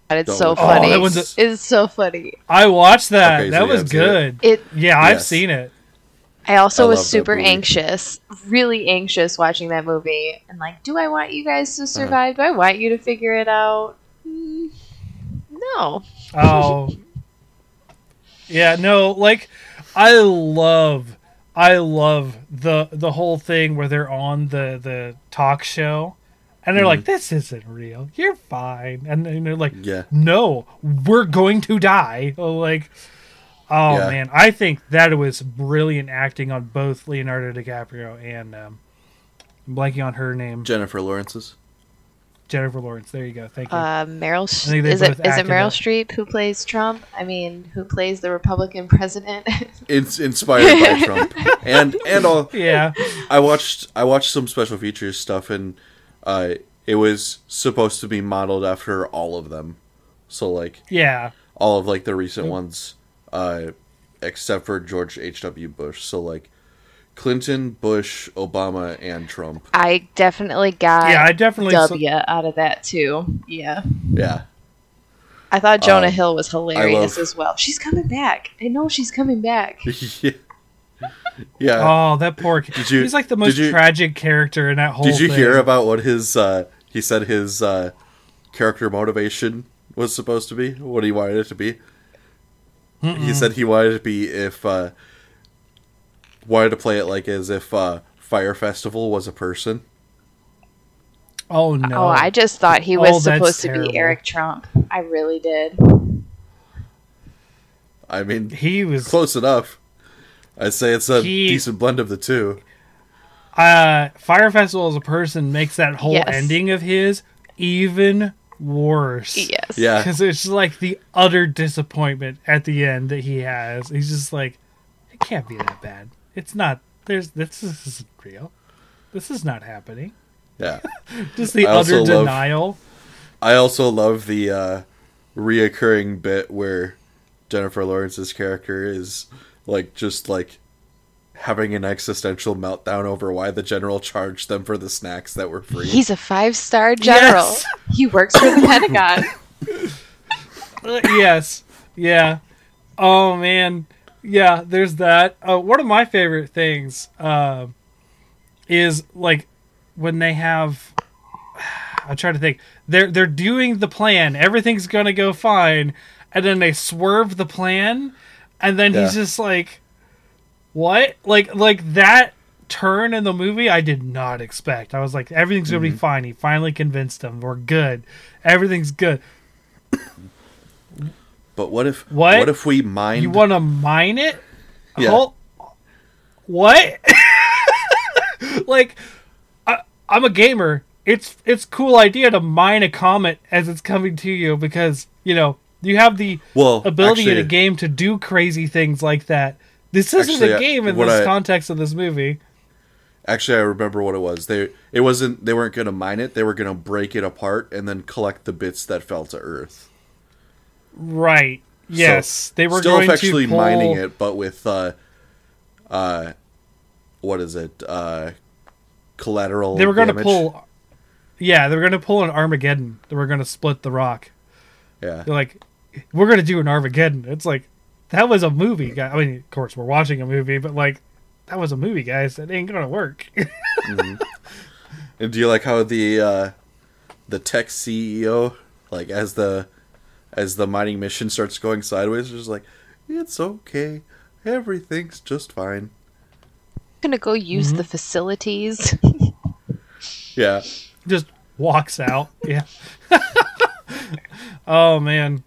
And It's Don't so funny. Oh, that a- it's so funny. I watched that. Okay, that you was haven't it? good. It. Yeah, I've Yes. seen it. I also I was super anxious, really anxious watching that movie, and like, do I want you guys Uh-huh. to survive? Do I want you to figure it out? Mm, no. Oh. yeah, no, like I love I love the the whole thing where they're on the the talk show and they're Mm-hmm. like this isn't real. You're fine. And then they're like Yeah. no, we're going to die. Like Oh Yeah. man, I think that was brilliant acting on both Leonardo DiCaprio and um I'm blanking on her name, Jennifer Lawrence's. Jennifer Lawrence. There you go. Thank you. Uh, Meryl. Sh- is it it Meryl it. Streep who plays Trump? I mean, who plays the Republican president? It's inspired by Trump. And and all yeah. I watched I watched some special features stuff and uh it was supposed to be modeled after all of them. So like Yeah. all of like the recent ones uh except for George H.W. Bush. So like Clinton, Bush, Obama and Trump. I definitely got Yeah, I definitely W out of that too. Yeah. Yeah. I thought Jonah Um, Hill was hilarious love- as well. She's coming back. I know she's coming back. yeah. Yeah. Oh, that poor kid. Did you- He's like the most you- tragic character in that whole Did you thing. hear about what his uh he said his uh character motivation was supposed to be? What he wanted it to be? He said he wanted it to be if uh wanted to play it like as if uh Fyre Festival was a person. Oh no. Oh, I just thought he Oh, was that's supposed to terrible. be Eric Trump. I really did. I mean he was close enough. I'd say it's a He- decent blend of the two. uh Fyre Festival as a person makes that whole Yes. ending of his even worse. Yes. Yeah. Because it's like the utter disappointment at the end that he has. He's just like, it can't be that bad. It's not. There's this, this isn't real. This is not happening. Yeah. Just the I also utter love- denial. I also love the uh reoccurring bit where Jennifer Lawrence's character is like just like having an existential meltdown over why the general charged them for the snacks that were free. He's a five star general. Yes. He works for the Pentagon. Uh, yes. Yeah. Oh man. Yeah. There's that. Uh, one of my favorite things uh, is like when they have. I'm trying to think. They're they're doing the plan. Everything's gonna go fine, and then they swerve the plan, and then he's just like, "What?" Like like that turn in the movie. I did not expect. I was like, "Everything's gonna be fine." He finally convinced them. We're good. Everything's good. But what if What? what if we mine? You want to mine it? Yeah. What? like, I, I'm a gamer. It's it's cool idea to mine a comet as it's coming to you because you know you have the well ability in a game to do crazy things like that. This isn't Actually, a game in this I- context of this movie. Actually I remember what it was. They it wasn't they weren't gonna mine it, they were gonna break it apart and then collect the bits that fell to Earth. Right. Yes, they were Still going effectively to pull, mining it, but with uh uh what is it? Uh collateral They were going to pull. Yeah, they were going to pull an Armageddon. They were going to split the rock. Yeah. They're like, we're gonna do an Armageddon. It's like that was a movie, guy. I mean, of course, we're watching a movie, but like that was a movie, guys. That ain't gonna work. And do you like how the uh, the tech CEO, like as the as the mining mission starts going sideways, is just like, it's okay, everything's just fine. I'm gonna go use Mm-hmm. the facilities. Yeah, Just walks out. Yeah. oh man,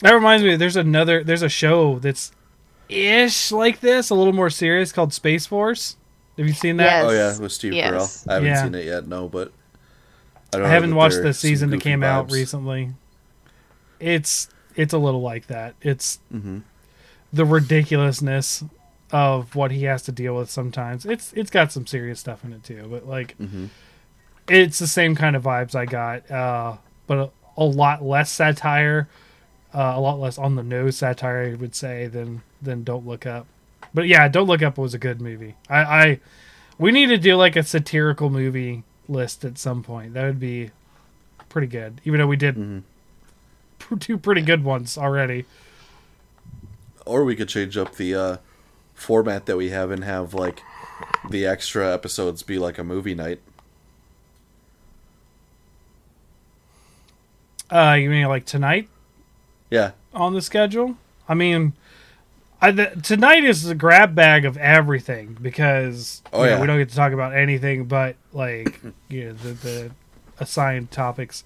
that reminds me. There's another. There's a show that's ish like this, a little more serious, called Space Force. Have you seen that? Yes. oh yeah, with Steve Yes. Carell. I haven't Yeah. seen it yet, no, but I, don't I haven't that watched the season that goofy came out recently. It's it's a little like that. It's Mhm. the ridiculousness of what he has to deal with sometimes. It's it's got some serious stuff in it too, but like Mhm. it's the same kind of vibes I got, uh, but a, a lot less satire, uh, a lot less on the nose satire, I would say, than than Don't Look Up. But yeah, Don't Look Up was a good movie. I, I we need to do like a satirical movie list at some point. That would be pretty good. Even though we did Mhm. two pretty good ones already. Or we could change up the uh, format that we have and have like the extra episodes be like a movie night. Uh, you mean like tonight Yeah. on the schedule? I mean, I, the, tonight is a grab bag of everything because Oh, you know, yeah. we don't get to talk about anything but like you know, the, the assigned topics.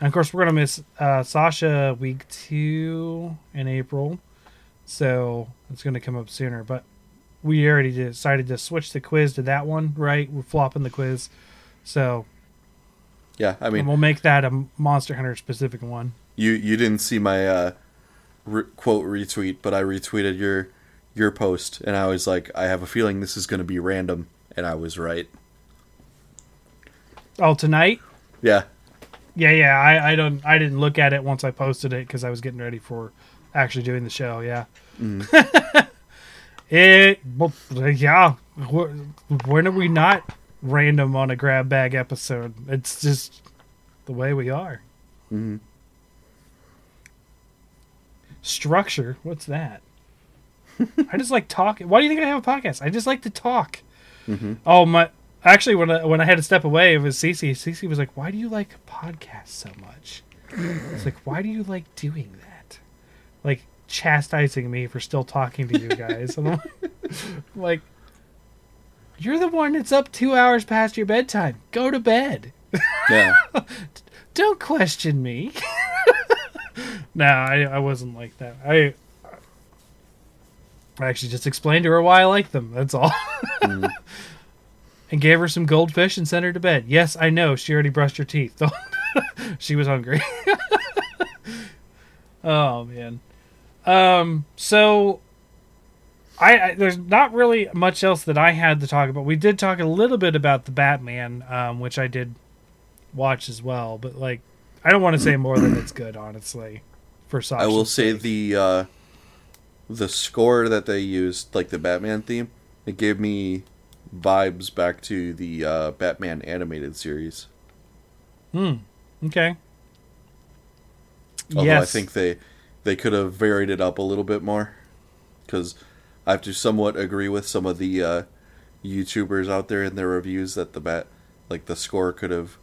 And of course, we're gonna miss uh, Sasha week two in April, so it's gonna come up sooner. But we already decided to switch the quiz to that one, right? We're flopping the quiz, so Yeah. I and mean, we'll make that a Monster Hunter specific one. you you didn't see my uh, re- quote retweet, but I retweeted your your post, and I was like, I have a feeling this is going to be random, and I was right. Oh, tonight. Yeah. Yeah, yeah. I, I don't. I didn't look at it once I posted it because I was getting ready for actually doing the show. Yeah. it. Well, yeah. When are we not random on a grab bag episode? It's just the way we are. Mhm. Structure. What's that? I just like talking. Why do you think I have a podcast? I just like to talk. Mhm. Oh my! Actually, when I, when I had to step away, it was Cece. Cece was like, "Why do you like podcasts so much?" It's like, "Why do you like doing that?" Like chastising me for still talking to you guys. and I'm like, "You're the one that's up two hours past your bedtime. Go to bed. Yeah. Don't question me." no, I I wasn't like that. I I actually just explained to her why I like them. That's all. Mm. And gave her some goldfish and sent her to bed. Yes, I know. She already brushed her teeth. she was hungry. oh man. Um. So, I, I there's not really much else that I had to talk about. We did talk a little bit about the Batman, um, which I did watch as well. But like, I don't want to say more than it's good, honestly. For Sasha's I will say the uh, the score that they used, like the Batman theme, it gave me vibes back to the uh, Batman animated series. Hmm. Okay. Although yes. I think they they could have varied it up a little bit more, because I have to somewhat agree with some of the uh, YouTubers out there in their reviews that the bat like the score could have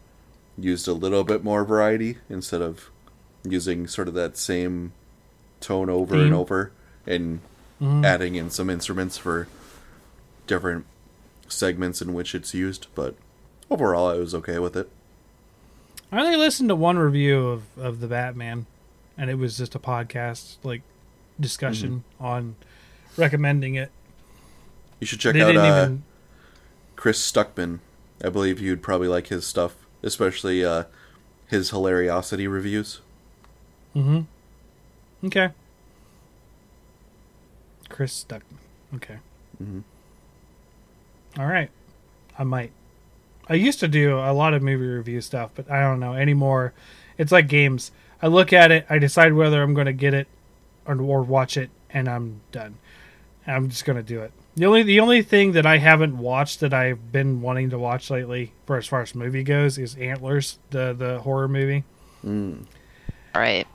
used a little bit more variety instead of using sort of that same tone over Theme. and over and Mhm. adding in some instruments for different segments in which it's used. But overall, I was okay with it. I only listened to one review of, of the Batman, and it was just a podcast like discussion Mm-hmm. on recommending it. You should check they out uh, even. Chris Stuckman. I believe you'd probably like his stuff, especially uh, his Hilariocity reviews. Mm-hmm. Okay. Chris Stuckman. Okay. Mhm. All right. I might. I used to do a lot of movie review stuff, but I don't know anymore. It's like games. I look at it, I decide whether I'm going to get it or, or watch it, and I'm done. I'm just going to do it. The only the only thing that I haven't watched that I've been wanting to watch lately, for as far as movie goes, is Antlers, the the horror movie. Mm. Right.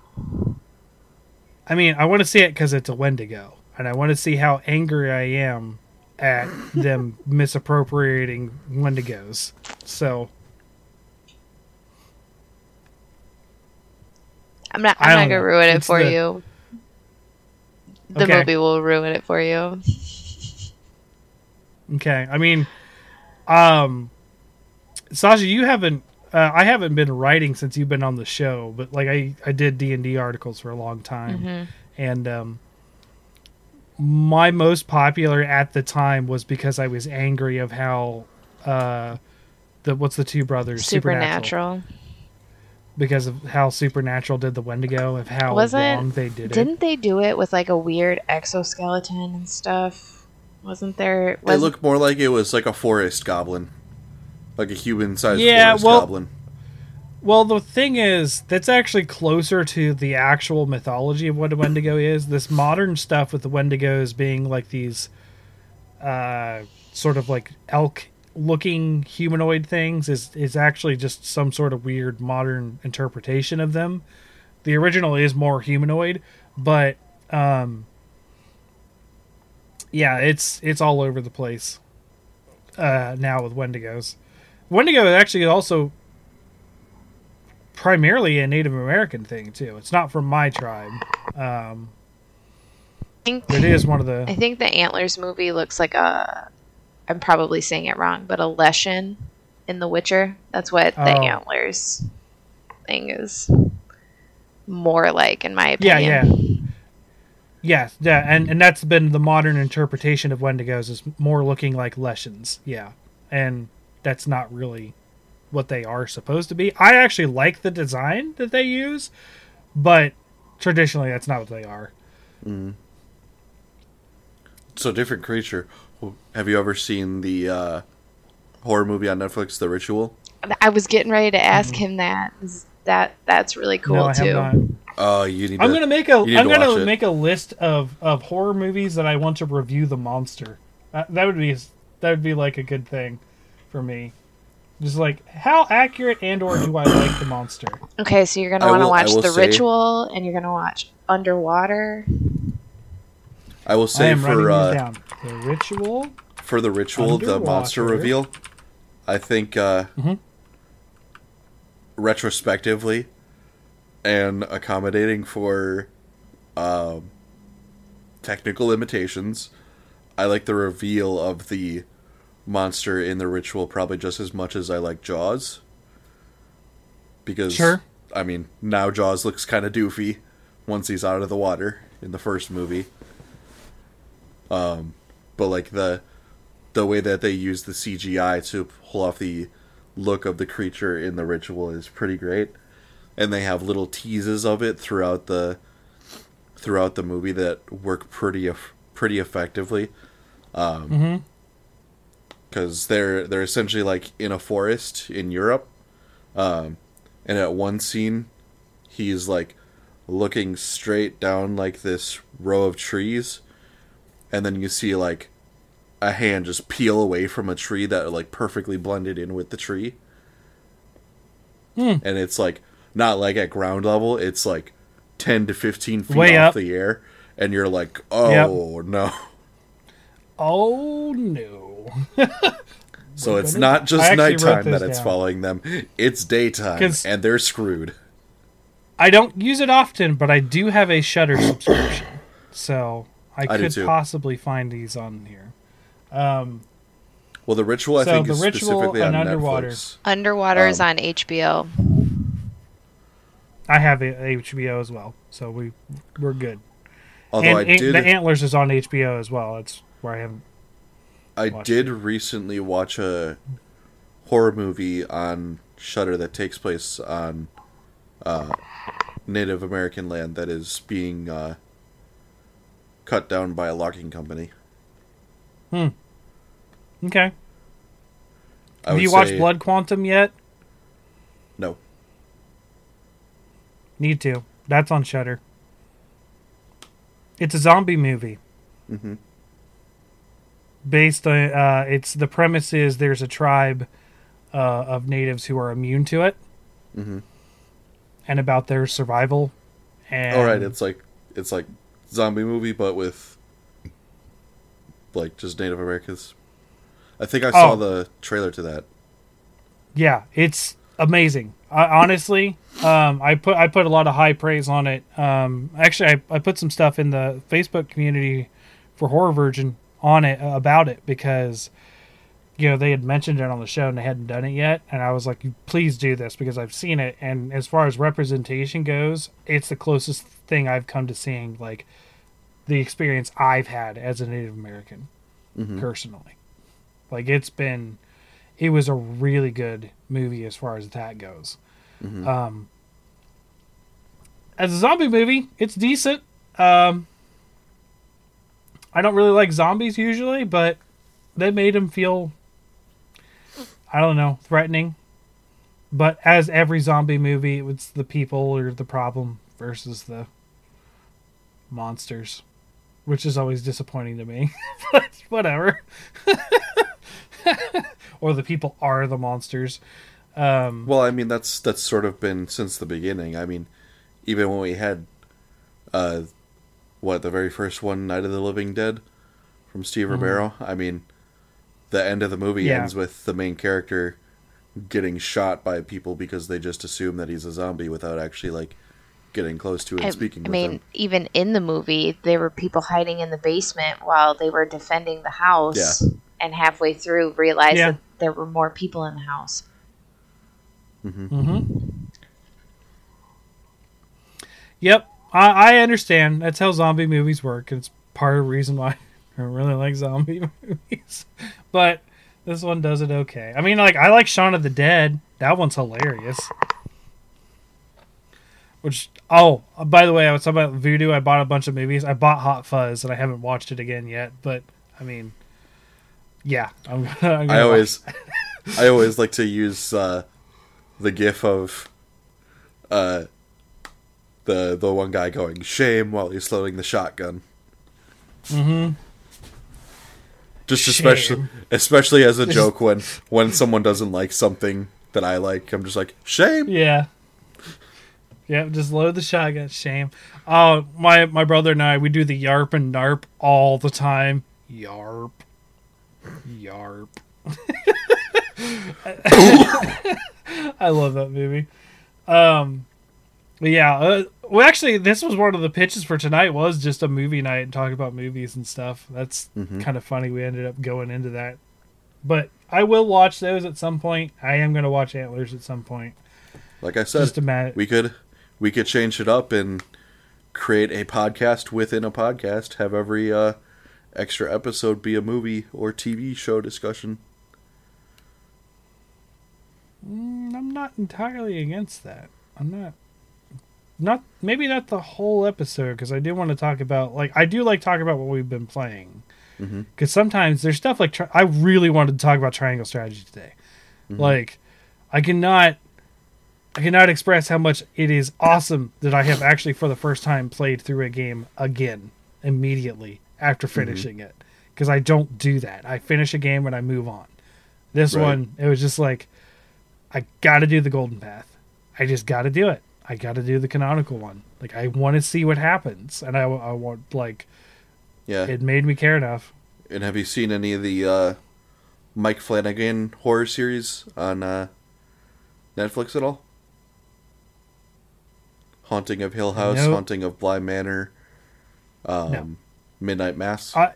I mean, I want to see it because it's a Wendigo, and I want to see how angry I am at them misappropriating Wendigos. So I'm not. I'm not gonna know. ruin it It's for the- you. The Okay. movie will ruin it for you. okay, I mean, um, Sasha, you haven't. Uh, I haven't been writing since you've been on the show, but like I, I did D and D articles for a long time, Mhm. and um, my most popular at the time was because I was angry of how uh, the what's the two brothers Supernatural. because of how Supernatural did the Wendigo, of how Wasn't- wrong they did it. Didn't they do it with like a weird exoskeleton and stuff? Wasn't there? It Was, looked more like it was like a forest goblin, like a human-sized Yeah, forest well- goblin. Well, the thing is, that's actually closer to the actual mythology of what a Wendigo is. This modern stuff with the Wendigos being like these, uh, sort of like elk-looking humanoid things is is actually just some sort of weird modern interpretation of them. The original is more humanoid, but um, yeah, it's it's all over the place uh, now with Wendigos. Wendigo actually also primarily a Native American thing too. It's not from my tribe. Um, I think it is one of the. I think the Antlers movie looks like a. I'm probably saying it wrong, but a Leshen in The Witcher. That's what the Oh. Antlers thing is more like, in my opinion. yeah. Yeah, Yes, yeah, and, and that's been the modern interpretation of Wendigos is more looking like Leshens. Yeah. And that's not really what they are supposed to be. I actually like the design that they use, but traditionally that's not what they are. So different creature. Have you ever seen the uh, horror movie on Netflix, The Ritual? I was getting ready to ask him that. Is That that's really cool Mm-hmm. no, I too. have not. Oh, you need. I'm to, gonna make a you need I'm to gonna it. make a list of, of horror movies that I want to review the monster. That, that would be that would be like a good thing for me. Just like how accurate and or do I like the monster? Okay, so you're gonna want to watch The say- Ritual, and you're gonna watch Underwater. I will I say am for uh, down. The ritual. for the ritual, the monster reveal. I think uh, Mhm. retrospectively and accommodating for um, technical limitations, I like the reveal of the monster in the ritual probably just as much as I like Jaws. Because Sure. I mean, now Jaws looks kind of doofy once he's out of the water in the first movie. Um, but like the the way that they use the CGI to pull off the look of the creature in the ritual is pretty great, and they have little teases of it throughout the throughout the movie that work pretty pretty effectively. Um, Mm-hmm. Because they're they're essentially like in a forest in Europe, um, and at one scene, he's like looking straight down like this row of trees, and then you see like a hand just peel away from a tree that like perfectly blended in with the tree, Hmm. and it's like not like at ground level; it's like ten to fifteen feet Way off up. the air, and you're like, oh no. Oh no. So it's goodness. not just nighttime that it's down. following them; it's daytime, and they're screwed. I don't use it often, but I do have a Shudder subscription, so I I could possibly find these on here. Um, Well, the ritual I So think The is Ritual specifically on and Underwater. Netflix. Underwater is Um, on HBO. I have a HBO as well, so we we're good. Although and I did, the Antlers is on HBO as well. That's where I haven't. I did recently watch a horror movie on Shudder that takes place on uh, Native American land that is being uh, cut down by a logging company. Hmm. Okay. I Have you watched Blood Quantum yet? No. Need to. That's on Shudder. It's a zombie movie. hmm Based on uh, it's the premise is there's a tribe uh, of natives who are immune to it, hmm and about their survival. And All right, it's like it's like zombie movie, but with like just Native Americans. I think I saw Oh. the trailer to that. yeah, it's amazing. I, honestly, um, I put I put a lot of high praise on it. Um, actually, I, I put some stuff in the Facebook community for Horror Virgin on it uh, about it because you know they had mentioned it on the show and they hadn't done it yet, and I was like, please do this because I've seen it, and as far as representation goes, it's the closest thing I've come to seeing like the experience I've had as a Native American Mhm. personally. Like it's been, it was a really good movie as far as that goes. Mhm. Um, as a zombie movie, it's decent. Um, I don't really like zombies usually, but they made him feel, I don't know, threatening. But as every zombie movie, it's the people or the problem versus the monsters, which is always disappointing to me. but whatever. or the people are the monsters. Um, Well, I mean that's that's sort of been since the beginning. I mean, even when we had, uh, what the very first one, Night of the Living Dead, from Steve Romero. I mean, the end of the movie Yeah. ends with the main character getting shot by people because they just assume that he's a zombie without actually like getting close to it and I, speaking I with mean, him. even in the movie, there were people hiding in the basement while they were defending the house, Yeah. and halfway through realized Yeah. that there were more people in the house. Mm-hmm. Yep, I, I understand. That's how zombie movies work. It's part of the reason why I really like zombie movies. But this one does it okay. I mean, like I like Shaun of the Dead. That one's hilarious. Which oh, by the way, I was talking about Vudu. I bought a bunch of movies. I bought Hot Fuzz, and I haven't watched it again yet. But I mean, yeah, I'm gonna. I'm gonna I always, I always like to use uh, the gif of uh, the the one guy going shame while he's loading the shotgun. Mm-hmm. Just Shame. especially especially as a joke when when someone doesn't like something that I like, I'm just like shame. Yeah. Yeah, just load the shotgun. Shame. Oh, my my brother and I, we do the yarp and narp all the time. Yarp. Yarp. I love that movie. Um, but yeah. Well, actually, this was one of the pitches for tonight. Was just a movie night and talk about movies and stuff. That's Mhm. kind of funny. We ended up going into that, but I will watch those at some point. I am going to watch Antlers at some point. Like I said, Just a minute. we could we could change it up and create a podcast within a podcast. Have every uh, extra episode be a movie or TV show discussion. Mm, I'm not entirely against that. I'm not. Not maybe not the whole episode because I do want to talk about like I do like talking about what we've been playing mm-hmm. because sometimes there's stuff like tri- I really wanted to talk about triangle strategy today. Mm-hmm. Like I cannot I cannot express how much it is awesome that I have actually for the first time played through a game again immediately after mm-hmm. finishing it because I don't do that. I finish a game and I move on. This Right. one it was just like I got to do the golden path. I just got to do it. I got to do the canonical one. Like I want to see what happens and I, I want like Yeah. it made me care enough. And have you seen any of the uh, Mike Flanagan horror series on uh, Netflix at all? Haunting of Hill House, No. Haunting of Bly Manor, um, No. Midnight Mass. I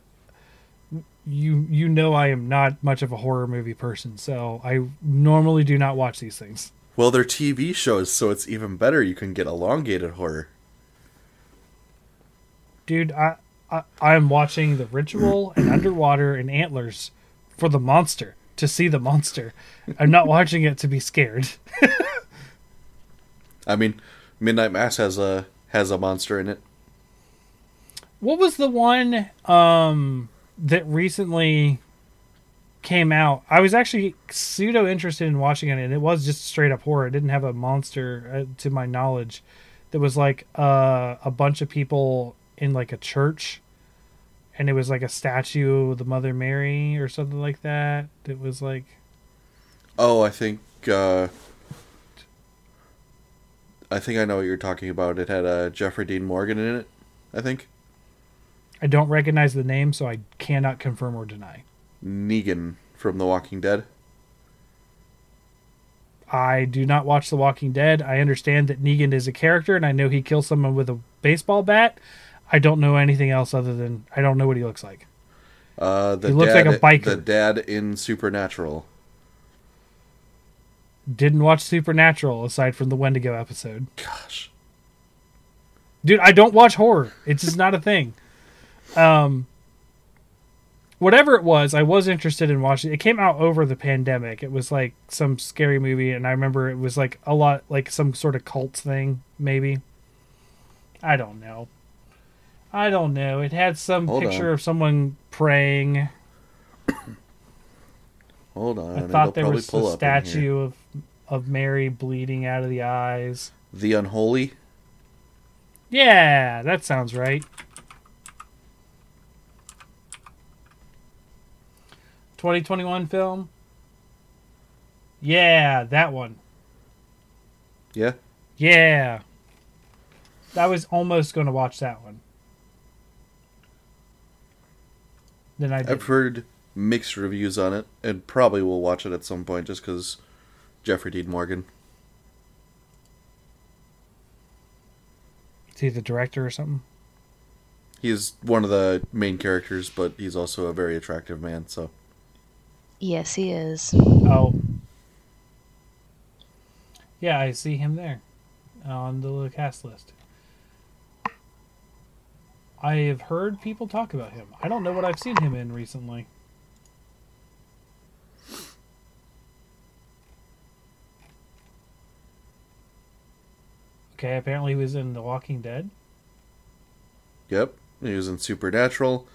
you you know I am not much of a horror movie person, so I normally do not watch these things. Well, they're TV shows, so it's even better. You can get elongated horror. Dude, I, I I'm watching The Ritual and Underwater and Antlers for the monster to see the monster. I'm not watching it to be scared. I mean, Midnight Mass has a has a monster in it. What was the one um that recently came out? I was actually pseudo interested in watching it, and it was just straight up horror. It didn't have a monster, uh, to my knowledge. That was like uh, a bunch of people in like a church, and it was like a statue of the Mother Mary or something like that. It was like Oh, I think uh, I think I know what you're talking about. It had uh, Jeffrey Dean Morgan in it. I think I don't recognize the name, so I cannot confirm or deny. Negan from The Walking Dead. I do not watch The Walking Dead. I understand that Negan is a character, and I know he kills someone with a baseball bat. I don't know anything else other than I don't know what he looks like. Uh, the He looks dad, like a biker. The dad in Supernatural. Didn't watch Supernatural aside from the Wendigo episode. Gosh, Dude, I don't watch horror. It's just not a thing. Um, whatever it was, I was interested in watching. It came out over the pandemic. It was like some scary movie, and I remember it was like a lot like some sort of cult thing, maybe. I don't know. I don't know. It had some Hold picture on. of someone praying. hold on. I thought there was a up in here. statue of of Mary bleeding out of the eyes. The Unholy. Yeah, that sounds right. 2021 film. Yeah, that one. Yeah. Yeah. I was almost going to watch that one. Then I. I've heard mixed reviews on it, and probably will watch it at some point just because Jeffrey Dean Morgan. Is he the director or something? He's one of the main characters, but he's also a very attractive man. So Yes, he is. Oh. Yeah, I see him there on the cast list. I have heard people talk about him. I don't know what I've seen him in recently. Okay, apparently he was in The Walking Dead. yep, he was in Supernatural.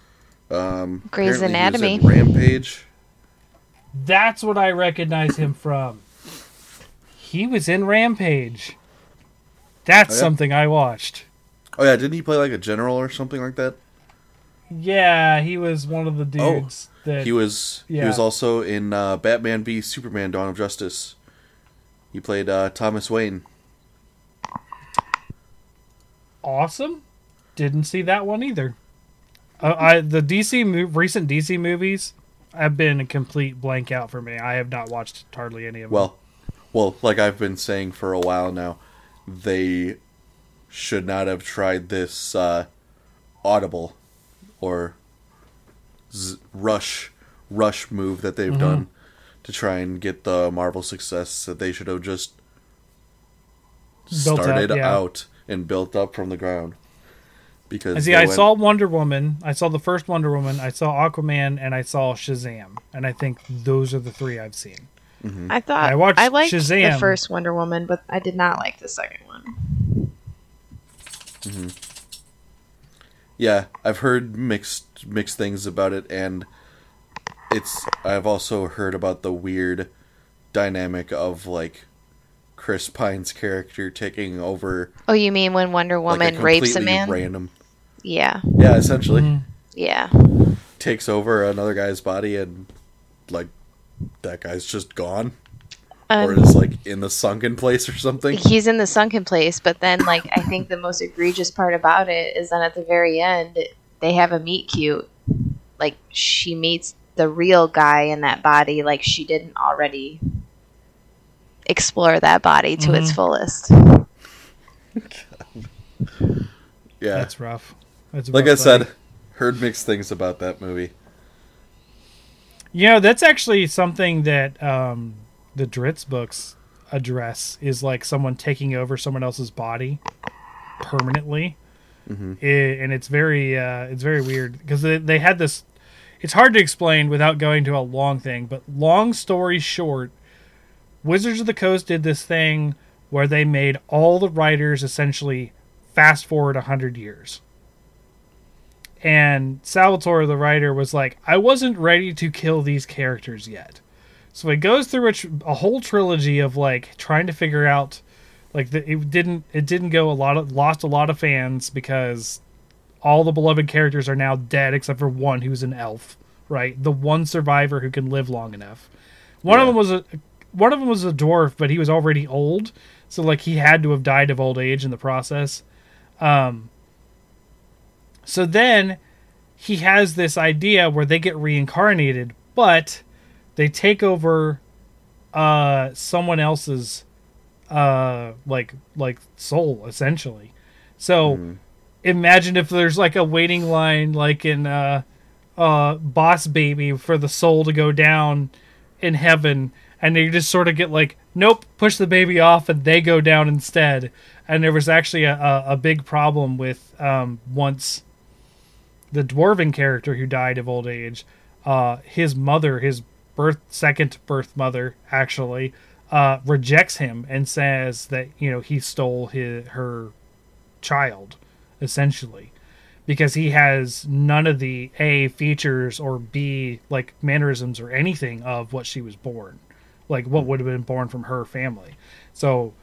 Um, Grey's apparently he was Anatomy. in Rampage. That's what I recognize him from. He was in Rampage. That's Oh, yeah? something I watched. Oh yeah, didn't he play like a general or something like that? Yeah, he was one of the dudes that Oh, He was Yeah. he was also in uh, Batman v Superman: Dawn of Justice. He played uh, Thomas Wayne. awesome. Didn't see that one either. Uh, I the DC mov- recent DC movies have been a complete blank out for me. I have not watched hardly any of them. Well, well, like I've been saying for a while now, they should not have tried this uh, Audible or z- Rush Rush move that they've done to try and get the Marvel success. That they should have just Built up, started yeah. out and built up from the ground. Because I see. I went- saw Wonder Woman. I saw the first Wonder Woman. I saw Aquaman, and I saw Shazam. And I think those are the three I've seen. I thought I watched I liked Shazam. the first Wonder Woman, but I did not like the second one. Mm-hmm. Yeah, I've heard mixed mixed things about it, and it's. I've also heard about the weird dynamic of like Chris Pine's character taking over Oh, you mean when Wonder like Woman a rapes a man? random. Yeah, Yeah, essentially Mhm. yeah. takes over another guy's body, and like that guy's just gone, or Um, is like in the sunken place or something. he's in the sunken place, but then like I think the most egregious part about it is that at the very end they have a meet cute. Like she meets the real guy in that body, like she didn't already explore that body to its Mhm. fullest. Yeah, That's rough. That's like I rough said, heard mixed things about that movie. You know, that's actually something that um, the Drizzt books address is like someone taking over someone else's body permanently. Mhm. I- and it's very uh, it's very weird because they, they had this it's hard to explain without going to a long thing but long story short wizards of the coast did this thing where they made all the writers essentially fast forward 100 years and salvatore the writer was like i wasn't ready to kill these characters yet. So it goes through a, tr- a whole trilogy of like trying to figure out like the, it didn't it didn't go a lot of lost a lot of fans because all the beloved characters are now dead except for one who's an elf right? The one survivor who can live long enough. One of them was a one of them was a dwarf but he was already old so like he had to have died of old age in the process. Um so then he has this idea where they get reincarnated but they take over uh someone else's uh like like soul essentially so Mhm. imagine if there's like a waiting line like in uh uh boss baby for the soul to go down in heaven and they just sort of get like nope push the baby off and they go down instead and there was actually a, a, a big problem with um once the dwarven character who died of old age uh his mother his birth second birth mother actually uh rejects him and says that you know he stole his her child essentially because he has none of the a features or b like mannerisms or anything of what she was born like what would have been born from her family. So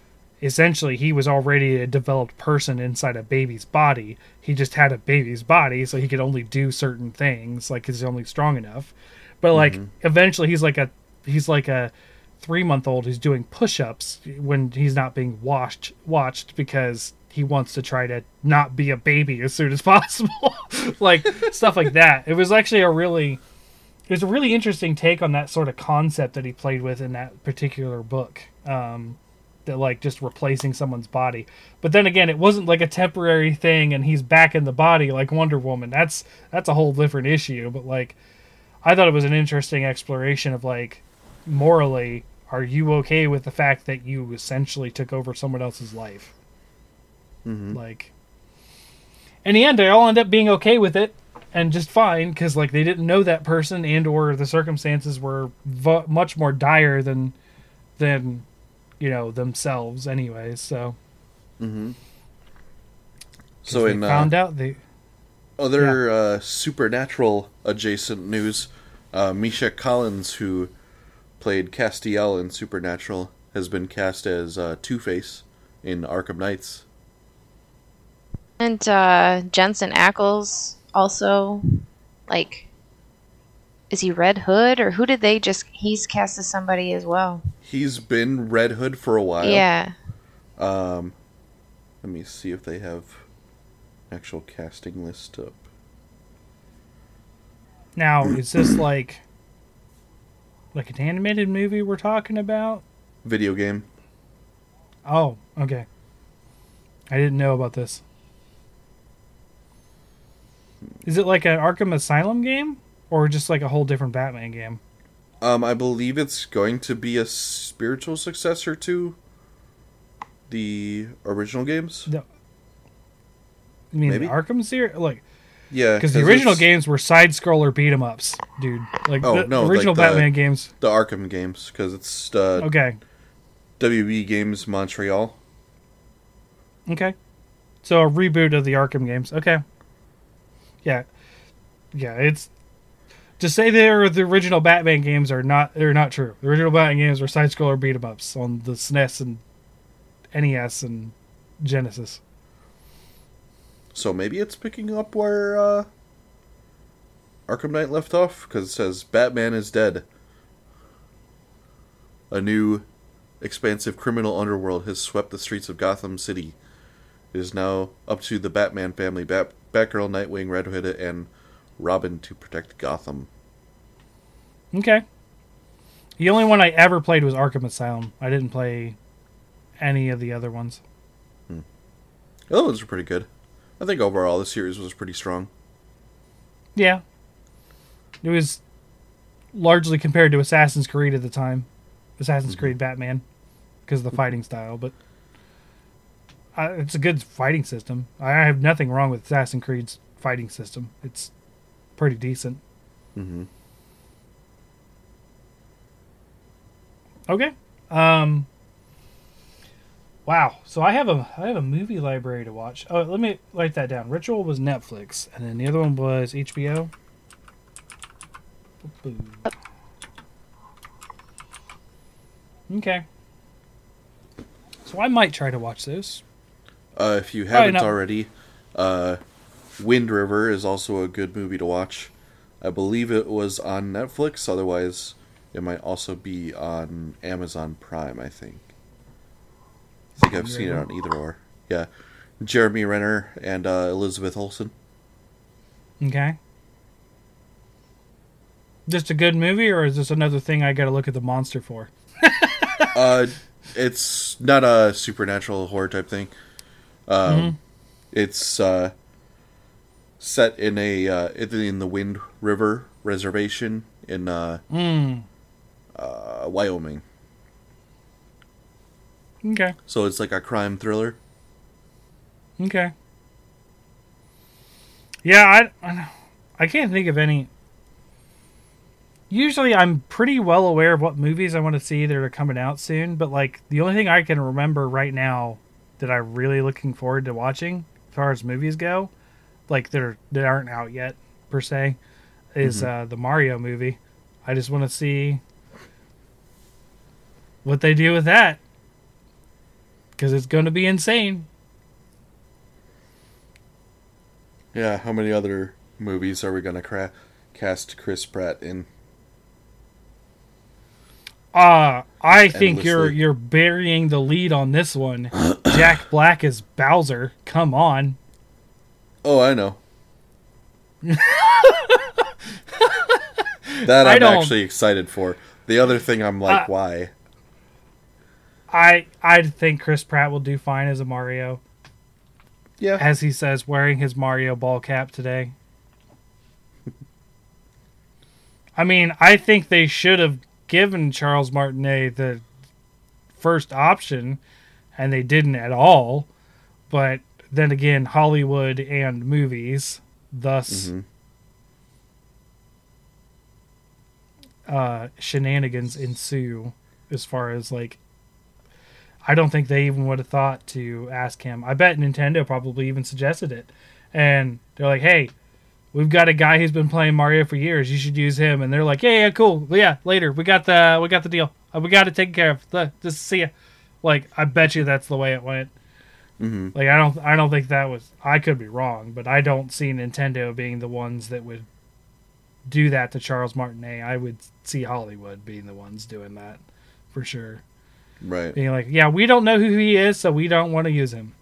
essentially he was already a developed person inside a baby's body he just had a baby's body so he could only do certain things like he's only strong enough but like eventually he's like a he's like a three month old who's doing push ups when he's not being washed watched because he wants to try to not be a baby as soon as possible. like stuff like that. It was actually a really it was a really interesting take on that sort of concept that he played with in that particular book. Um, that like just replacing someone's body. But then again, it wasn't like a temporary thing and he's back in the body like Wonder Woman. That's that's a whole different issue, but like I thought it was an interesting exploration of like morally are you okay with the fact that you essentially took over someone else's life? Mm-hmm. Like in the end they all end up being okay with it and just fine because like they didn't know that person and or the circumstances were v- much more dire than than you know themselves anyways so Mm-hmm. 'cause So they in uh, found out the other uh, supernatural adjacent news, uh, Misha Collins, who played Castiel in Supernatural, has been cast as uh, Two Face in Arkham Knights. And uh, Jensen Ackles also, like, is he Red Hood or who did they just? He's cast as somebody as well. He's been Red Hood for a while. Yeah. Um, let me see if they have actual casting list up. now is this like like an animated movie we're talking about Video game. oh okay i didn't know about this is it like an arkham asylum game or just like a whole different batman game Um, I believe it's going to be a spiritual successor to the original games. No. you mean Maybe. the arkham series like Yeah, because the original it's games were side scroller beat 'em ups dude like Oh, the no, like original the- batman games the Arkham games because it's uh, okay WB Games Montreal. Okay. So a reboot of the Arkham games. Okay. Yeah. Yeah, it's to say they're the original Batman games are not they're not true. The original Batman games were side scroller beat 'em ups on the SNES and NES and Genesis. So maybe it's picking up where uh, Arkham Knight left off because it says Batman is dead. A new, expansive criminal underworld has swept the streets of Gotham City. It is now up to the Batman family, Bat- Batgirl, Nightwing, Red Hood, and Robin to protect Gotham. Okay. The only one I ever played was Arkham Asylum. I didn't play any of the other ones. Hmm. Oh, those are pretty good. I think overall the series was pretty strong. Yeah. It was largely compared to Assassin's Creed at the time. Assassin's mm-hmm. Creed Batman because of the mm-hmm. fighting style, but uh, it's a good fighting system. I have nothing wrong with Assassin's Creed's fighting system. It's pretty decent. Mm-hmm. Okay. Um Wow. So I have a I have a movie library to watch. Oh, let me write that down. Ritual was Netflix, and then the other one was HBO. Okay. So I might try to watch those. Uh, if you haven't already, uh, Wind River is also a good movie to watch. I believe it was on Netflix. Otherwise, it might also be on Amazon Prime. I think. I think I've seen it on either or. Yeah, Jeremy Renner and uh, Elizabeth Olsen. Okay. Just a good movie, or is this another thing I got to look at the monster for? uh, it's not a supernatural horror type thing. Um, it's uh, set in a uh, in the Wind River Reservation in uh, Hmm. uh, Wyoming. Okay. So it's like a crime thriller. Okay. Yeah, I I can't think of any. Usually, I'm pretty well aware of what movies I want to see that are coming out soon. But like the only thing I can remember right now that I'm really looking forward to watching, as far as movies go, like they're they aren't out yet per se, is uh, the Mario movie. I just want to see what they do with that because it's going to be insane. Yeah. How many other movies are we gonna cra- cast Chris Pratt in? Uh, I think you're you're burying the lead on this one. Jack Black is Bowser. Come on. Oh, I know. that I'm actually excited for. The other thing, I'm like, Uh, why? I I think Chris Pratt will do fine as a Mario, Yeah, as he says, wearing his Mario ball cap today. I mean, I think they should have given Charles Martinet the first option, and they didn't at all. But then again, Hollywood and movies, thus Mhm. uh, shenanigans ensue as far as like I don't think they even would have thought to ask him. I bet Nintendo probably even suggested it. And they're like, "Hey, we've got a guy who's been playing Mario for years. You should use him." And they're like, "Yeah, yeah, cool. Yeah, later. We got the we got the deal. Uh, we got it taken care of. The, just see ya." Like, I bet you that's the way it went. Hmm Like, I don't I don't think that was I could be wrong, but I don't see Nintendo being the ones that would do that to Charles Martinet. I would see Hollywood being the ones doing that for sure right. being like, yeah, we don't know who he is, so we don't want to use him.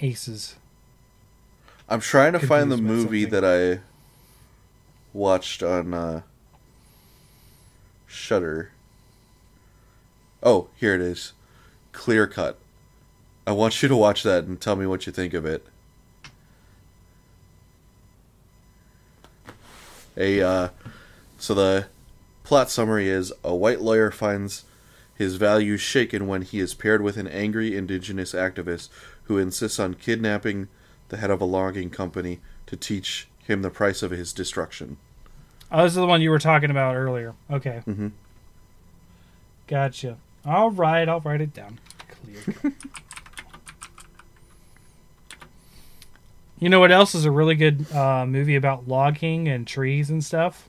Aces. I'm trying to find the movie that I watched on uh, Shudder. Oh, here it is. Clear Cut. I want you to watch that and tell me what you think of it. A uh, so the plot summary is a white lawyer finds his values shaken when he is paired with an angry indigenous activist who insists on kidnapping the head of a logging company to teach him the price of his destruction. Oh, this is the one you were talking about earlier. Okay. Mhm. Gotcha. All right, I'll write it down. Clear. you know what else is a really good uh, movie about logging and trees and stuff?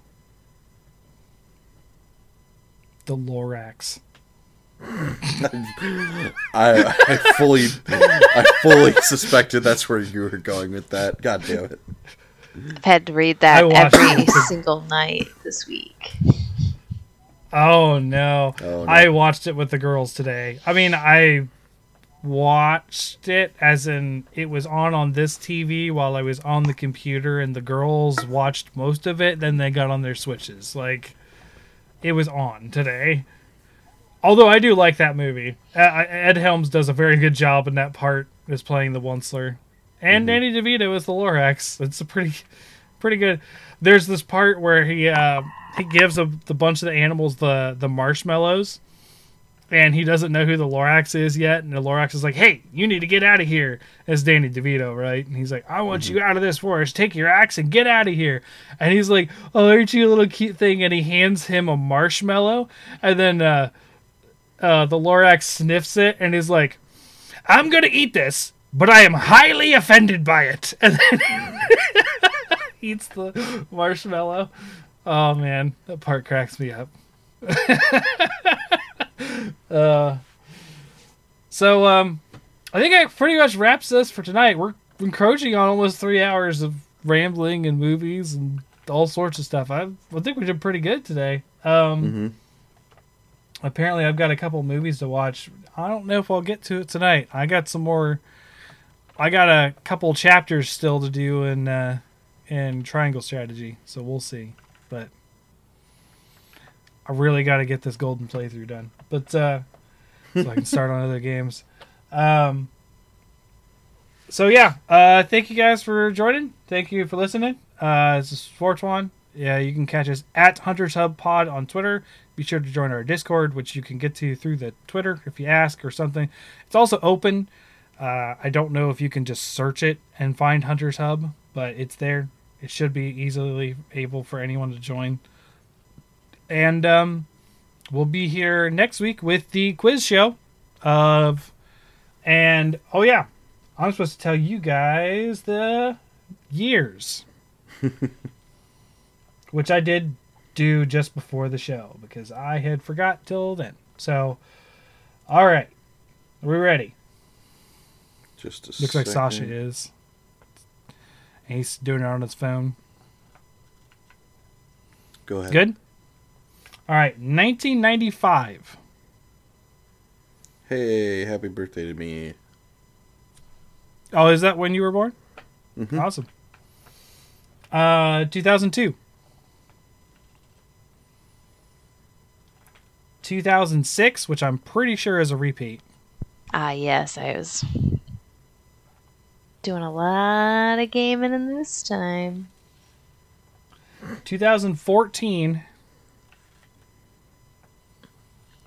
The Lorax. I, I fully, I fully suspected that's where you were going with that. God damn it! I've had to read that every it. single night this week. Oh no. Oh, no. I watched it with the girls today. I mean, I watched it as in it was on on this TV while I was on the computer and the girls watched most of it then they got on their switches. Like it was on today. Although I do like that movie. Uh, Ed Helms does a very good job in that part as playing the Onceler. And Danny DeVito is the Lorax. It's a pretty pretty good. There's this part where he uh, he gives a, the bunch of the animals the the marshmallows, and he doesn't know who the Lorax is yet. And the Lorax is like, "Hey, you need to get out of here." It's Danny DeVito, right? And he's like, "I want you out of this forest. Take your axe and get out of here." And he's like, "Oh, aren't you a little cute thing?" And he hands him a marshmallow, and then uh, uh, the Lorax sniffs it and is like, "I'm gonna eat this." But I am highly offended by it. And then eats the marshmallow. Oh man, that part cracks me up. uh, so um, I think that pretty much wraps us for tonight. We're encroaching on almost three hours of rambling and movies and all sorts of stuff. I, I think we did pretty good today. Um, hmm apparently, I've got a couple movies to watch. I don't know if I'll get to it tonight. I got some more. I got a couple chapters still to do in uh, in Triangle Strategy, so we'll see. But I really got to get this golden playthrough done. But uh, so I can start on other games. Um, so yeah, uh, thank you guys for joining. Thank you for listening. Uh, this is Fortuan. Yeah, you can catch us at Hunters Hub Pod on Twitter. Be sure to join our Discord, which you can get to through the Twitter if you ask or something. It's also open. Uh, I don't know if you can just search it and find Hunters Hub, but it's there. It should be easily able for anyone to join. And um, we'll be here next week with the quiz show of, and oh yeah, I'm supposed to tell you guys the years, which I did do just before the show because I had forgot till then. So, all right, we're we ready? Just a Looks like Sasha is. and he's doing it on his phone. Go ahead. Good. All right, 1995. Hey, happy birthday to me. Oh, is that when you were born? Mhm. Awesome. Uh, 2002. 2006, which I'm pretty sure is a repeat. Ah, yes, I was doing a lot of gaming in this time. 2014.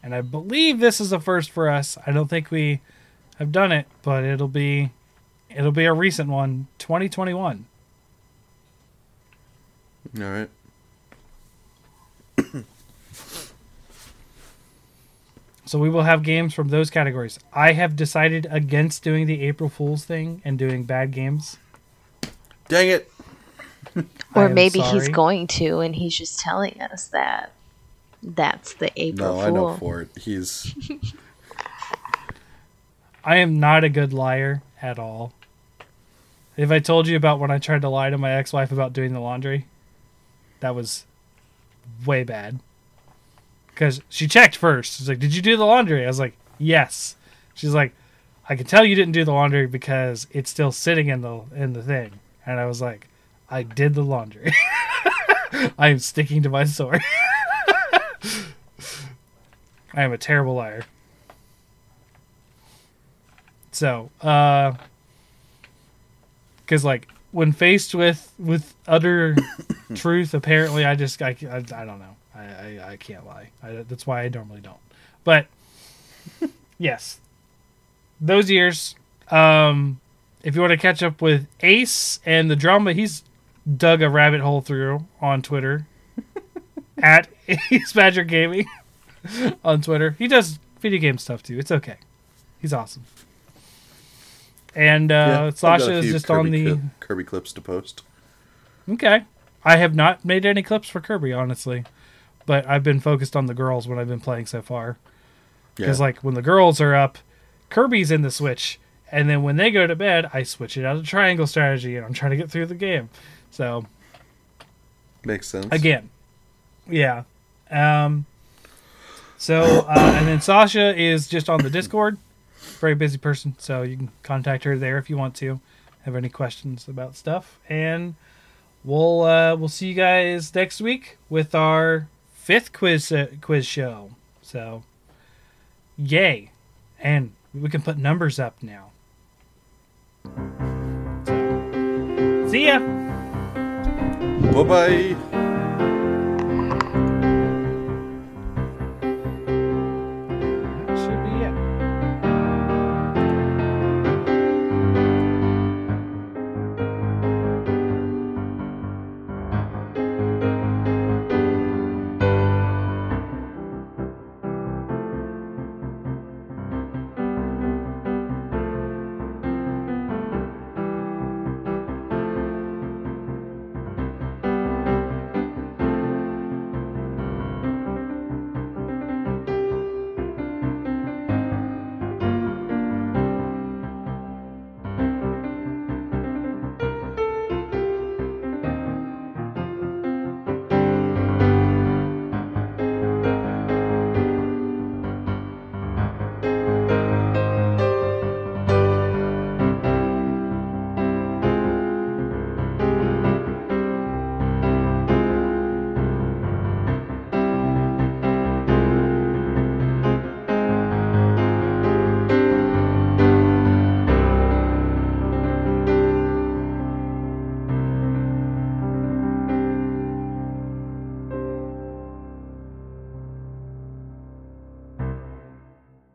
And I believe this is a first for us. I don't think we have done it, but it'll be it'll be a recent one, 2021. All right. So we will have games from those categories. I have decided against doing the April Fools thing and doing bad games. Dang it. Or am maybe he's going to, and he's just telling us that. That's the April No, Fool. I know for it. He's I am not a good liar at all. If I told you about when I tried to lie to my ex-wife about doing the laundry, that was way bad. Because she checked first. She's like, "Did you do the laundry?" I was like, "Yes." She's like, "I can tell you didn't do the laundry because it's still sitting in the in the thing." And I was like, "I did the laundry." I am sticking to my story. I am a terrible liar. So, uh, because like when faced with with utter truth, apparently I just I, I, I don't know. I, I I can't lie. I, that's why I normally don't. But yes, those years. Um, if you want to catch up with Ace and the drama he's dug a rabbit hole through on Twitter at Ace Badger Gaming on Twitter. He does video game stuff too. It's okay. He's awesome. And Yeah, uh, I've Sasha is just Kirby on the. cli- Kirby clips to post. Okay. I have not made any clips for Kirby, honestly. But I've been focused on the girls when I've been playing so far. Yeah. Because, like, when the girls are up, Kirby's in the Switch. And then when they go to bed, I switch it out of triangle strategy and I'm trying to get through the game. So, Makes sense. again, yeah. Um, so, uh, and then Sasha is just on the Discord. Very busy person. So you can contact her there if you want to have any questions about stuff. And we'll uh, we'll see you guys next week with our fifth quiz uh, quiz show. So, yay! And we can put numbers up now. See ya. Bye bye.